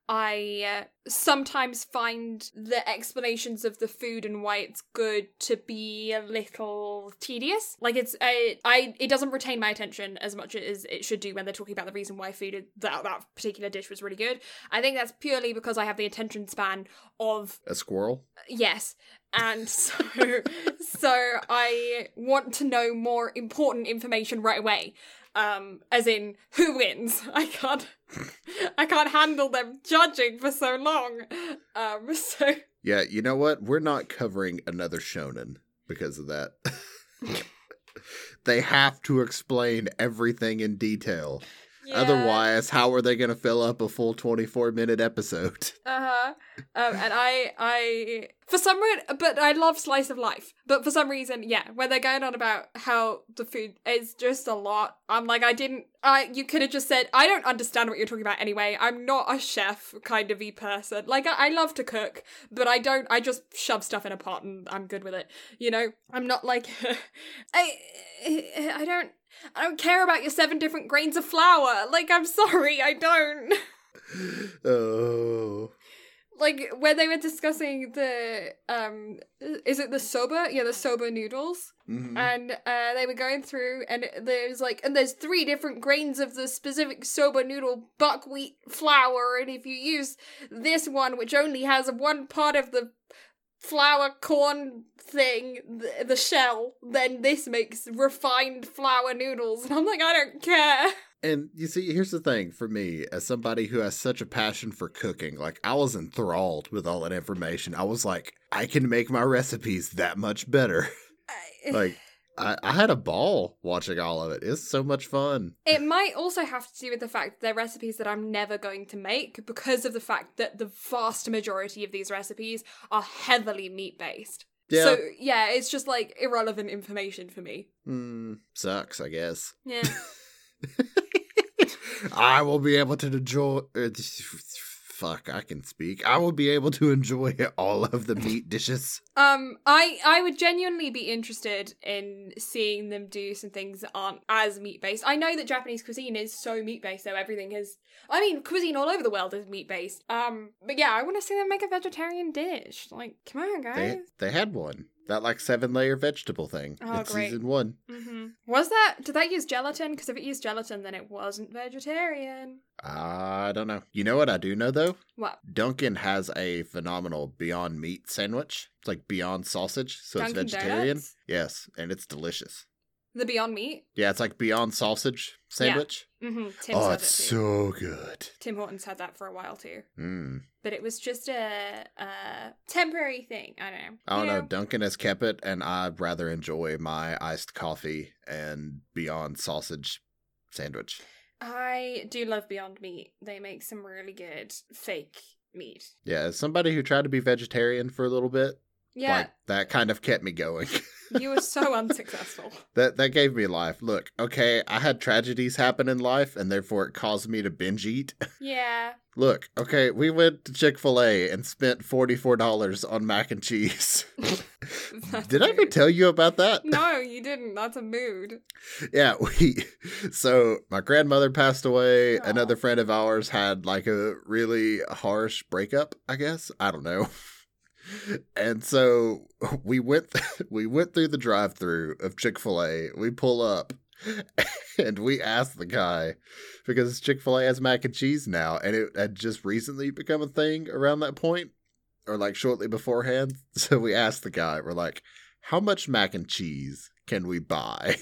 I uh, sometimes find the explanations of the food and why it's good to be a little tedious. Like it's I, I it doesn't retain my attention as much as it should do when they're talking about the reason why food is, that that particular dish was really good. I think that's purely because I have the attention span of A squirrel? yes, and so so I want to know more important information right away. Um, as in who wins. I can't I can't handle them judging for so long. Um, so Yeah, you know what? We're not covering another shonen because of that. they have to explain everything in detail. Yeah. Otherwise, how are they going to fill up a full 24 minute episode? Uh-huh. Um, and I, I, for some reason, but I love slice of life. But for some reason, yeah, when they're going on about how the food is just a lot, I'm like, I didn't, I, you could have just said, I don't understand what you're talking about anyway. I'm not a chef kind of y person. Like, I, I love to cook, but I don't, I just shove stuff in a pot and I'm good with it. You know, I'm not like, I, I don't, I don't care about your seven different grains of flour. Like, I'm sorry, I don't. Oh. like when they were discussing the um is it the soba yeah the soba noodles Mhm. and uh they were going through and there's like and there's three different grains of the specific soba noodle buckwheat flour and if you use this one which only has one part of the flour corn thing the, the shell then this makes refined flour noodles and i'm like i don't care And you see, here's the thing for me, as somebody who has such a passion for cooking, like I was enthralled with all that information. I was like, I can make my recipes that much better. I- like, I, I had a ball watching all of it. It's so much fun. It might also have to do with the fact that they're recipes that I'm never going to make because of the fact that the vast majority of these recipes are heavily meat based. Yeah. So, yeah, it's just like irrelevant information for me. Mm, sucks, I guess. Yeah. I will be able to enjoy. Fuck, I can speak. I will be able to enjoy all of the meat dishes. um, I I would genuinely be interested in seeing them do some things that aren't as meat based. I know that Japanese cuisine is so meat based, so everything is. I mean, cuisine all over the world is meat based. Um, but yeah, I want to see them make a vegetarian dish. Like, come on, guys. They they had one that like seven layer vegetable thing. Oh, in great. season one. hmm Was that? Did that use gelatin? Because if it used gelatin, then it wasn't vegetarian. I don't know. You know what I do know though? What? Dunkin' has a phenomenal Beyond Meat sandwich. It's like Beyond Sausage, so Dunkin' it's vegetarian. Donuts? Yes, and it's delicious. The Beyond Meat. Yeah, it's like Beyond Sausage sandwich. Mm-hmm. Oh, it's it so good. Tim Hortons had that for a while too, Mm. but it was just a, a temporary thing. I don't know. I don't You know. Dunkin' has kept it, and I'd rather enjoy my iced coffee and Beyond Sausage sandwich. I do love Beyond Meat. They make some really good fake meat. Yeah, as somebody who tried to be vegetarian for a little bit, Yeah, like that kind of kept me going. you were so unsuccessful. that that gave me life. Look, okay, I had tragedies happen in life, and therefore it caused me to binge eat. Yeah. Look, okay, we went to Chick Fil A and spent forty four dollars on mac and cheese. Did I ever tell you about that? No, you didn't. That's a mood. Yeah, we. So my grandmother passed away. Aw. Another friend of ours had like a really harsh breakup. I guess I don't know. And so we went we went through the drive-through of Chick-fil-A. We pull up and we asked the guy because Chick-fil-A has mac and cheese now and it had just recently become a thing around that point or like shortly beforehand. So we asked the guy, we're like, "How much mac and cheese can we buy?"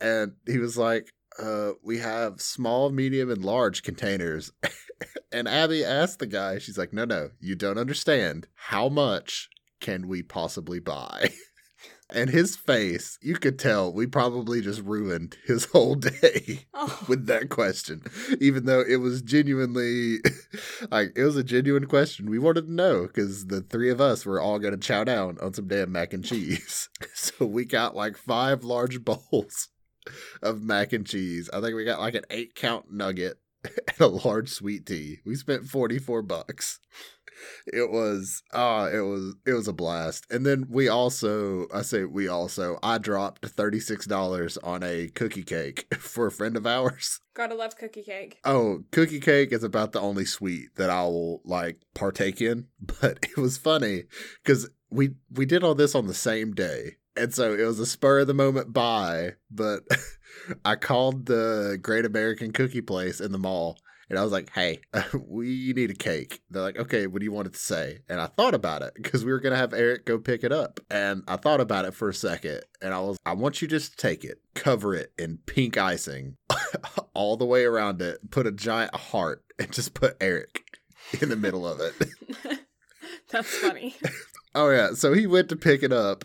And he was like, uh, we have small, medium, and large containers. and Abby asked the guy, she's like, no, no, you don't understand. How much can we possibly buy? and his face, you could tell we probably just ruined his whole day Oh, with that question, even though it was genuinely like it was a genuine question. We wanted to know because the three of us were all going to chow down on some damn mac and cheese. so we got like five large bowls of mac and cheese. I think we got like an eight count nugget and a large sweet tea. We spent 44 bucks. It was uh it was it was a blast. And then we also I say we also I dropped $36 on a cookie cake for a friend of ours. gotta love cookie cake. Oh, cookie cake is about the only sweet that I will like partake in, but it was funny cuz we we did all this on the same day. And so it was a spur of the moment buy, but I called the Great American Cookie Place in the mall and I was like, "Hey, we need a cake." They're like, "Okay, what do you want it to say?" And I thought about it because we were gonna have Eric go pick it up, and I thought about it for a second, and I was, "I want you just to take it, cover it in pink icing, all the way around it, put a giant heart, and just put Eric in the middle of it." That's funny. Oh yeah, so he went to pick it up,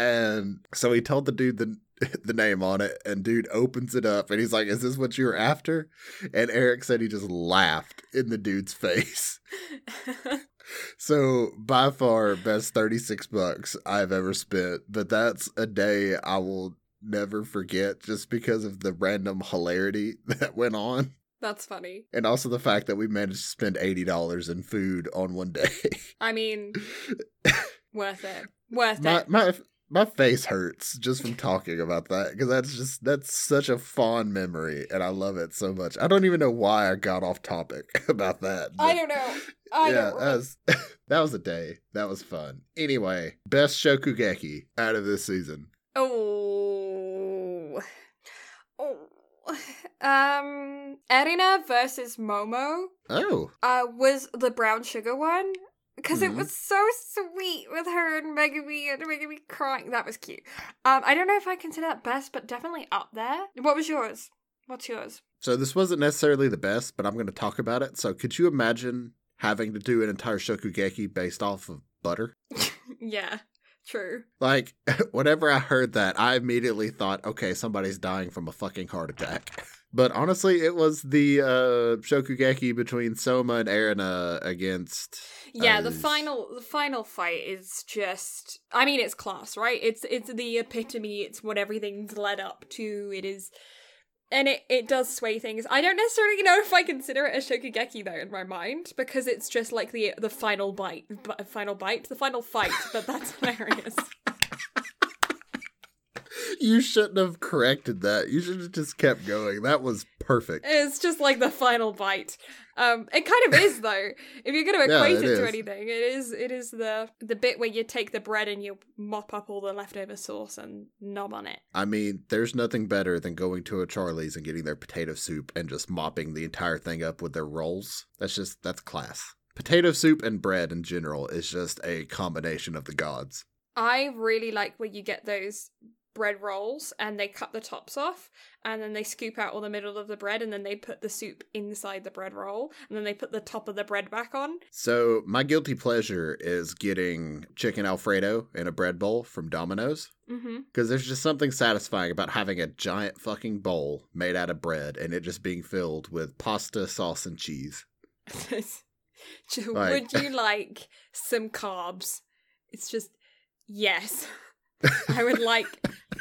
and so he told the dude the the name on it, and dude opens it up, and he's like, "Is this what you were after?" And Eric said he just laughed in the dude's face. So by far best thirty six bucks I've ever spent, but that's a day I will never forget just because of the random hilarity that went on. That's funny. And also the fact that we managed to spend eighty dollars in food on one day. I mean, worth it. Worth my it. my my face hurts just from talking about that because that's just that's such a fond memory and I love it so much. I don't even know why I got off topic about that. I don't know. I yeah, don't that was that was a day. That was fun. Anyway, best Shokugeki out of this season. Oh. Oh. Um, Erina versus Momo Oh, uh, was the brown sugar one. Because Mhm. it was so sweet with her and Megumi and Megumi crying. That was cute. Um, I don't know if I consider that best, but definitely up there. What was yours? What's yours? so this wasn't necessarily the best, but I'm going to talk about it. So could you imagine having to do an entire Shokugeki based off of butter? yeah, true. Like, whenever I heard that, I immediately thought, okay, somebody's dying from a fucking heart attack. But honestly, it was the uh, Shokugeki between Soma and Erina against. Yeah, the final the final fight is just I mean it's class, right? It's it's the epitome, it's what everything's led up to. It is and it, it does sway things. I don't necessarily know if I consider it a shokugeki though in my mind because it's just like the the final bite, b- final bite, the final fight. But that's hilarious. You shouldn't have corrected that. You should have just kept going. That was perfect. It's just like the final bite. Um, it kind of is though. If you're going to Yeah, equate it it, to anything, it is. It is the the bit where you take the bread and you mop up all the leftover sauce and knob on it. I mean, there's nothing better than going to a Charlie's and getting their potato soup and just mopping the entire thing up with their rolls. That's just, that's class. Potato soup and bread in general is just a combination of the gods. I really like where you get those bread rolls and they cut the tops off and then they scoop out all the middle of the bread and then they put the soup inside the bread roll and then they put the top of the bread back on. So, my guilty pleasure is getting chicken Alfredo in a bread bowl from Domino's. Mm-hmm. Because there's just something satisfying about having a giant fucking bowl made out of bread and it just being filled with pasta, sauce, and cheese. Like- Would you like some carbs? It's just yes. I would like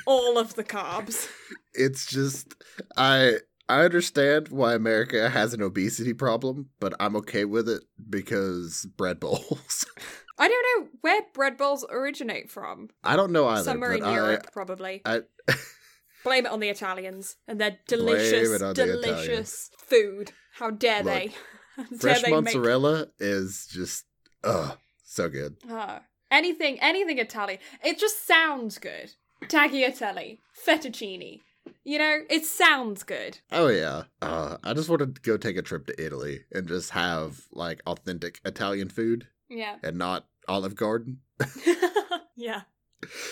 all of the carbs. It's just I I understand why America has an obesity problem, but I'm okay with it because bread bowls. I don't know where bread bowls originate from. I don't know either. Somewhere in I, Europe, probably. I Blame it on the Italians and their Blame delicious, the delicious food. How dare Look, they? How dare fresh they make- mozzarella is just ugh So good. Ah, anything, anything Italian. It just sounds good. Tagliatelle, fettuccine. You know, it sounds good. Oh yeah. Uh, I just want to go take a trip to Italy and just have like authentic Italian food Yeah. and not Olive Garden. yeah.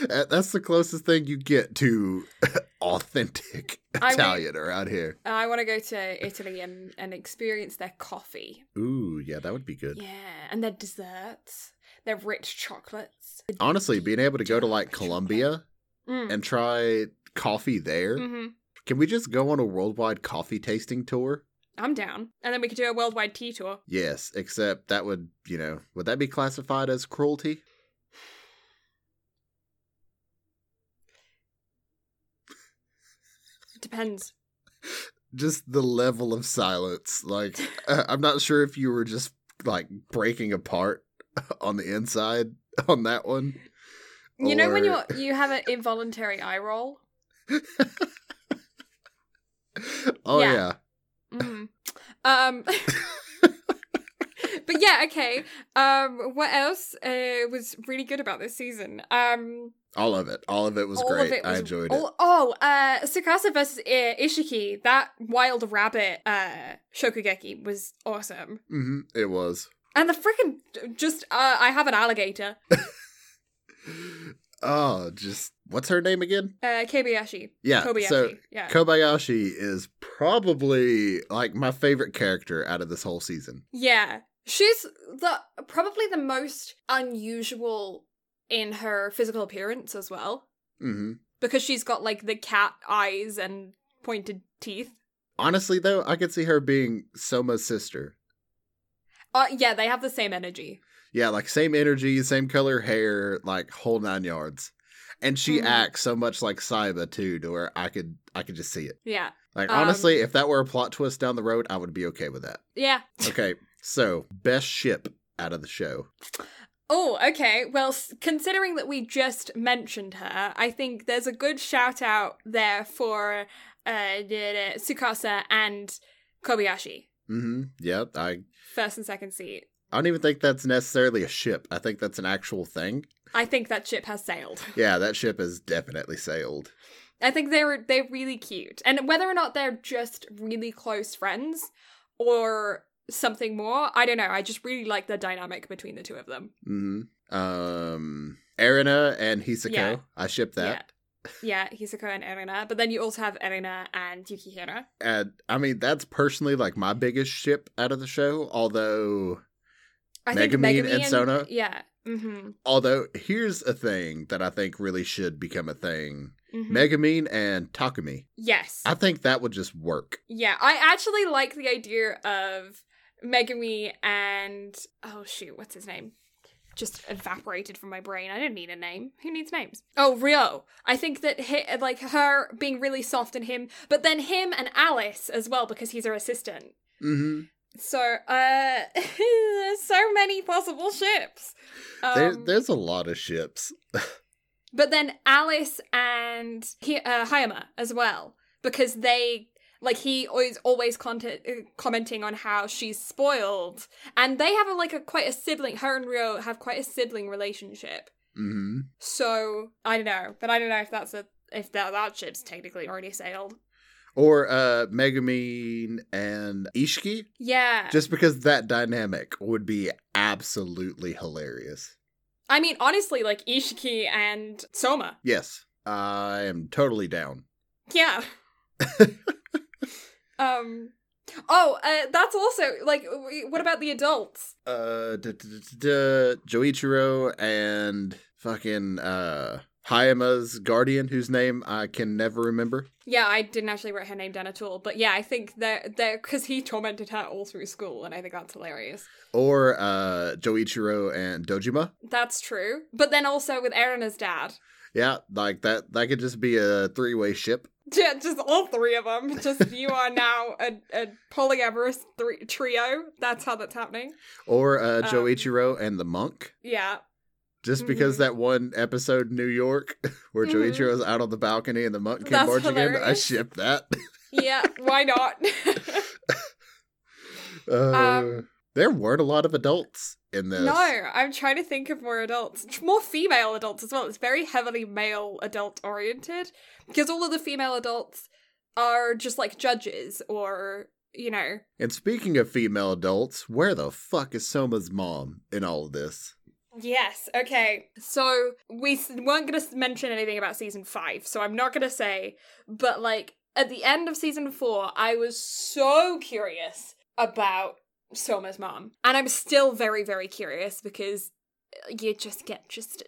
Uh, That's the closest thing you get to authentic I re- Italian around here. I want to go to Italy and, and experience their coffee. Ooh, yeah, that would be good. Yeah, and their desserts, their rich chocolates. Honestly, being able to go to like Colombia Mm. and try coffee there. hmm Can we just go on a worldwide coffee tasting tour? I'm down. And then we could do a worldwide tea tour. Yes, except that would, you know, would that be classified as cruelty? Depends. Just the level of silence. Like, uh, I'm not sure if you were just like breaking apart on the inside on that one. You know when you you have an involuntary eye roll. Oh, Yeah. yeah. Mm. Um. but yeah, okay. Um. What else uh, was really good about this season? Um. All of it. All of it was great. It I enjoyed all- it. Oh, uh, Tsukasa versus uh, Isshiki. That wild rabbit uh Shokugeki was awesome. Mm-hmm, It was. And the freaking just uh, I have an alligator. Oh, just what's her name again? Uh, Kobayashi. Yeah. Kobayashi. So yeah. Kobayashi is probably like my favorite character out of this whole season. Yeah. She's the probably the most unusual in her physical appearance as well. hmm Because she's got like the cat eyes and pointed teeth. Honestly, though, I could see her being Soma's sister. Uh yeah, they have the same energy. Yeah, like same energy, same color hair, like whole nine yards. And she Mhm. acts so much like Saiba too, to where I could I could just see it. Yeah. Like Um, honestly, if that were a plot twist down the road, I would be okay with that. Yeah. Okay, so best ship out of the show. Oh, okay. Well, s- considering that we just mentioned her, I think there's a good shout out there for uh Tsukasa and Kobayashi. Mm-hmm. Yep. I First and second seat. I don't even think that's necessarily a ship. I think that's an actual thing. I think that ship has sailed. Yeah, that ship has definitely sailed. I think they're they're really cute, and whether or not they're just really close friends or something more, I don't know. I just really like the dynamic between the two of them. Mm-hmm. Um, Erina and Hisako. Yeah. I ship that. Yeah, Hisako and Erina, but then you also have Erina and Yukihira. And I mean, that's personally like my biggest ship out of the show. Although, I Megumi Megumi and Soma? Yeah. Mm-hmm. although here's a thing that I think really should become a thing: mm-hmm. Megamine and Takumi. yes. I think that would just work. yeah, I actually like the idea of Megumi and oh shoot, what's his name? Just evaporated from my brain. I didn't need a name. Who needs names? Oh, Ryo. I think that hi like her being really soft and him, but then him and Alice as well because he's her assistant. Mm-hmm. So, uh, there's so many possible ships. there, Um, there's a lot of ships. But then Alice and he, uh, Hayama as well, because they like he always always content, commenting on how she's spoiled, and they have a, like a quite a sibling. Her and Ryo have quite a sibling relationship. Mm-hmm. So I don't know, but I don't know if that's a if that that ship's technically already sailed. Or uh, Megamine and Isshiki. Yeah, Just because that dynamic would be absolutely hilarious. I mean honestly, like Isshiki and Soma. Yes, I am totally down. Yeah. um. Oh, uh, that's also like. What about the adults? Uh, Joichiro and fucking uh Hayama's guardian, whose name I can never remember. Yeah, I didn't actually write her name down at all, but yeah, I think that that because he tormented her all through school, and I think that's hilarious. Or uh Joichiro and Dojima. That's true, but then also with Erina's dad, Yeah, like that. That could just be a three-way ship. Yeah, just all three of them. Just you are now a, a polyamorous three, trio. That's how that's happening. Or uh Um, Joichiro and the monk. Yeah, Just because Mhm. that one episode New York where Mhm. Joichiro's out on the balcony and the monk came That's barging in, I hilarious. ship that. yeah. Why not? Uh, Um, there weren't a lot of adults in this. No, I'm trying to think of more adults, more female adults as well. It's very heavily male adult oriented because all of the female adults are just like judges or you know. And speaking of female adults, where the fuck is Soma's mom in all of this? Yes. Okay. So we weren't going to mention anything about season five, so I'm not going to say. But like at the end of season four, I was so curious about Soma's mom, and I'm still very, very curious because you just get just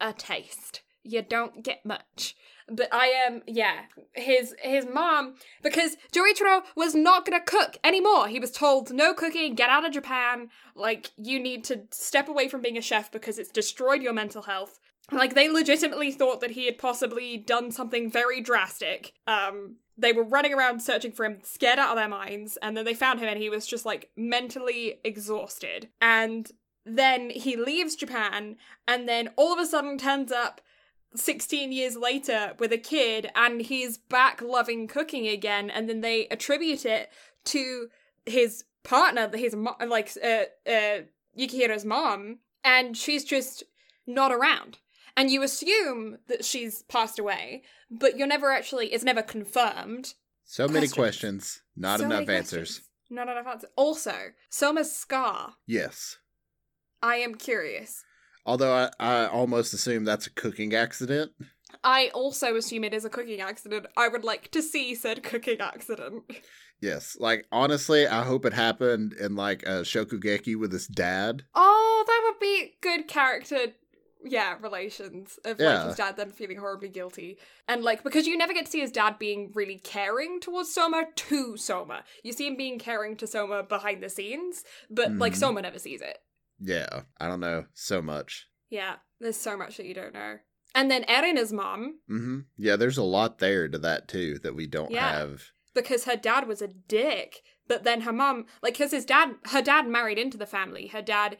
a taste. You don't get much. But I am, yeah, his his mom because Joichiro was not gonna cook anymore. He was told no cooking, get out of Japan. Like you need to step away from being a chef because it's destroyed your mental health. Like they legitimately thought that he had possibly done something very drastic. Um, they were running around searching for him, scared out of their minds, and then they found him, and he was just like mentally exhausted. And then he leaves Japan, and then all of a sudden turns up 16 years later with a kid and he's back loving cooking again and then they attribute it to his partner his mo- like uh, uh Yukihira's mom and she's just not around and you assume that she's passed away but you're never actually it's never confirmed So many Questions. questions, not So enough answers. questions. not enough answers also Soma's scar Yes. I am curious Although I, I almost assume that's a cooking accident. I also assume it is a cooking accident. I would like to see said cooking accident. Yes. Like, honestly, I hope it happened in, like, a Shokugeki with his dad. Oh, that would be good character, yeah, relations of like his dad then feeling horribly guilty, and like because you never get to see his dad being really caring towards Soma to Soma. You see him being caring to Soma behind the scenes, but like Mhm. Soma never sees it. Yeah. I don't know so much. Yeah, there's so much that you don't know. And then Erina's mom, mm-hmm. Yeah, there's a lot there to that, too, that we don't Yeah. have. because her dad was a dick, but then her mom, like, because his dad, her dad married into the family. Her dad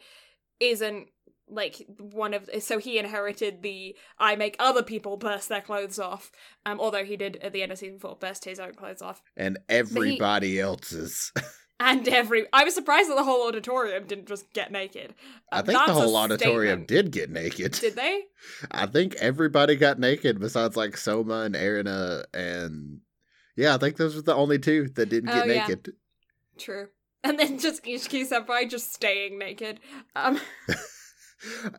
isn't like one of so he inherited the I make other people burst their clothes off. Um, although he did at the end of season four burst his own clothes off, And everybody else's. and every I was surprised that the whole auditorium didn't just get naked. I Um, think the whole auditorium statement. did get naked. Did they? I think everybody got naked besides like Soma and Erina and yeah, I think those were the only two that didn't get Oh, yeah. naked. True. And then just Isshiki Senpai just staying naked. Um,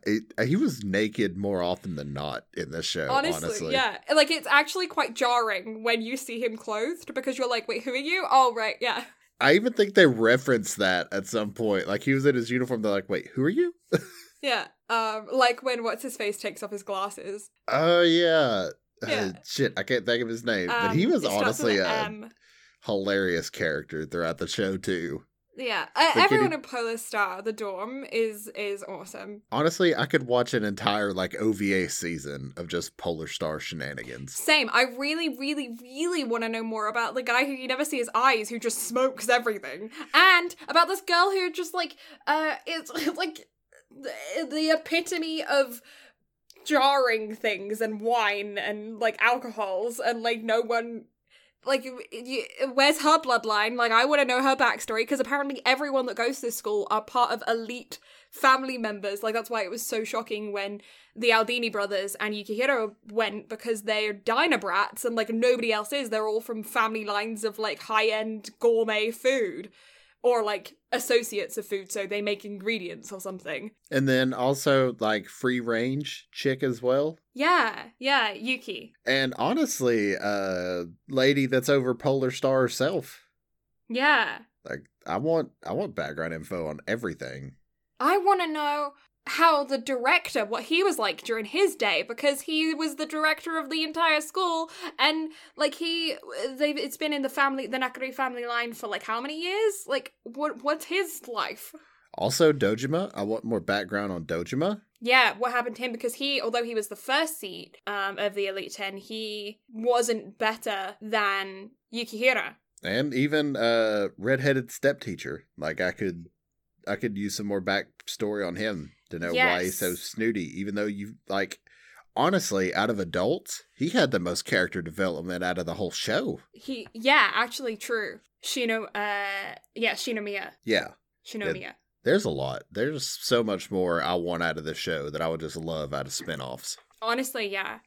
It- he was naked more often than not in this show. honestly, Honestly, yeah. Like it's actually quite jarring when you see him clothed because you're like, wait, who are you? Oh, right, yeah. I even think they referenced that at some point. Like he was in his uniform. They're like, "Wait, who are you?" Yeah. Um, like when what's his face takes off his glasses. Oh yeah. Yeah. Uh, shit, I can't think of his name, but Um, he was it starts with honestly a M. hilarious character throughout the show too. Yeah, uh, everyone it- in Polar Star, the dorm, is is awesome. Honestly, I could watch an entire like OVA season of just Polar Star shenanigans. Same. I really, really, really want to know more about the guy who you never see his eyes, who just smokes everything, and about this girl who just like uh is like the, the epitome of jarring things and wine and like alcohols and like no one like y- where's her bloodline? Like i want to know her backstory because apparently everyone that goes to this school are part of elite family members. Like that's why it was so shocking when the aldini brothers and yukihira went because they're diner brats and like nobody else is. They're all from family lines of like high-end gourmet food or like associates of food so they make ingredients or something. And then also like free range chick as well. Yeah yeah yuki And honestly, uh lady that's over Polar Star herself. yeah Like I want I want background info on everything. I want to know how the director, what he was like during his day, because he was the director of the entire school, and like he, they've it's been in the family, the Nakiri family line for like how many years? Like what? What's his life? Also Dojima, I want more background on Dojima. Yeah, what happened to him? Because he, although he was the first seat um, of the Elite Ten, he wasn't better than Yukihira. And even uh redheaded step teacher. Like I could I could use some more backstory on him to know why he's so snooty, even though you like honestly, out of adults, he had the most character development out of the whole show. He, yeah, actually true. Shino, uh, yeah, Shinomiya, Yeah. Shinomiya. There's a lot. There's so much more I want out of the show that I would just love out of spin-offs. Honestly, yeah.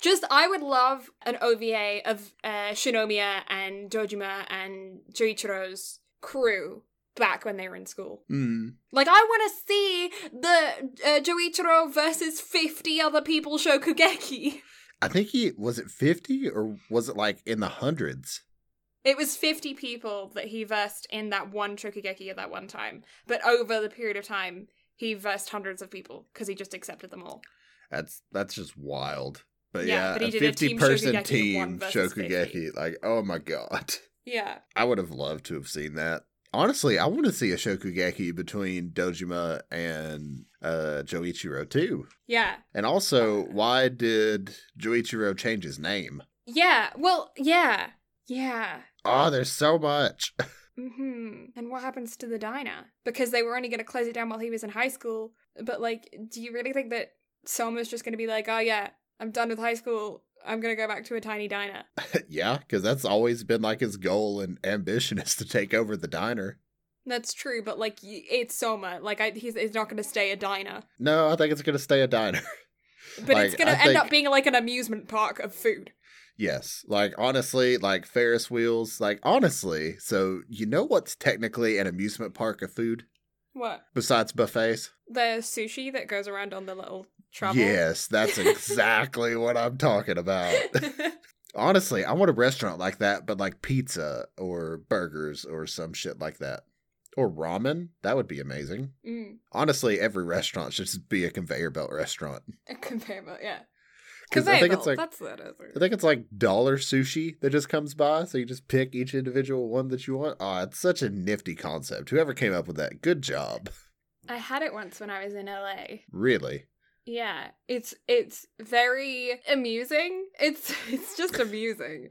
Just I would love an OVA of uh, Shinomiya and Dojima and Joichiro's crew back when they were in school. Mm. Like I want to see the uh, Joichiro versus 50 other people Shokugeki. I think he was it 50 or was it like in the hundreds? It was 50 people that he versed in that one Shokugeki at that one time. But over the period of time, he versed hundreds of people because he just accepted them all. That's that's just wild. But Yeah, yeah, but he a did a 50 team person Shokugeki team one versus 50. Shokugeki. Like, oh my god. Yeah. I would have loved to have seen that. Honestly, I want to see a Shokugeki between Dojima and uh, Joichiro too. Yeah. And also, why did Joichiro change his name? Yeah. Well, yeah. Yeah. Oh, there's so much. hmm And what happens to the diner? Because they were only going to close it down while he was in high school. But, like, do you really think that Soma's just going to be like, oh, yeah, I'm done with high school. I'm going to go back to a tiny diner? yeah, because that's always been like his goal and ambition is to take over the diner. That's true, but, like, it's Soma. Like, I, he's, he's not going to stay a diner. No, I think it's going to stay a diner. But it's going to end think- up being, like, an amusement park of food. Yes. Like, honestly, like Ferris wheels, like, honestly. So, you know what's technically an amusement park of food What? besides buffets? The sushi that goes around on the little travel? Yes, that's exactly what I'm talking about. Honestly, I want a restaurant like that, but like pizza or burgers or some shit like that. Or ramen. That would be amazing. mm. Honestly, every restaurant should just be a conveyor belt restaurant. A conveyor belt, yeah. 'Cause I think it's like- that's is. I think it's like dollar sushi that just comes by, so you just pick each individual one that you want. Oh, it's such a nifty concept. Whoever came up with that, good job. I had it once when I was in LA. Really. Yeah, it's it's very amusing. It's it's just amusing.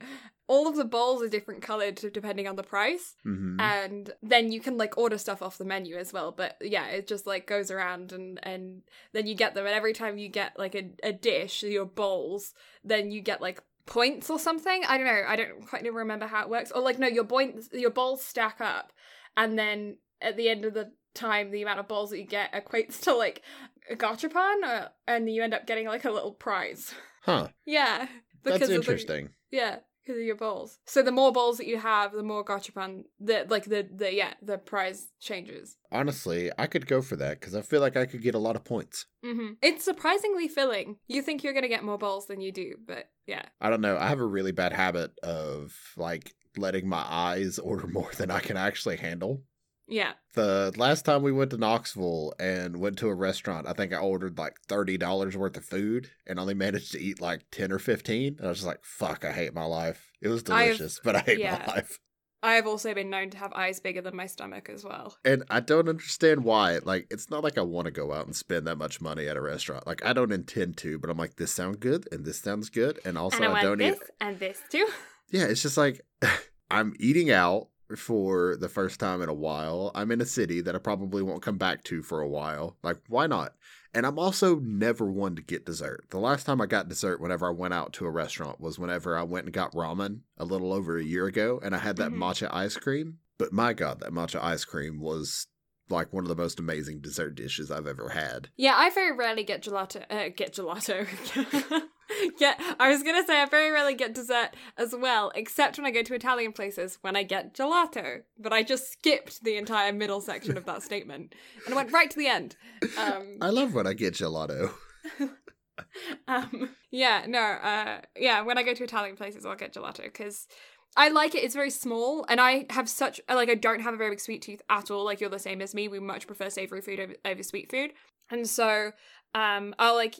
All of the bowls are different colored depending on the price, hmm and then you can like order stuff off the menu as well. But yeah, it just like goes around and and then you get them, and every time you get like a, a dish, your bowls, then you get like points or something. I don't know. I don't quite remember how it works. Or like no, your points, your bowls stack up, and then at the end of the time, the amount of balls that you get equates to like a gachapon, uh, and you end up getting like a little prize. Huh. yeah, That's of the- interesting. yeah, because of your balls. So the more balls that you have, the more gachapon, the like the the yeah, the prize changes. Honestly, I could go for that because I feel like I could get a lot of points. hmm It's surprisingly filling. You think you're gonna get more balls than you do, but yeah. I don't know. I have a really bad habit of like letting my eyes order more than I can actually handle. Yeah. The last time we went to Knoxville and went to a restaurant, I think I ordered like thirty dollars worth of food and only managed to eat like ten or fifteen. And I was just like, "Fuck, I hate my life." It was I've- delicious, but I hate yeah. my life, I have also been known to have eyes bigger than my stomach as well. and I don't understand why. Like, it's not like I want to go out and spend that much money at a restaurant. Like, I don't intend to, but I'm like, this sounds good, and this sounds good, and also and I, I, don't eat this eat. and this too. Yeah, it's just like I'm eating out for the first time in a while. I'm in a city that I probably won't come back to for a while. Like, why not? And I'm also never one to get dessert. The last time I got dessert whenever I went out to a restaurant was whenever I went and got ramen a little over a year ago and I had that Mhm. matcha ice cream. But my god, that matcha ice cream was like one of the most amazing dessert dishes I've ever had. Yeah, I very rarely get gelato. Uh, get gelato. yeah, I was gonna say I very rarely get dessert as well, except when I go to Italian places when I get gelato. But I just skipped the entire middle section of that statement and went right to the end. Um, I love when I get gelato. um, yeah, no, uh, yeah, when I go to Italian places, I'll get gelato because I like it. It's very small, and I have such like I don't have a very big sweet tooth at all. Like you're the same as me. We much prefer savory food over, over sweet food, and so um, I'll like.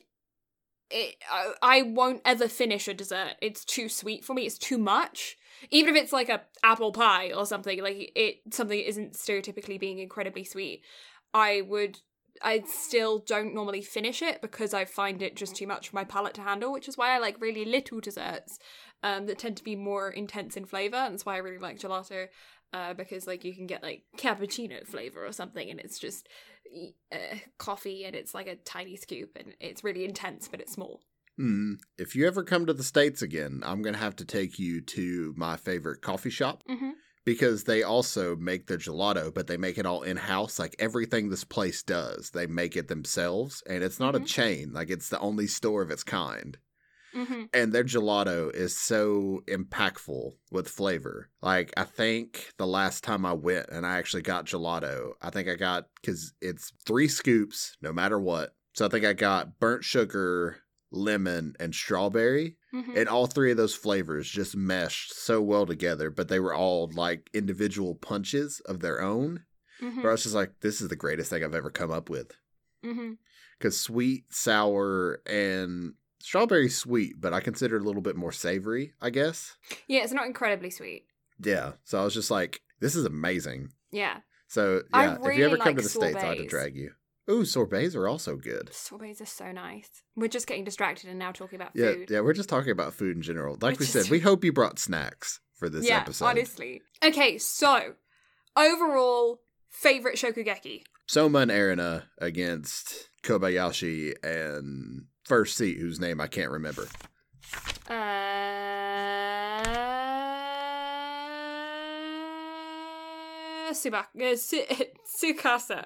It, I, I won't ever finish a dessert. It's too sweet for me. It's too much. Even if it's like a apple pie or something, like it something isn't stereotypically being incredibly sweet, I would I still don't normally finish it because I find it just too much for my palate to handle, which is why I like really little desserts um, that tend to be more intense in flavor. And that's why I really like gelato uh, because like you can get like cappuccino flavor or something, and it's just uh, coffee and it's like a tiny scoop and it's really intense, but it's small. Hmm. If you ever come to the States again, I'm going to have to take you to my favorite coffee shop Mm-hmm. because they also make their gelato, but they make it all in house. Like everything this place does, they make it themselves, and it's not Mhm. a chain. Like it's the only store of its kind. Hmm And their gelato is so impactful with flavor. Like I think the last time I went and I actually got gelato, I think I got because it's three scoops no matter what. So I think I got burnt sugar, lemon, and strawberry. hmm And all three of those flavors just meshed so well together, but they were all like individual punches of their own. hmm Where I was just like, this is the greatest thing I've ever come up with. Because sweet, sour, and strawberry sweet, but I consider it a little bit more savory, I guess. Yeah, it's not incredibly sweet. Yeah. So I was just like, this is amazing. Yeah. So yeah, if you ever come like to the States, I had to drag you. Ooh, sorbets are also good. Sorbets are so nice. We're just getting distracted and now talking about Yeah, food. yeah, we're just talking about food in general. Like we Which said, we hope you brought snacks for this yeah, episode. honestly. Okay, so overall favorite shokugeki. Soma and Erina against Kobayashi and First Seat, whose name I can't remember. Uh, uh, Su- Tsukasa.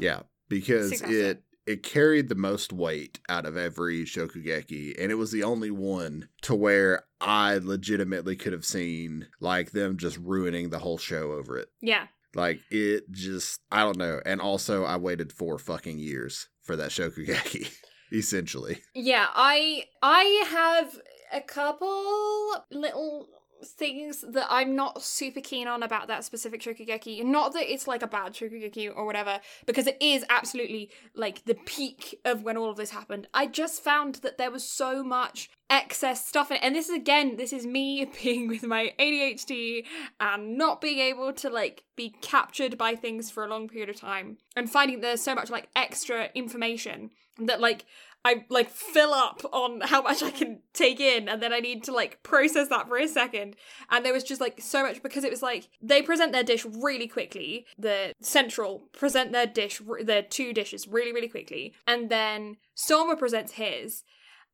Yeah, because Tsukasa. it it carried the most weight out of every Shokugeki, and it was the only one to where I legitimately could have seen like them just ruining the whole show over it. Yeah. Like it just I don't know. And also I waited four fucking years for that Shokugeki, essentially. Yeah, I I have a couple little things that I'm not super keen on about that specific shokugeki. Not that it's like a bad shokugeki or whatever, because it is absolutely like the peak of when all of this happened. I just found that there was so much excess stuff in it. And this is again, this is me being with my ADHD and not being able to like be captured by things for a long period of time and finding there's so much like extra information that like I like fill up on how much I can take in and then I need to like process that for a second. And there was just like so much because it was like they present their dish really quickly. The central present their dish, their two dishes really, really quickly. And then Soma presents his.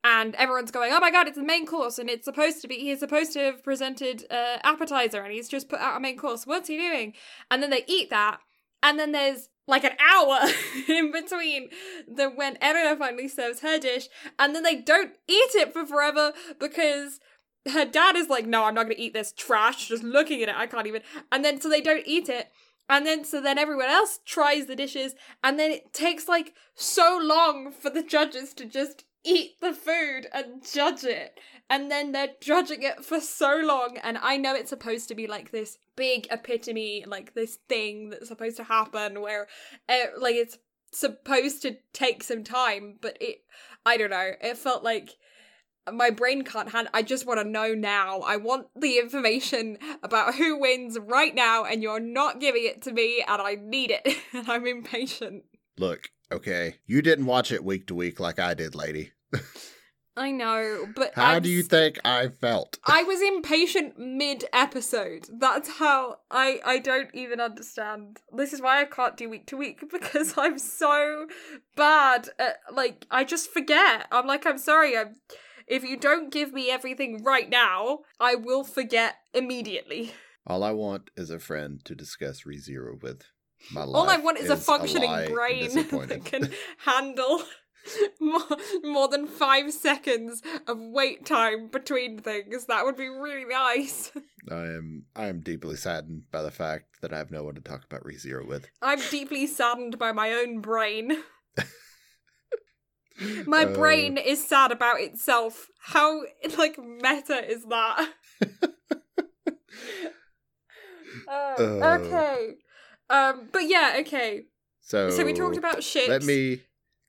And everyone's going, oh my god, it's the main course, and it's supposed to be, he's supposed to have presented uh, appetizer, and he's just put out a main course. What's he doing? And then they eat that, and then there's like an hour in between the when Erina finally serves her dish, and then they don't eat it for forever because her dad is like, "No, I'm not going to eat this trash." Just looking at it, I can't even. And then so they don't eat it, and then so then everyone else tries the dishes, and then it takes like so long for the judges to just eat the food and judge it. And then they're judging it for so long, and I know it's supposed to be like this big epitome, like this thing that's supposed to happen where, uh, like, it's supposed to take some time, but it, I don't know, it felt like my brain can't handle. I just want to know now. I want the information about who wins right now, and you're not giving it to me, and I need it, and I'm impatient. Look, okay. You didn't watch it week to week like I did, lady. I know, but How I'm do you think I felt? I was impatient mid episode. That's how I I don't even understand. This is why I can't do week to week because I'm so bad at like I just forget. I'm like I'm sorry. I'm if you don't give me everything right now, I will forget immediately. All I want is a friend to discuss ReZero with. My life All I want is, a functioning brain that can handle more, more than five seconds of wait time between things. That would be really nice. I am I am deeply saddened by the fact that I have no one to talk about ReZero with. I'm deeply saddened by my own brain. my Uh, brain is sad about itself. How like meta is that? Uh, Uh. okay. Um but yeah, okay. So So we talked about ships. Let me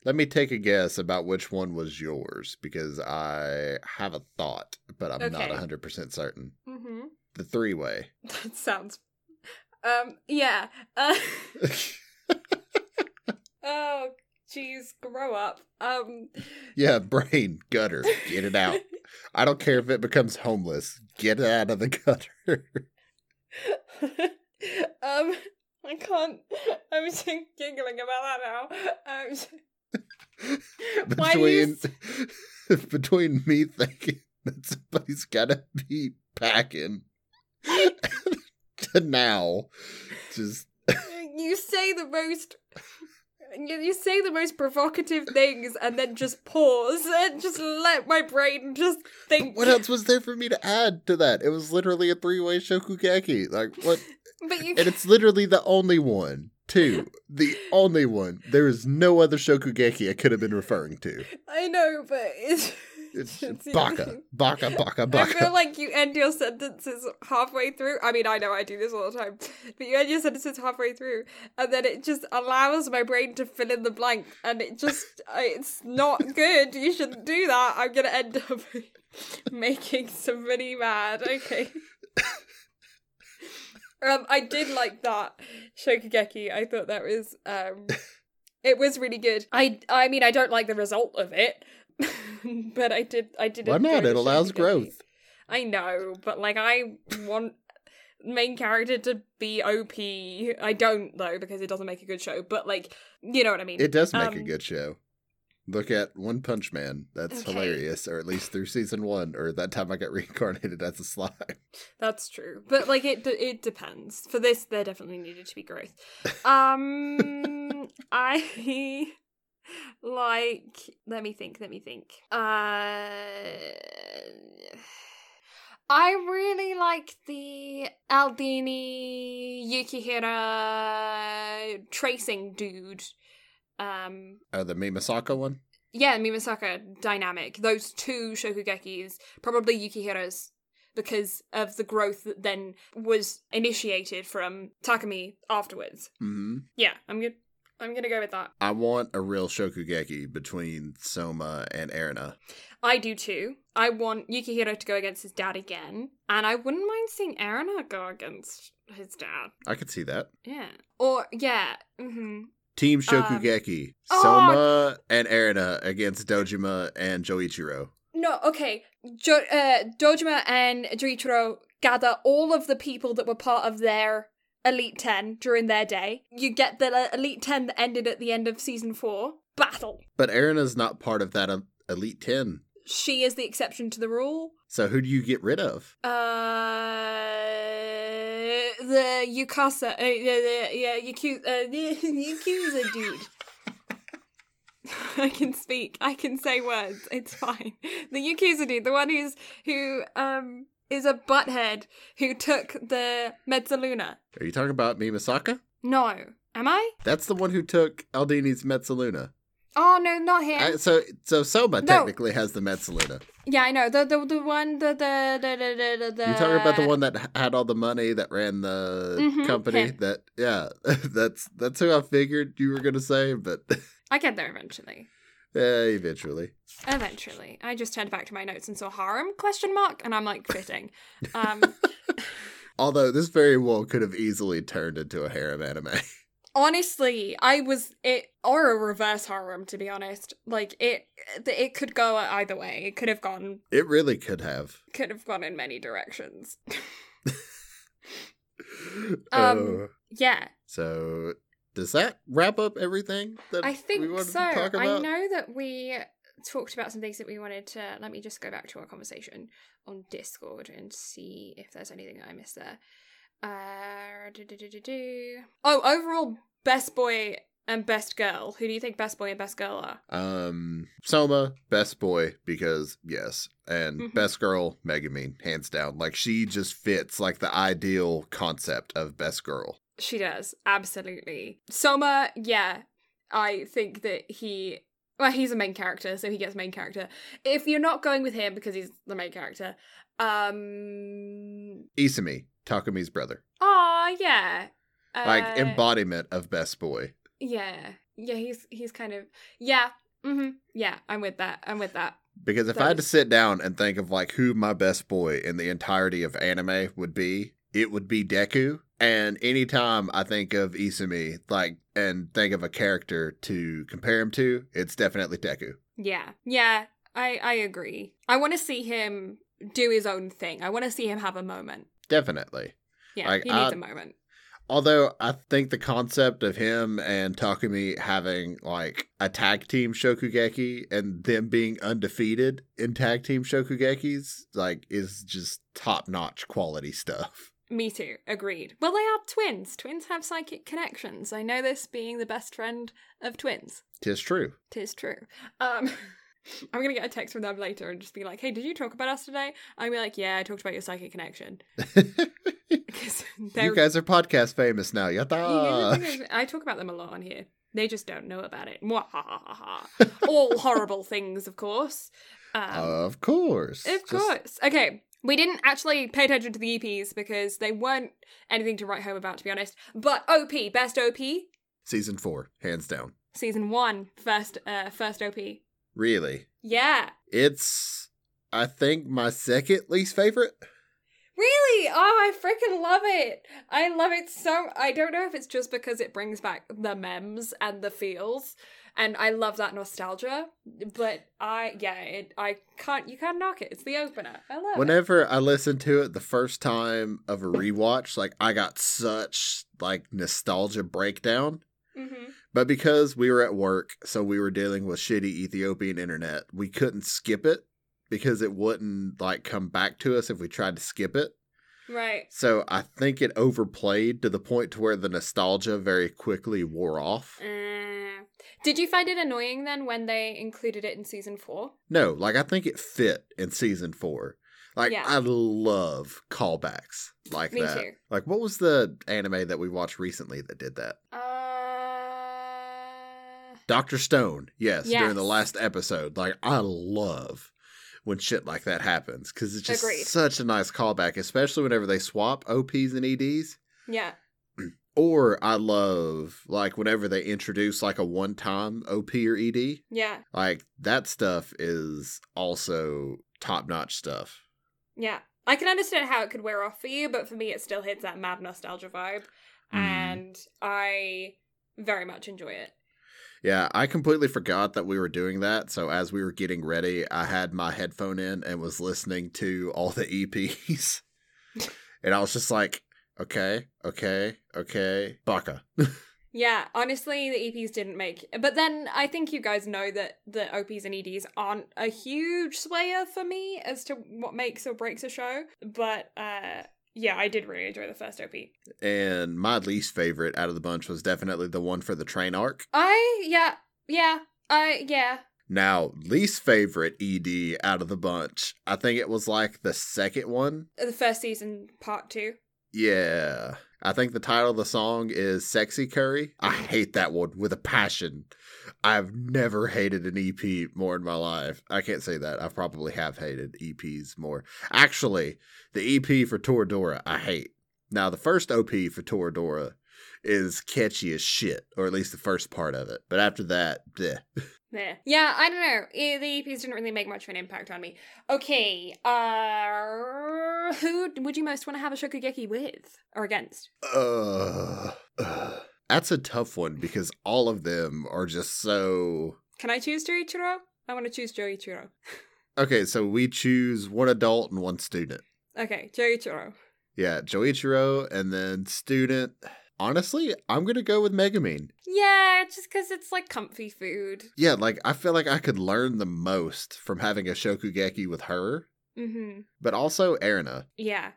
let me take a guess about which one was yours because I have a thought, but I'm not 100% certain. Mhm. The three-way. That sounds um yeah. Uh Oh jeez, grow up. Um yeah, brain gutter. Get it out. I don't care if it becomes homeless. Get it out of the gutter. um, I can't. I'm just giggling about that now. Um, Why do you between between me thinking that somebody's gotta be packing to now. Just you say the most you, say the most provocative things and then just pause and just let my brain just think what else was there for me to add to that? It was literally a three-way shokugeki. Like what but you and it's literally the only one. Too. The only one. There is no other shokugeki I could have been referring to. I know, but it's It's It's- baka, baka, baka, I feel like you end your sentences halfway through. I mean, I know I do this all the time, but you end your sentences halfway through, and then it just allows my brain to fill in the blank, and it just it's not good. You shouldn't do that. I'm gonna end up making somebody mad. Okay. Um, I did like that Shokugeki. I thought that was um, it was really good. I I mean, I don't like the result of it. but I did I did Why not? It allows growth. I know, but like I want main character to be OP. I don't though because it doesn't make a good show. But like, you know what I mean. It does make a Um, good show. Look at One Punch Man. That's Okay. hilarious, or at least through season one, or that time I got reincarnated as a slime. That's true, but like it, it depends. For this, there definitely needed to be growth. Um, I like. Let me think. Let me think. Uh. I really like the Aldini Yukihira tracing dude. Um, Oh, the Mimasaka one? yeah, Mimasaka dynamic. Those two Shokugekis, probably Yukihira's, because of the growth that then was initiated from Takumi afterwards. hmm Yeah, I'm good. I'm gonna go with that. I want a real Shokugeki between Soma and Erina. I do too. I want Yukihira to go against his dad again, and I wouldn't mind seeing Erina go against his dad. I could see that. Yeah, or yeah, hmm Team Shokugeki. oh! Soma and Erina against Dojima and Joichiro. No, okay. Jo- uh, Dojima and Joichiro gather all of the people that were part of their Elite 10 during their day. You get the uh, Elite 10 that ended at the end of season 4. Battle. But Erina's not part of that uh, Elite 10. She is the exception to the rule. So who do you get rid of? Uh, the Yukasa, uh, the, the, yeah, Yaku- uh, the Yakuza dude. I can speak. I can say words. It's fine. The Yakuza dude, the one who's who um is a butthead who took the Mezzaluna. Are you talking about Mimasaka? No, am I? That's the one who took Aldini's Mezzaluna. Oh no, not him. I, so so Soma No. technically has the Mezzaluna. yeah, I know the the the one the the the the the. You talking about the one that had all the money that ran the Mhm, company? him. That yeah, that's that's who I figured you were gonna say, but I get there eventually. yeah, eventually. Eventually, I just turned back to my notes and saw harem question mark, and I'm like fitting. Um, Although this very well could have easily turned into a harem anime. Honestly, I was it or a reverse harem to be honest. Like it, it could go either way. It could have gone, It really could have. could have gone in many directions. Um, Uh, yeah, so does that wrap up everything that I think we wanted so. to talk I know that we talked about some things that we wanted to. Let me just go back to our conversation on Discord and see if there's anything that I missed there. Uh, do, do, do, do, do. Oh, overall, best boy and best girl. Who do you think best boy and best girl are? Um, Soma, best boy, because yes, and Mhm. best girl, Megumin, hands down. Like she just fits like the ideal concept of best girl. She does, absolutely. Soma, yeah, I think that he. Well, he's a main character, so he gets main character. If you're not going with him because he's the main character, um, Isami, Takumi's brother, oh yeah, like Uh, embodiment of best boy. Yeah, yeah, he's he's kind of yeah, mm-hmm, yeah. I'm with that. I'm with that. Because if that I had to sit down and think of like who my best boy in the entirety of anime would be, it would be Deku. And anytime I think of Isami, like, and think of a character to compare him to, it's definitely Deku. Yeah, yeah. I I agree. I want to see him do his own thing. I want to see him have a moment. Definitely. Yeah, Like, he needs I- a moment. Although I think the concept of him and Takumi having like a tag team Shokugeki and them being undefeated in tag team Shokugekis like is just top notch quality stuff. Me too. Agreed. Well, they are twins. Twins have psychic connections. I know this being the best friend of twins. Tis true. Tis true. Um, I'm gonna get a text from them later and just be like, "Hey, did you talk about us today?" I'm gonna be like, "Yeah, I talked about your psychic connection." You guys are podcast famous now. Yatta! I talk about them a lot on here. They just don't know about it. All horrible things, of course. Um, of course. Of just... course. Okay. We didn't actually pay attention to the EPs because they weren't anything to write home about, to be honest. But OP, best OP? Season four, hands down. Season one, first, uh, first OP. Really? Yeah. It's, I think, my second least favorite. Really? Oh, I freaking love it. I love it so. I don't know if it's just because it brings back the memes and the feels, and I love that nostalgia. But I, yeah, it, I can't. You can't knock it. It's the opener. I love. Whenever it. I listen to it the first time of a rewatch, like I got such like nostalgia breakdown. Mm-hmm. But because we were at work, so we were dealing with shitty Ethiopian internet, we couldn't skip it because it wouldn't like come back to us if we tried to skip it. Right. So I think it overplayed to the point to where the nostalgia very quickly wore off. Uh, did you find it annoying then when they included it in season four? No, like I think it fit in season four. Like yeah. I love callbacks like Me that. Too. Like what was the anime that we watched recently that did that? Uh Doctor Stone, yes, yes, during the last episode. Like I love when shit like that happens because it's just Agreed. such a nice callback, especially whenever they swap OPs and EDs. Yeah. Or I love like whenever they introduce like a one time OP or ED. Yeah. Like that stuff is also top notch stuff. Yeah. I can understand how it could wear off for you, but for me it still hits that mad nostalgia vibe. Mm. And I very much enjoy it. Yeah, I completely forgot that we were doing that. So as we were getting ready, I had my headphone in and was listening to all the EPs. and I was just like, okay, okay, okay, baka. yeah, honestly, the EPs didn't make. But then I think you guys know that the OPs and EDs aren't a huge swayer for me as to what makes or breaks a show. But uh yeah, I did really enjoy the first OP. And my least favorite out of the bunch was definitely the one for the train arc. I yeah, yeah. I yeah. Now, least favorite ED out of the bunch, I think it was like the second one. Uh, the first season, part two. Yeah. I think the title of the song is Sexy Curry. I hate that one with a passion. I've never hated an EP more in my life. I can't say that. I probably have hated EPs more. Actually, the EP for Toradora, I hate. Now, the first OP for Toradora is catchy as shit, or at least the first part of it. But after that, bleh. Yeah. yeah, I don't know. The EPs didn't really make much of an impact on me. Okay, uh, who would you most want to have a Shokugeki with or against? Uh, uh, that's a tough one because all of them are just so. Can I choose Joichiro? I want to choose Joichiro. okay, so we choose one adult and one student. Okay, Joichiro. Yeah, Joichiro and then student. Honestly, I'm gonna go with Megumi. Yeah, just because it's like comfy food. Yeah, like I feel like I could learn the most from having a Shokugeki with her. Mm-hmm. But also Erina. Yeah.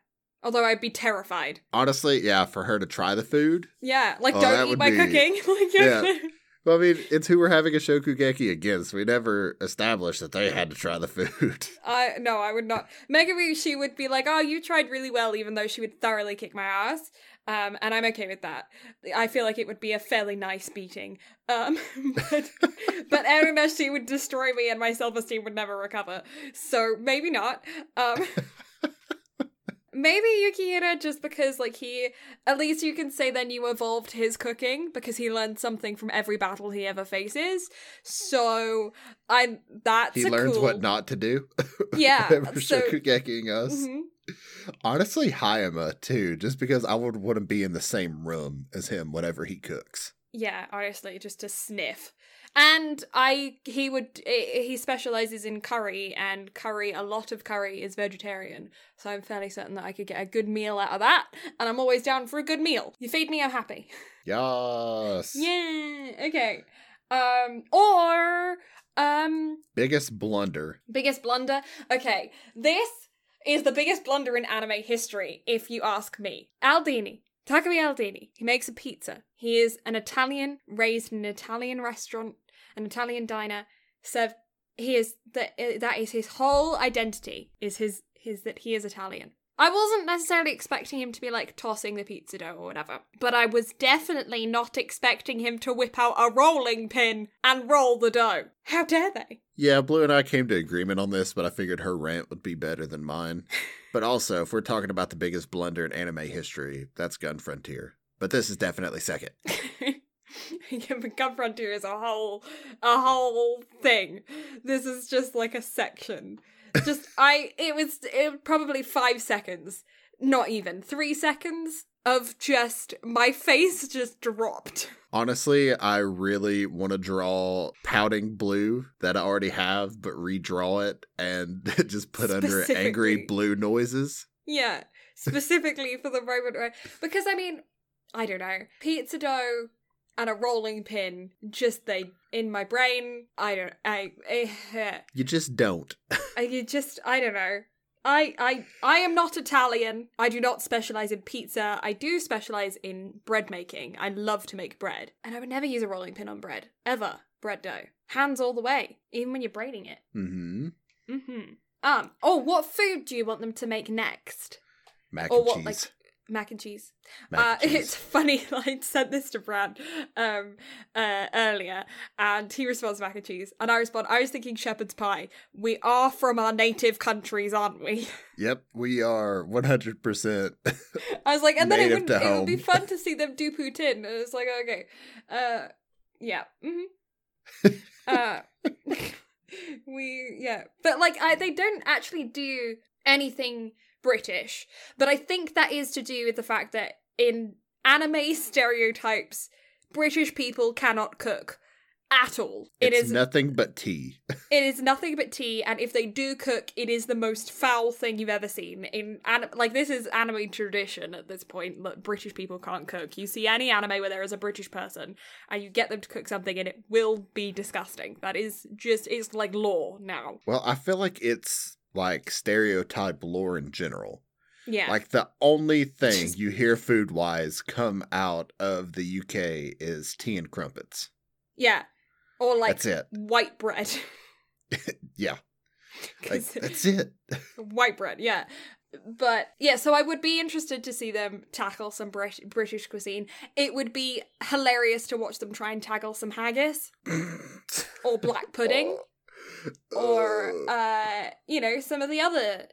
Although I'd be terrified. Honestly, yeah, for her to try the food. Yeah, like oh, don't eat my be... cooking. like, yeah. Well, I mean, it's who we're having a Shokugeki against. We never established that they had to try the food. I uh, no, I would not. Megumi, she would be like, "Oh, you tried really well," even though she would thoroughly kick my ass. Um, and I'm okay with that. I feel like it would be a fairly nice beating. Um, but but Erina, she would destroy me, and my self esteem would never recover. So maybe not. Um, maybe Yukihira just because like he at least you can say then you evolved his cooking because he learned something from every battle he ever faces. So I that's he learns cool... what not to do. Yeah, so, Shokugeking us. Mm-hmm. Honestly, Hayama too, just because I would want to be in the same room as him whenever he cooks. Yeah, honestly, just to sniff. And I, he would, he specializes in curry, and curry, a lot of curry is vegetarian. So I'm fairly certain that I could get a good meal out of that. And I'm always down for a good meal. You feed me, I'm happy. Yes. yeah. Okay. Um, or, um, biggest blunder. Biggest blunder. Okay. This is the biggest blunder in anime history, if you ask me. Aldini. Takumi Aldini. He makes a pizza. He is an Italian raised in an Italian restaurant, an Italian diner, served he is that uh, that is his whole identity is his his that he is Italian. I wasn't necessarily expecting him to be like tossing the pizza dough or whatever, but I was definitely not expecting him to whip out a rolling pin and roll the dough. How dare they? Yeah, Blue and I came to agreement on this, but I figured her rant would be better than mine. but also, if we're talking about the biggest blunder in anime history, that's Gun Frontier. But this is definitely second. Gun Frontier is a whole a whole thing. This is just like a section. Just I it was it probably five seconds. Not even three seconds of just my face just dropped. Honestly, I really want to draw pouting blue that I already have, but redraw it and just put under angry blue noises. Yeah, specifically for the moment where, because I mean, I don't know, pizza dough and a rolling pin just they in my brain i don't i, I you just don't I, you just i don't know I, I I am not Italian. I do not specialize in pizza. I do specialize in bread making. I love to make bread. And I would never use a rolling pin on bread. Ever. Bread dough. Hands all the way. Even when you're braiding it. Mm-hmm. Mm-hmm. Um, oh, what food do you want them to make next? Mac or and what, cheese. Like, mac and cheese. Mac uh, cheese. It's funny. I sent this to Brad um, uh, earlier, and he responds mac and cheese, and I respond. I was thinking shepherd's pie. We are from our native countries, aren't we? Yep, we are one hundred percent. I was like, and then it would, it would be fun to see them do poutine. And it's like, okay, uh, yeah, mm-hmm. uh, we yeah, but like, I they don't actually do anything British. But I think that is to do with the fact that in anime stereotypes, British people cannot cook at all. It it's is nothing but tea. it is nothing but tea, and if they do cook, it is the most foul thing you've ever seen. In anim- like this is anime tradition at this point. that British people can't cook. You see any anime where there is a British person, and you get them to cook something, and it will be disgusting. That is just it's like law now. Well, I feel like it's like stereotype lore in general. Yeah. Like the only thing you hear food wise come out of the UK is tea and crumpets. Yeah. Or like that's it. white bread. yeah. Like, that's it. white bread, yeah. But yeah, so I would be interested to see them tackle some Brit- British cuisine. It would be hilarious to watch them try and tackle some haggis or black pudding. Oh. Or uh, you know, some of the other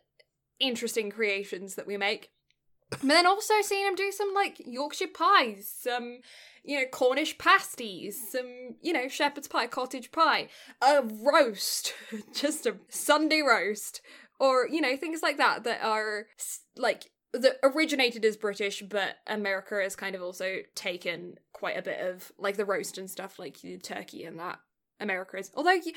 interesting creations that we make. But then also seeing him do some like Yorkshire pies, some you know Cornish pasties, some you know shepherd's pie, cottage pie, a roast, just a Sunday roast, or you know things like that that are like that originated as British, but America has kind of also taken quite a bit of like the roast and stuff, like the turkey and that America is. Although, you,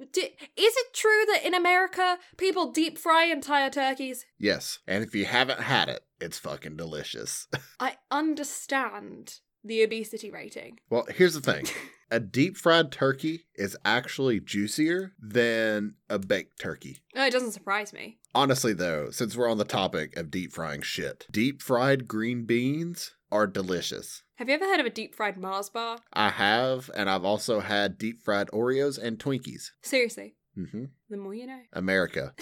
is it true that in America people deep fry entire turkeys? Yes, and if you haven't had it, it's fucking delicious. I understand the obesity rating. Well, here's the thing. a deep fried turkey is actually juicier than a baked turkey. Oh, it doesn't surprise me. Honestly, though, since we're on the topic of deep frying shit, deep fried green beans are delicious. Have you ever heard of a deep fried Mars bar? I have, and I've also had deep fried Oreos and Twinkies. Seriously. Mm-hmm. The more you know. America.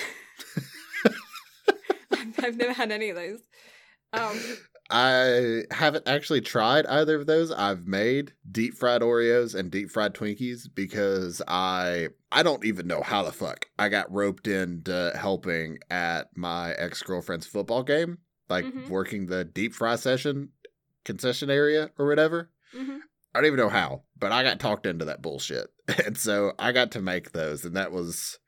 I've never had any of those. Um, I haven't actually tried either of those. I've made deep fried Oreos and deep fried Twinkies because I I don't even know how the fuck I got roped into helping at my ex girlfriend's football game, like mm-hmm. working the deep fry session concession area or whatever. Mm-hmm. I don't even know how, but I got talked into that bullshit. And so I got to make those, and that was.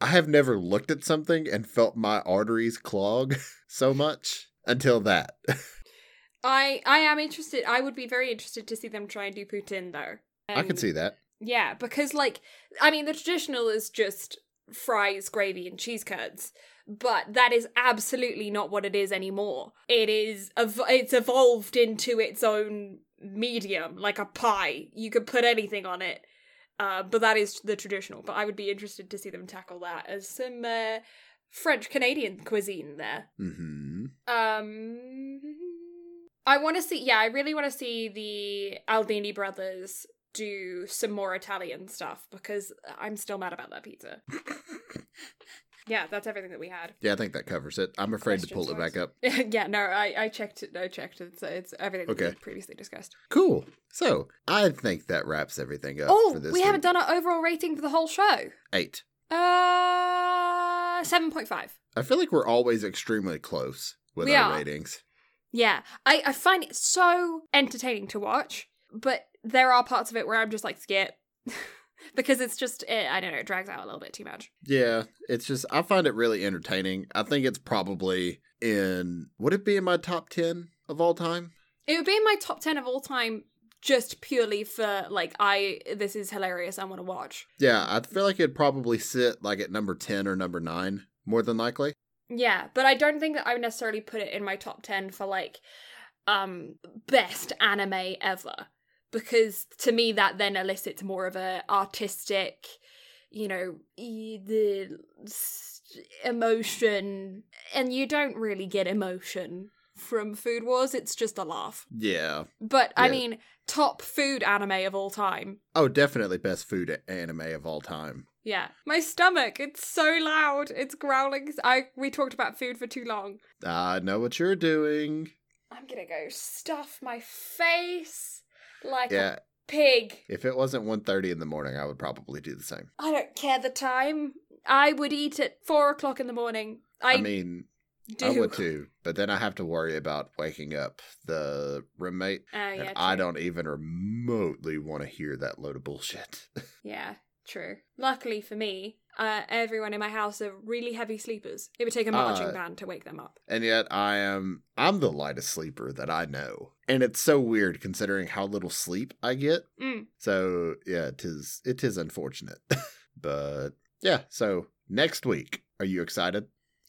I have never looked at something and felt my arteries clog so much until that. I I am interested. I would be very interested to see them try and do poutine though. Um, I could see that. Yeah, because like I mean the traditional is just fries, gravy, and cheese curds but that is absolutely not what it is anymore. It is it's evolved into its own medium, like a pie. You could put anything on it. Uh, but that is the traditional. But I would be interested to see them tackle that as some uh, French Canadian cuisine there. Mm-hmm. Um, I want to see. Yeah, I really want to see the Aldini brothers do some more Italian stuff because I'm still mad about that pizza. yeah, that's everything that we had. Yeah, I think that covers it. I'm afraid to pull it back up. yeah, no, I, I checked it. I checked it. So it's everything that we Okay. previously discussed. Cool. So I think that wraps everything up Oh, for this we haven't done our overall rating for the whole show. eight. Uh, seven point five. I feel like we're always extremely close with We our are. ratings. Yeah, I I find it so entertaining to watch, but there are parts of it where I'm just like skip because it's just it, I don't know, it drags out a little bit too much. Yeah, it's just I find it really entertaining. I think it's probably in would it be in my top ten of all time? It would be in my top ten of all time, just purely for like I this is hilarious. I want to watch. Yeah, I feel like it'd probably sit like at number ten or number nine, more than likely. Yeah, but I don't think that I would necessarily put it in my top 10 for like um best anime ever because to me that then elicits more of a artistic, you know, the emotion and you don't really get emotion from Food Wars, it's just a laugh. Yeah. But I mean, top food anime of all time. Oh, definitely best food anime of all time. Yeah. My stomach, it's so loud. It's growling. I we talked about food for too long. I know what you're doing. I'm gonna go stuff my face like Yeah. a pig. If it wasn't 1.30 in the morning, I would probably do the same. I don't care the time. I would eat at four o'clock in the morning. I, I mean, do. I would too, but then I have to worry about waking up the roommate, Oh yeah, and I don't even remotely want to hear that load of bullshit. Yeah, true. Luckily for me, uh, everyone in my house are really heavy sleepers. It would take a marching Uh, band to wake them up. and yet I am I'm the lightest sleeper that I know. And it's so weird considering how little sleep I get. Mm. So yeah, it is it is unfortunate. but yeah, so next week, are you excited?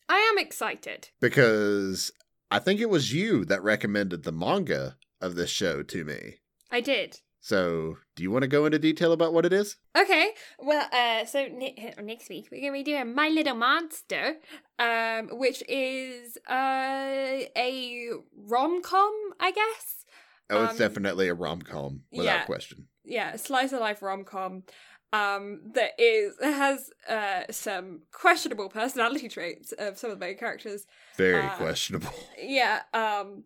I am excited. Because I think it was you that recommended the manga of this show to me. I did. So, do you want to go into detail about what it is? Okay, well, uh, so ne- next week we're gonna be doing My Little Monster, um, which is uh a rom com, I guess. Oh, it's Um, definitely a rom com without yeah. question. Yeah, slice of life rom com. Um, that is has uh some questionable personality traits of some of the main characters. Very uh, questionable. Yeah, um,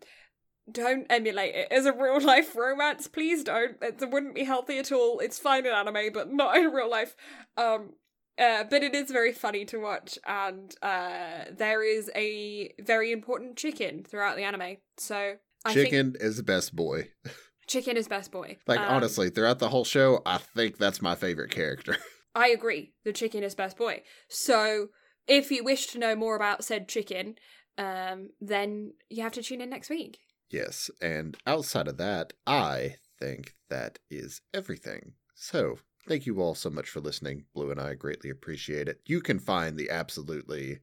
don't emulate it as a real life romance. Please don't. It wouldn't be healthy at all. It's fine in anime, but not in real life. Um, uh, but it is very funny to watch, and uh, there is a very important chicken throughout the anime. So I think Chicken is the best boy. chicken is best boy. Like Um, honestly, throughout the whole show, I think that's my favorite character. I agree. The chicken is best boy. So if you wish to know more about said chicken, um, then you have to tune in next week. Yes, and outside of that, I think that is everything. So, thank you all so much for listening. Blue and I greatly appreciate it. You can find the absolutely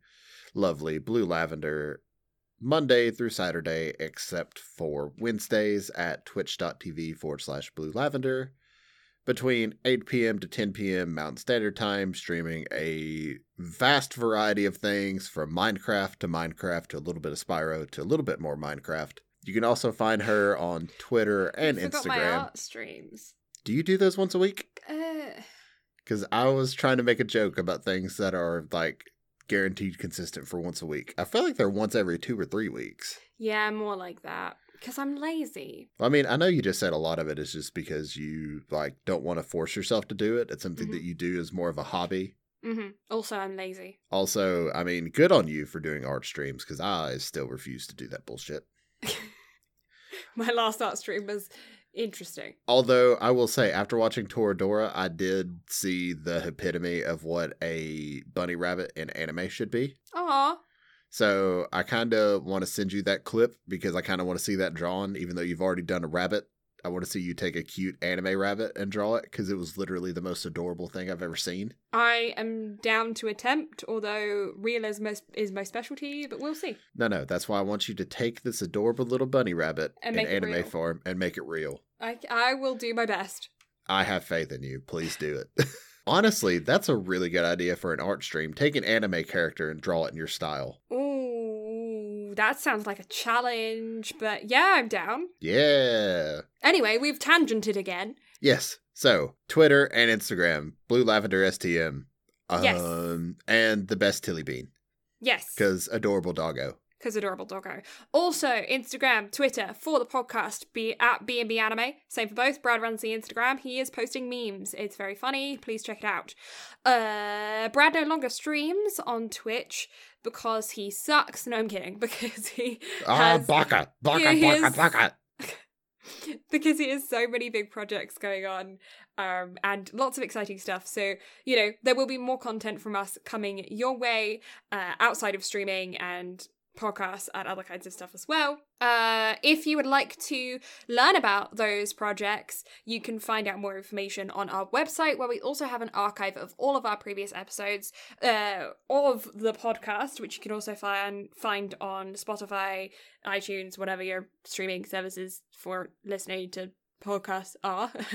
lovely Blue Lavender Monday through Saturday, except for Wednesdays at twitch.tv forward slash blue lavender. Between 8 p.m. to 10 p.m. Mountain Standard Time, streaming a vast variety of things from Minecraft to Minecraft to a little bit of Spyro to a little bit more Minecraft. You can also find her on Twitter and I forgot my Instagram. art streams. Do you do those once a week? Uh, Because I was trying to make a joke about things that are like guaranteed consistent for once a week. I feel like they're once every two or three weeks. yeah, more like that. Because I'm lazy. I mean, I know you just said a lot of it is just because you like don't want to force yourself to do it. It's something Mhm. that you do as more of a hobby. hmm Also, I'm lazy. Also, I mean, good on you for doing art streams because I still refuse to do that bullshit. My last art stream was interesting. Although I will say, after watching Toradora, I did see the epitome of what a bunny rabbit in anime should be. Aw. So I kind of want to send you that clip because I kind of want to see that drawn, even though you've already done a rabbit. I want to see you take a cute anime rabbit and draw it because it was literally the most adorable thing I've ever seen. I am down to attempt, although realism is, my specialty, but we'll see. No, no, that's why I want you to take this adorable little bunny rabbit And in anime real. form and make it real. I, I will do my best. I have faith in you. Please do it. Honestly, that's a really good idea for an art stream. Take an anime character and draw it in your style. Ooh, that sounds like a challenge, but yeah, I'm down. Yeah. Anyway, we've tangented again. Yes. So, Twitter and Instagram, Blue Lavender STM. Um, Yes. and the best Tilly Bean, Yes. because adorable doggo. because adorable doggo. Also, Instagram, Twitter for the podcast, be at B&B Anime. Same for both. Brad runs the Instagram. He is posting memes. It's very funny. Please check it out. Uh, Brad no longer streams on Twitch because he sucks. No, I'm kidding. Because he Ah, has baka, baka, Yeah, baka, baka. because he has so many big projects going on um, and lots of exciting stuff. So, you know, there will be more content from us coming your way uh, outside of streaming and podcasts and other kinds of stuff as well. Uh, if you would like to learn about those projects, you can find out more information on our website, where we also have an archive of all of our previous episodes uh, of the podcast, which you can also find find on Spotify, iTunes, whatever your streaming services for listening to podcasts are.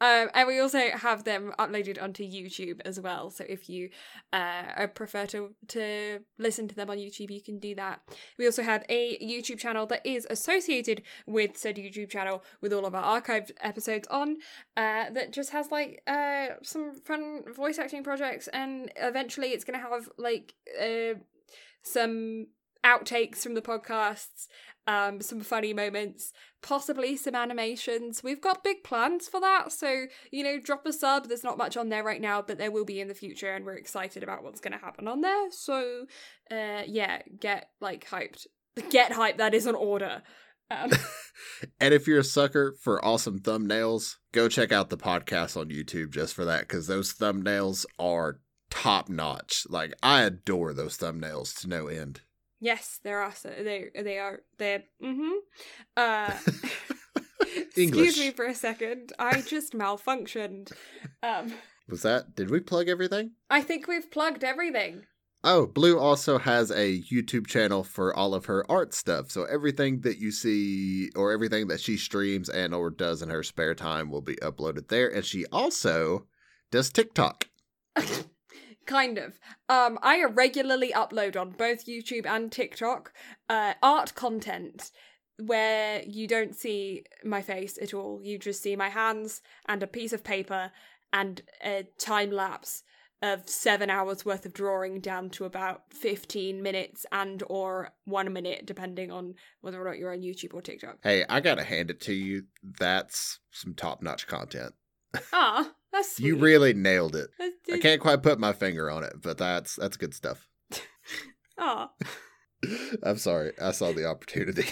um, and we also have them uploaded onto YouTube as well. So if you uh, prefer to to listen to them on YouTube, you can do that. We also have a YouTube channel that is associated with said YouTube channel with all of our archived episodes on. Uh, that just has like uh some fun voice acting projects, and eventually it's gonna have like uh some outtakes from the podcasts, um, some funny moments, possibly some animations. We've got big plans for that, so you know, drop a sub. There's not much on there right now, but there will be in the future, and we're excited about what's going to happen on there. So, uh, yeah, get like hyped. Get hyped. That is an order. Um, And if you're a sucker for awesome thumbnails, go check out the podcast on YouTube just for that, because those thumbnails are top notch. Like, I adore those thumbnails to no end. Yes, there are. So they they are they're. Mm-hmm. Uh, excuse me for a second. I just malfunctioned. Um, Was that, did we plug everything? I think we've plugged everything. Oh, Blue also has a YouTube channel for all of her art stuff. So everything that you see or everything that she streams and or does in her spare time will be uploaded there. And she also does TikTok. kind of. Um, I regularly upload on both YouTube and TikTok uh, art content where you don't see my face at all. You just see my hands and a piece of paper and a time lapse of seven hours worth of drawing down to about 15 minutes and or one minute depending on whether or not you're on youtube or tiktok Hey, I gotta hand it to you. That's some top notch content. ah that's sweet. You really nailed it. I can't quite put my finger on it, but that's that's good stuff. ah I'm sorry. I saw the opportunity.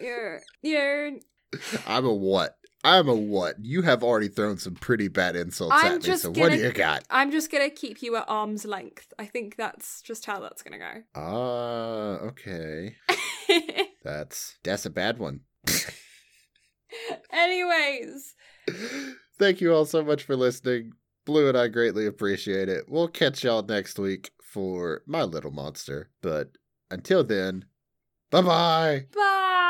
you're you're I'm a what? I'm a what? You have already thrown some pretty bad insults I'm at me. So what gonna- do you got? I'm just gonna keep you at arm's length. I think that's just how that's gonna go. Ah, okay. That's that's a bad one. Anyways, Thank you all so much for listening. Blue and I greatly appreciate it. We'll catch y'all next week for My Little Monster. But until then, bye bye. bye.